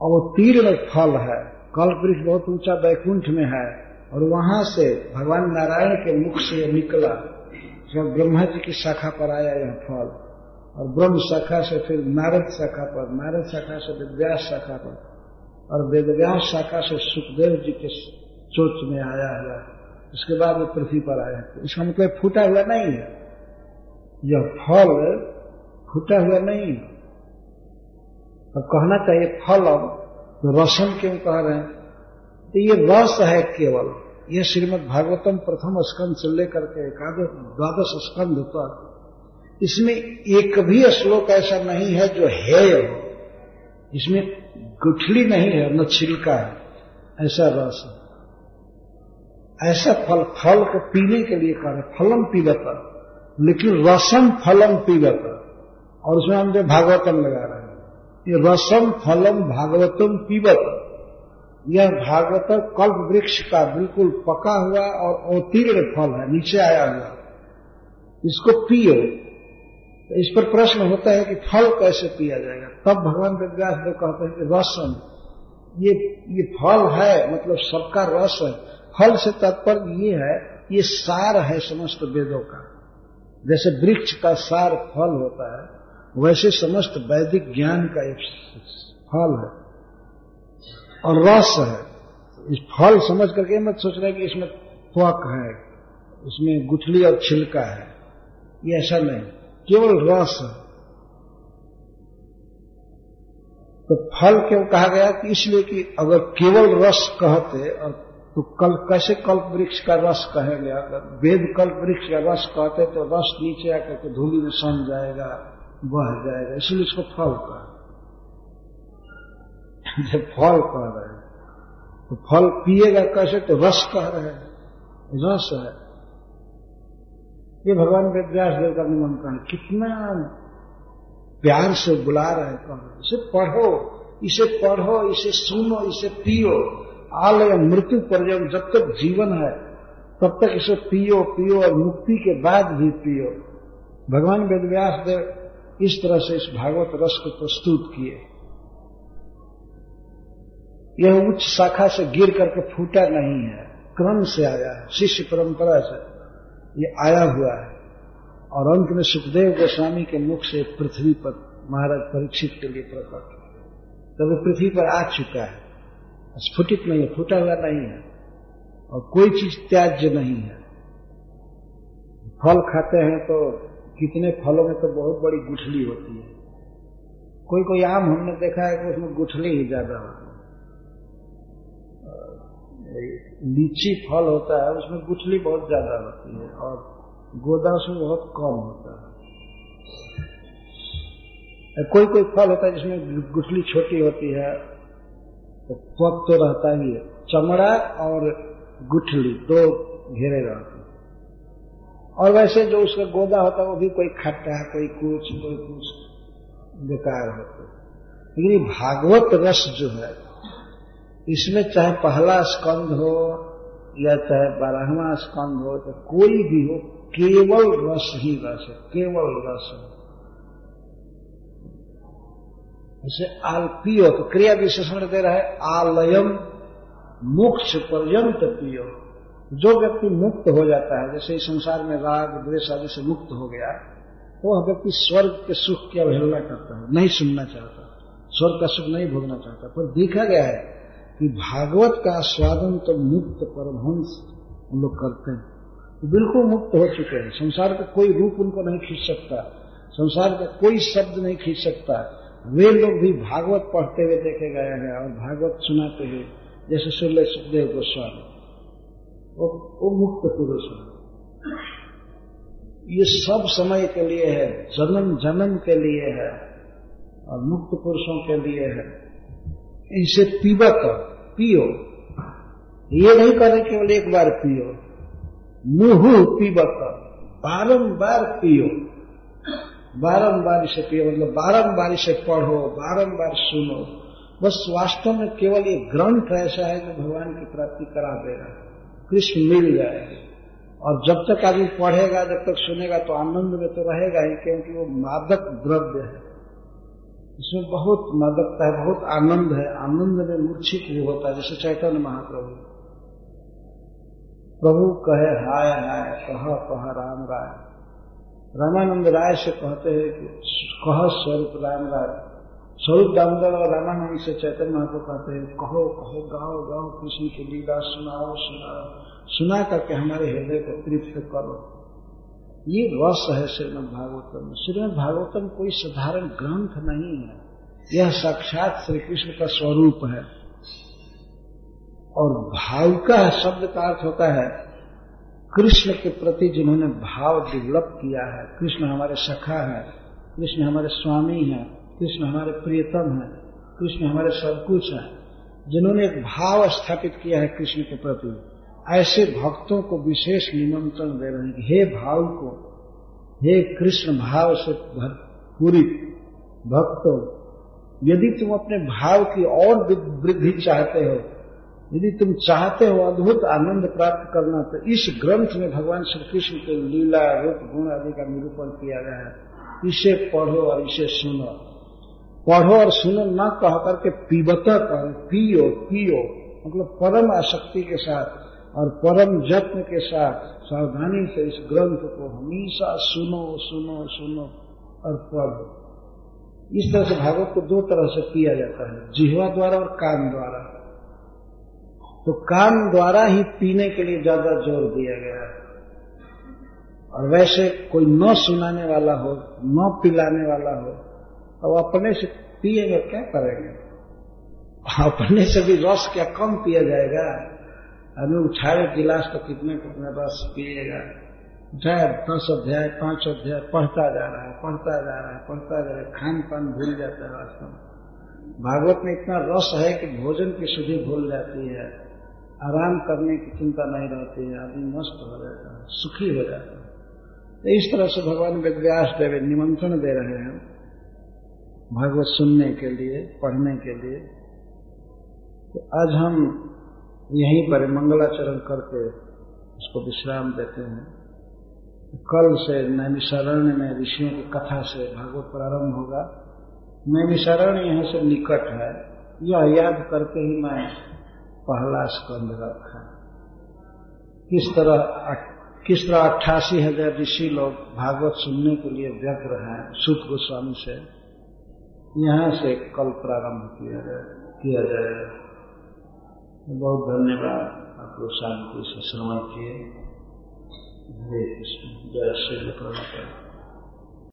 अवतीर्ण फल है। कल्प वृक्ष बहुत ऊँचा बैकुंठ में है और वहाँ से भगवान नारायण के मुख से यह निकला। जब ब्रह्मा जी की शाखा पर आया यह फल और ब्रह्म शाखा से फिर नारद शाखा पर, नारद शाखा से वेदव्यास शाखा पर और वेदव्यास शाखा से सुखदेव जी के चोच में आया हुआ उसके बाद वो पृथ्वी पर आया। इसका मतलब फूटा हुआ नहीं है। यह फल फूटा हुआ नहीं। अब कहना चाहिए फल अब तो रसम क्यों कह रहे हैं? तो ये रस है केवल। ये श्रीमद भागवतम प्रथम स्कंद से लेकर के एकादश, द्वादश स्कंद पर इसमें एक भी श्लोक ऐसा नहीं है जो है हो। इसमें गुठली नहीं है, न छिलका है। ऐसा रस है। ऐसा फल फल को पीने के लिए कह रहे फलम पीवत लेकिन रसम फलम पीवत और उसमें हम जो भागवतम लगा रहे हैं। ये रसम, फलम, भागवतम पीवत यह भागवत कल्प वृक्ष का बिल्कुल पका हुआ और अवतीर्ण फल है, नीचे आया हुआ। इसको पियो। तो इस पर प्रश्न होता है कि फल कैसे पिया जाएगा? तब भगवान वेदव्यास देव कहते हैं कि रसन ये ये फल है मतलब सबका रस है। फल से तात्पर्य ये है ये सार है समस्त वेदों का। जैसे वृक्ष का सार फल होता है वैसे समस्त वैदिक ज्ञान का एक फल है और रस है। इस फल समझ करके मत सोच रहे कि इसमें त्वक है, इसमें गुठली और छिलका है। ये ऐसा नहीं। केवल रस है। तो फल क्यों कहा गया? कि इसलिए कि अगर केवल रस कहते और तो कल कैसे कल्प वृक्ष का रस कहेंगे? अगर वेद कल्प वृक्ष का रस कहते तो रस नीचे आकर के धूलि में सन जाएगा। बह जाएगा, इसलिए इसको फल कहा। जब फल कह रहे हैं तो फल पिएगा कैसे? तो रस कह रहे हैं। रस है। ये भगवान वेदव्यास देव का निमंत्रण कितना प्यार से बुला रहे कह रहे इसे पढ़ो इसे पढ़ो, इसे सुनो, इसे पियो। आलय मृत्यु पर्यंत जब तक जीवन है, तब तक इसे पियो पियो और मुक्ति के बाद भी पियो। भगवान वेदव्यास देव इस तरह से इस भागवत रस को प्रस्तुत किए। यह उच्च शाखा से गिर करके फूटा नहीं है। क्रम से आया है, शिष्य परंपरा से ये आया हुआ है। और अंत में सुखदेव गोस्वामी के मुख से पृथ्वी पर महाराज परीक्षित के लिए प्रकट तब पृथ्वी पर आ चुका है। स्फुटित नहीं है, फूटा हुआ नहीं है। और कोई चीज़ त्याज्य नहीं है। फल खाते हैं तो कितने फलों में तो बहुत बड़ी गुठली होती है। कोई कोई आम हमने देखा है कि उसमें गुठली ही ज़्यादा होती है। लीची फल होता है, उसमें गुठली बहुत ज़्यादा होती है और गोदा उसमें बहुत कम होता है। कोई कोई फल होता है जिसमें गुठली छोटी होती है तो पक तो रहता ही है। चमड़ा और गुठली, दो घेरे रहते और वैसे जो उसका गोदा होता है, वो भी कोई खट्टा है कोई कुछ कोई कुछ बेकार होता है। लेकिन भागवत रस जो है, इसमें चाहे पहला स्कंध हो, या चाहे बारहवा स्कंध हो, चाहे कोई भी हो, केवल रस ही रस है, केवल रस है। इसे आल पियो तो क्रिया विशेषण दे रहा है, आलयम मोक्ष पर्यंत पियो। जो व्यक्ति मुक्त हो जाता है, जैसे इस संसार में राग, द्वेष आदि से मुक्त हो गया तो वह व्यक्ति स्वर्ग के सुख की अवहेलना करता है, नहीं सुनना चाहता। स्वर्ग का सुख नहीं भोगना चाहता। पर देखा गया है कि भागवत का आस्वादन तो मुक्त परमहंस हम लोग करते हैं। बिल्कुल मुक्त हो चुके हैं। संसार का कोई रूप उनको नहीं खींच सकता। संसार का कोई शब्द नहीं खींच सकता। वे लोग भी भागवत पढ़ते हुए देखे गए हैं और भागवत सुनाते हुए जैसे सुल्ले सुखदेव गोस्वामी। वो, वो मुक्त पुरुष है। ये सब समय के लिए है जन्म जन्म के लिए है और मुक्त पुरुषों के लिए है। इसे पीबत पियो। ये नहीं करे केवल एक बार पियो। मुहु पीबत बारम्बार पियो। बारम्बार इसे पियो मतलब बारम्बार इसे पढ़ो बारम्बार सुनो। बस वास्तव में केवल ये ग्रंथ ऐसा है जो भगवान की प्राप्ति करा देगा कृष्ण मिल जाएगा और जब तक आदमी पढ़ेगा, जब तक सुनेगा तो आनंद में तो रहेगा ही, क्योंकि वो मादक द्रव्य है। इसमें बहुत मादकता है, बहुत आनंद है। आनंद में मूर्छित भी होता है, जैसे चैतन्य महाप्रभु। प्रभु कहे, हाय हाय, कह कह राम राय। रामानंद राय से कहते हैं कि, कह स्वरूप राम राय। स्वरूप दामोदर और रामानंद से चैतन्य महाप्रभु कहते हैं। कहो कहो, गाओ गाओ, कृष्ण की लीला सुनाओ सुनाओ। सुना करके हमारे हृदय को तृप्त करो। ये रस है श्रीमद भागवतम श्रीमद भागवतम कोई साधारण ग्रंथ नहीं है। यह साक्षात श्री कृष्ण का स्वरूप है। और भाव का शब्द का अर्थ होता है, कृष्ण के प्रति जिन्होंने भाव डेवलप किया है, कृष्ण हमारे सखा है, कृष्ण हमारे स्वामी है कृष्ण हमारे प्रियतम है, कृष्ण हमारे सब कुछ है, जिन्होंने एक भाव स्थापित किया है कृष्ण के प्रति, ऐसे भक्तों को विशेष निमंत्रण दे रहे हैं हे भाव को, हे कृष्ण भाव से पूरी भक्तों, यदि तुम अपने भाव की और वृद्धि चाहते हो, यदि तुम चाहते हो अद्भुत आनंद प्राप्त करना तो इस ग्रंथ में भगवान श्री कृष्ण के लीला, रूप, गुण आदि का निरूपण किया गया है। इसे पढ़ो और इसे सुनो। पढ़ो और सुनो, न कह करके पीबता कहो पियो पियो। मतलब परम आसक्ति के साथ और परम जत्न के साथ सावधानी से इस ग्रंथ को हमेशा सुनो सुनो सुनो और पढ़ो। इस तरह से भागवत को दो तरह से पिया जाता है, जिहवा द्वारा और कान द्वारा। तो कान द्वारा ही पीने के लिए ज़्यादा ज़ोर दिया गया है। और वैसे कोई न सुनाने वाला हो, न पिलाने वाला हो तो अपने से पिएगा क्या करेंगे? अपने से भी रस क्या कम पिया जाएगा? अभी उठाए गिलास तो कितने कितने रस पिएगा? उठाए दस अध्याय, पाँच अध्याय, पढ़ता जा रहा है, पढ़ता जा रहा है, पढ़ता जा रहा है खान पान भूल जाता है वास्तव में। भागवत में इतना रस है कि भोजन की शुद्धि भूल जाती है। आराम करने की चिंता नहीं रहती है, आदमी मस्त हो जाता है, सुखी हो जाता है। तो इस तरह से भगवान वेदव्यास देव, निमंत्रण दे रहे हैं। भागवत सुनने के लिए, पढ़ने के लिए। तो आज हम यहीं पर मंगलाचरण करके उसको विश्राम देते हैं। कल से नैमिशारण्य में ऋषियों की कथा से भागवत प्रारंभ होगा। नैमिशारण्य यहाँ से निकट है। यह याद करके ही मैं पहला स्कंद रखा। किस तरह किस तरह अट्ठासी हज़ार ऋषि लोग भागवत सुनने के लिए व्यग्र हैं सुख गोस्वामी से। यहाँ से कल प्रारंभ किया जाए, किया जाएगा बहुत धन्यवाद आपको शांति से श्रवण किए। हरे कृष्ण। जय श्री प्रभु